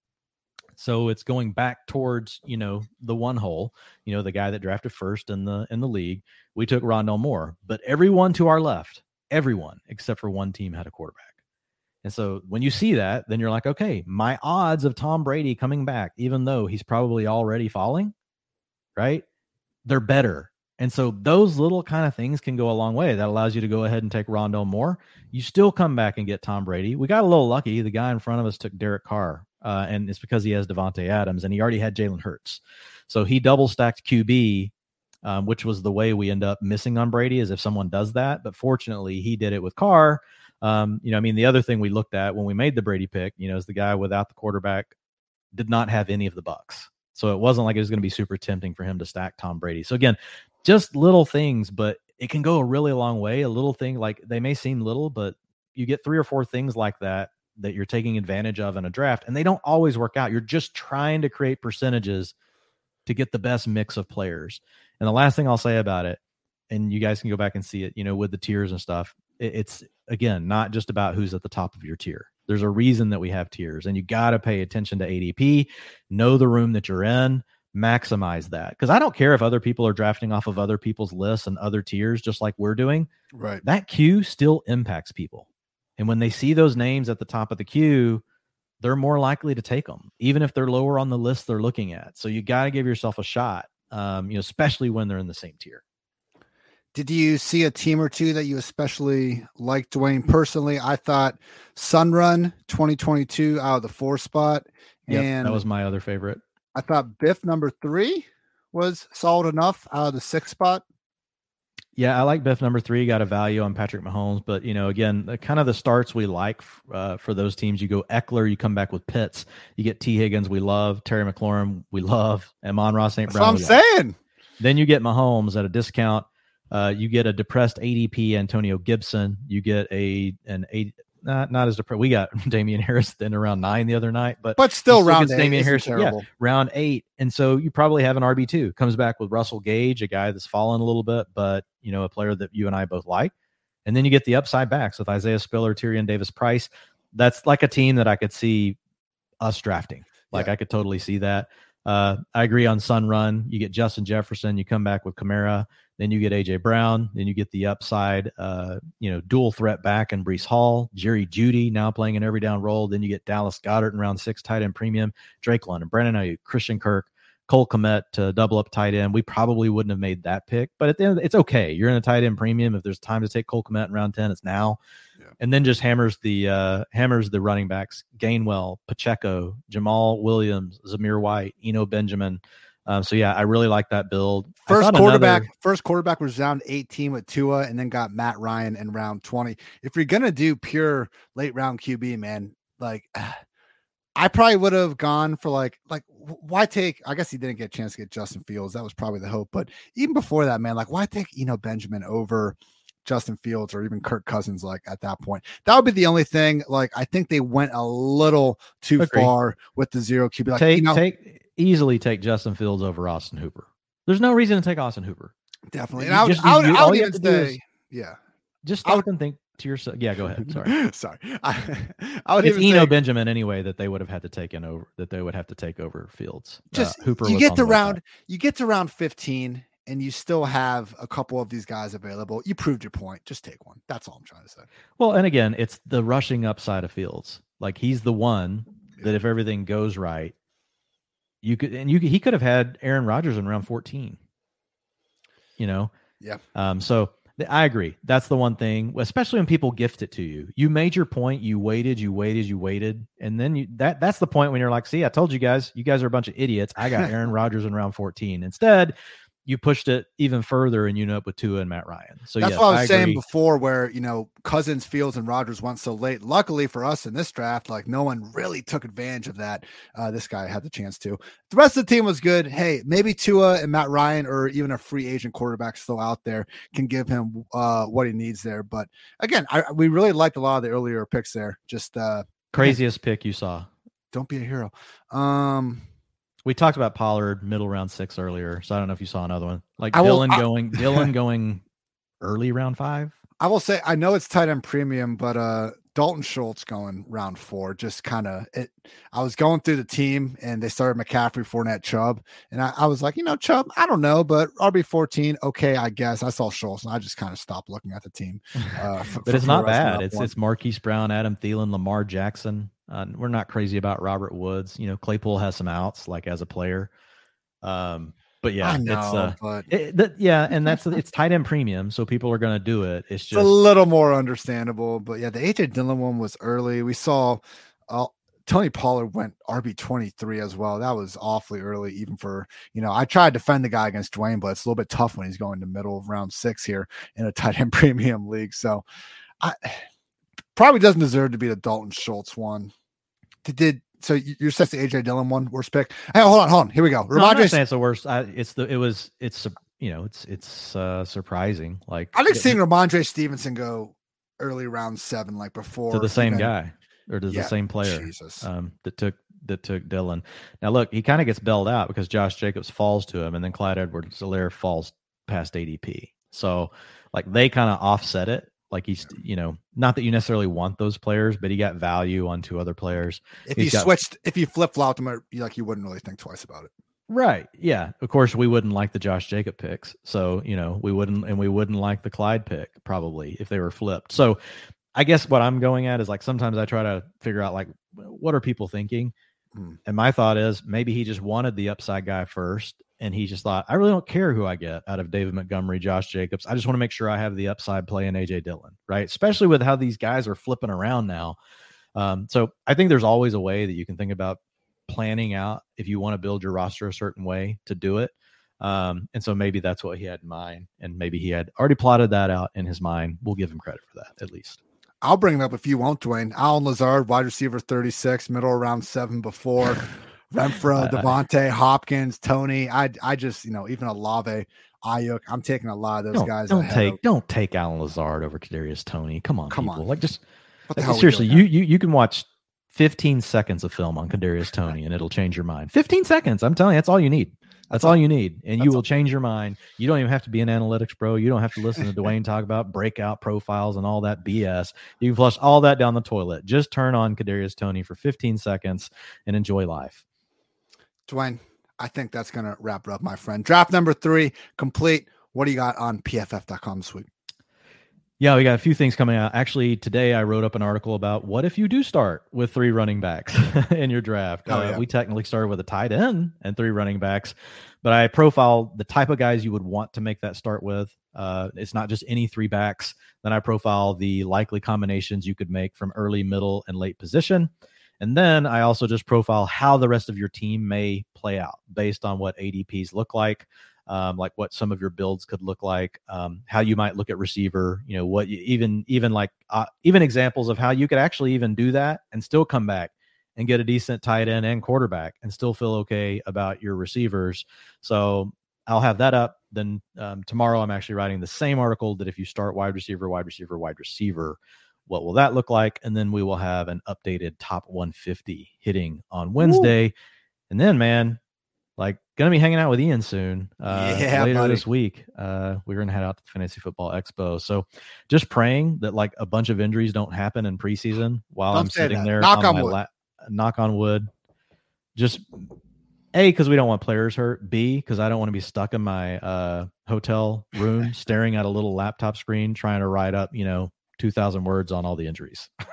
so it's going back towards you know the one hole you know the guy that drafted first in the in the league we took rondale moore but everyone to our left everyone except for one team had a quarterback. And so when you see that, then you're like, okay, my odds of Tom Brady coming back, even though he's probably already falling, right? They're better. And so those little kind of things can go a long way. That allows you to go ahead and take Rondale Moore. You still come back and get Tom Brady. We got a little lucky. The guy in front of us took Derek Carr, uh, and it's because he has Davante Adams, and he already had Jalen Hurts. So he double stacked QB um, which was the way we end up missing on Brady, is if someone does that. But fortunately, he did it with Carr. Um, you know, I mean, the other thing we looked at when we made the Brady pick, you know, is the guy without the quarterback did not have any of the bucks. So it wasn't like it was going to be super tempting for him to stack Tom Brady. So again, just little things, but it can go a really long way. A little thing like they may seem little, but you get three or four things like that that you're taking advantage of in a draft, and they don't always work out. You're just trying to create percentages to get the best mix of players. And the last thing I'll say about it, and you guys can go back and see it, you know, with the tiers and stuff, it, it's again not just about who's at the top of your tier. There's a reason that we have tiers, and you got to pay attention to ADP, know the room that you're in, maximize that. Because I don't care if other people are drafting off of other people's lists and other tiers, just like we're doing. Right. That queue still impacts people. And when they see those names at the top of the queue, they're more likely to take them, even if they're lower on the list they're looking at. So you got to give yourself a shot um, you know, especially when they're in the same tier. Did you see a team or two that you especially liked, Dwain? Personally, I thought Sunrun 2022 out of the four spot. Yep, and that was my other favorite. I thought Biff number three was solid enough out of the six spot. Yeah, I like Biff number three. Got a value on Patrick Mahomes, but you know, again, the, kind of the starts we like uh, for those teams. You go Ekeler, you come back with Pitts. You get Tee Higgins, we love Terry McLaurin, we love Amon-Ra St. Brown. That's what I'm saying. Then you get Mahomes at a discount. Uh, you get a depressed ADP Antonio Gibson. You get a an a not not as depressed. We got Damien Harris then around nine the other night, but but still, round eight Damien isn't Harris, yeah. round eight, and so you probably have an RB two. Comes back with Russell Gage, a guy that's fallen a little bit, but you know a player that you and I both like, and then you get the upside backs with Isaiah Spiller, Tyrion Davis Price. That's like a team that I could see us drafting. Like Yeah. I could totally see that. Uh, I agree on Sun Run. You get Justin Jefferson. You come back with Kamara. Then you get AJ Brown. Then you get the upside, uh, you know, dual threat back and Breece Hall, Jerry Jeudy now playing an every down role. Then you get Dallas Goedert in round six, tight end premium, Drake London, Brandon Aiyuk, Christian Kirk, Cole Kmet to double up tight end. We probably wouldn't have made that pick, but at the end, it's okay. You're in a tight end premium. If there's time to take Cole Kmet in round ten, it's now. Yeah. And then just hammers the uh, hammers the running backs: Gainwell, Pacheco, Jamaal Williams, Zamir White, Eno Benjamin. Um, so yeah, I really like that build. First quarterback, another- first quarterback was round 18 with Tua, and then got Matt Ryan in round 20. If you're gonna do pure late round QB, man, like I probably would have gone for like like why take? I guess he didn't get a chance to get Justin Fields. That was probably the hope. But even before that, man, like why take you know Benjamin over Justin Fields or even Kirk Cousins? Like at that point, that would be the only thing. Like I think they went a little too Agree. far with the zero QB. Like take you know, take easily take Justin Fields over Austin Hooper. There's no reason to take Austin Hooper. definitely. And I would, just- I would, you- I would even say, yeah. Just I stop and think to yourself. Yeah, go ahead. Sorry. Sorry. I, I would It's even Eno say, Benjamin anyway that they would have had to take in over that they would have to take over Fields. Uh, just Hooper. you get to round you get to round 15 and you still have a couple of these guys available. You proved your point. Just take one. That's all I'm trying to say. Well, and again, it's the rushing upside of Fields. Like he's the one that if everything goes right, you could and you could- he could have had Aaron Rodgers in round 14. You know? Yeah. Um so I agree. That's the one thing, especially when people gift it to you. You made your point, you waited, you waited, you waited, and then you that that's the point when you're like, "See, I told you guys, you guys are a bunch of idiots. I got Aaron Rodgers in round 14." Instead, you pushed it even further and you end up with Tua and Matt Ryan. So yeah, That's yes, what I was saying agree. before, where you know Cousins, Fields, and Rodgers went so late. Luckily for us in this draft, like no one really took advantage of that. Uh, this guy had the chance to. The rest of the team was good. Hey, maybe Tua and Matt Ryan, or even a free agent quarterback still out there, can give him uh, what he needs there. But again, I, we really liked a lot of the earlier picks there. Just uh, Craziest pick you saw. don't be a hero. Um, We talked about Pollard middle round six earlier, so I don't know if you saw another one. Like I will- Dillon I- going, Dillon going early round five. I will say I know it's tight end premium, but uh Dalton Schultz going round four, just kind of it. I was going through the team and they started McCaffrey, Fournette, Chubb, and I, I was like, you know, Chubb, I don't know, but RB fourteen, okay, I guess. I saw Schultz and I just kind of stopped looking at the team. Uh, f- but for- it's for not the rest of bad. It's one. it's Marquise Brown, Adam Thielen, Lamar Jackson. Uh, we're not crazy about Robert Woods. You know, Claypool has some outs, like as a player. Um, but yeah, know, it's uh, but it, that, yeah, and that's it's tight end premium, so people are going to do it. It's it's a little more understandable. But yeah, the AJ Dillon one was early. We saw uh, Tony Pollard went RB twenty three as well. That was awfully early, even for you know. I tried to defend the guy against Dwain, but it's a little bit tough when he's going to middle of round six here in a tight end premium league. So I probably doesn't deserve to be the Dalton Schultz one. Did, did so? you- You're saying the AJ Dillon one worst pick? Hey, hold on, hold on. Here we go. No, I'm not Rhamondre saying it's the worst. I, it's the it was it's you know it's it's uh surprising. Like I think it- seeing Rhamondre Stevenson go early round seven, like before to the same even- guy or to Yeah, the same player Jesus. um, that took that took Dillon. Now look, he kind of gets bailed out because Josh Jacobs falls to him, and then Clyde Edwards Helaire falls past ADP. So like they kind of offset it. Like he's you know not that you necessarily want those players, but he got value on two other players. if he's you got- switched, if you flip flopped them, like you wouldn't really think twice about it. Right. Yeah. Of course, we wouldn't like the Josh Jacob picks. So, you know, we wouldn't, and we wouldn't like the Clyde pick probably if they were flipped. So, I guess what I'm going at is like sometimes I try to figure out like what are people thinking? Hmm. And my thought is maybe he just wanted the upside guy first. And he just thought, I really don't care who I get out of David Montgomery, Josh Jacobs. I just want to make sure I have the upside play in AJ Dillon, right? Especially with how these guys are flipping around now. Um, so I think there's always a way that you can think about planning out if you want to build your roster a certain way to do it. Um, and so maybe that's what he had in mind, and maybe he had already plotted that out in his mind. We'll give him credit for that at least. I'll bring it up if you won't, Dwain. Allen Lazard, wide receiver 36, middle around seven before. Renfrow, DeVante, Hopkins, Toney. I I just, you know, even Olave, Aiyuk. I'm taking a lot of those Don't, guys. don't take of- don't take Allen Lazard over Kadarius Toney. Come on, Come people. on. Like just Seriously, you, you you can watch 15 seconds of film on Kadarius Toney and it'll change your mind. 15 seconds. I'm telling you, that's all you need. That's, that's all, all, you need. And you will all. change your mind. You don't even have to be an analytics bro. You don't have to listen to Dwain talk about breakout profiles and all that BS. You can flush all that down the toilet. Just turn on Kadarius Toney for 15 seconds and enjoy life. Dwain, I think that's going to wrap it up, my friend. Draft number three complete. What do you got on pff.com this week? Yeah, we got a few things coming out. Actually, today I wrote up an article about what if you do start with three running backs in your draft. Oh, uh. We technically started with a tight end and three running backs, but I profile the type of guys you would want to make that start with. Uh, it's not just any three backs. Then I profile the likely combinations you could make from early, middle, and late position. And then I also just profile how the rest of your team may play out based on what ADPs look like um, like what some of your builds could look like, um, how you might look at receiver, you know, what you, even even like uh, even examples of how you could actually even do that and still come back and get a decent tight end and quarterback and still feel okay about your receivers. So I'll have that up. Then um, tomorrow I'm actually writing the same article that if you start wide receiver, wide receiver, wide receiver, what will that look like? And then we will have an updated top 150 hitting on Wednesday. Ooh. And then, man, like gonna be hanging out with Ian soon. Uh, yeah, later buddy. this week, uh, we're gonna head out to the Fantasy Football Expo. So, just praying that like a bunch of injuries don't happen in preseason while don't I'm sitting that. there. Knock on, on wood. La- knock on wood. Just a because we don't want players hurt. B because I don't want to be stuck in my uh, hotel room staring at a little laptop screen trying to write up you know two thousand words on all the injuries.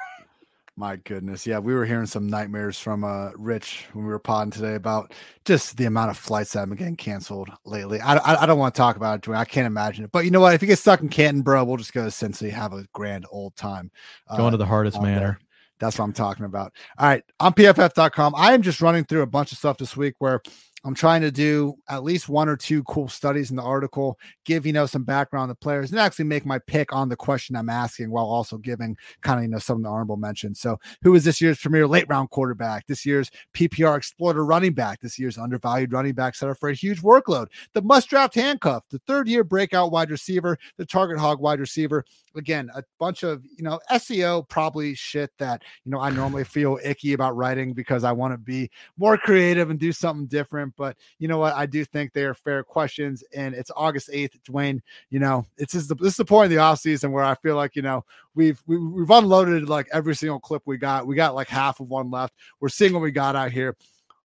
My goodness. Yeah, we were hearing some nightmares from uh Rich when we were podding today about just the amount of flights that have been getting canceled lately. I, I, I don't want to talk about it, Dwain. I can't imagine it. But you know what? If you get stuck in Canton, bro, we'll just go to Cincy, have a grand old time. Going uh, to the hardest manner. There. That's what I'm talking about. All right. On pff.com, I am just running through a bunch of stuff this week where I'm trying to do at least one or two cool studies in the article, give you know some background the players, and actually make my pick on the question I'm asking while also giving kind of you know some of the honorable mentions. So, who is this year's premier late round quarterback? This year's PPR exploiter running back? This year's undervalued running back set up for a huge workload? The must draft handcuff? The third year breakout wide receiver? The target hog wide receiver? Again, a bunch of, you know, SEO probably shit that, you know, I normally feel icky about writing because I want to be more creative and do something different. But you know what? I do think they are fair questions. And it's August 8th, Dwain. You know, it's just the, this is the point of the off season where I feel like, you know, we've we, have we have unloaded like every single clip we got. We got like half of one left. We're seeing what we got out here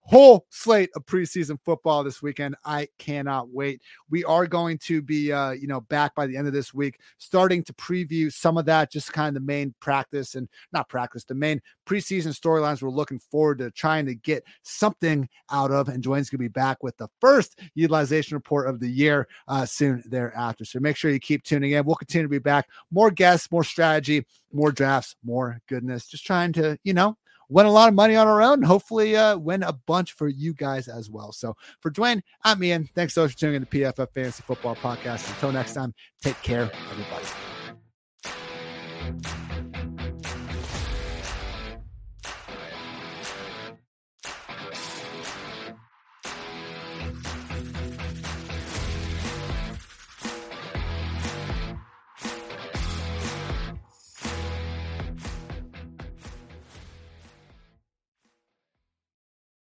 whole slate of preseason football this weekend. I cannot wait. We are going to be, uh, you know, back by the end of this week, starting to preview some of that, just kind of the main practice and not practice, the main preseason storylines we're looking forward to trying to get something out of. And Dwain's going to be back with the first utilization report of the year uh, soon thereafter. So make sure you keep tuning in. We'll continue to be back. More guests, more strategy, more drafts, more goodness. Just trying to, you know, win a lot of money on our own. Hopefully, uh, win a bunch for you guys as well. So for Dwain, I'm Ian. Thanks so much for tuning in to PFF Fantasy Football Podcast. Until next time, take care, everybody.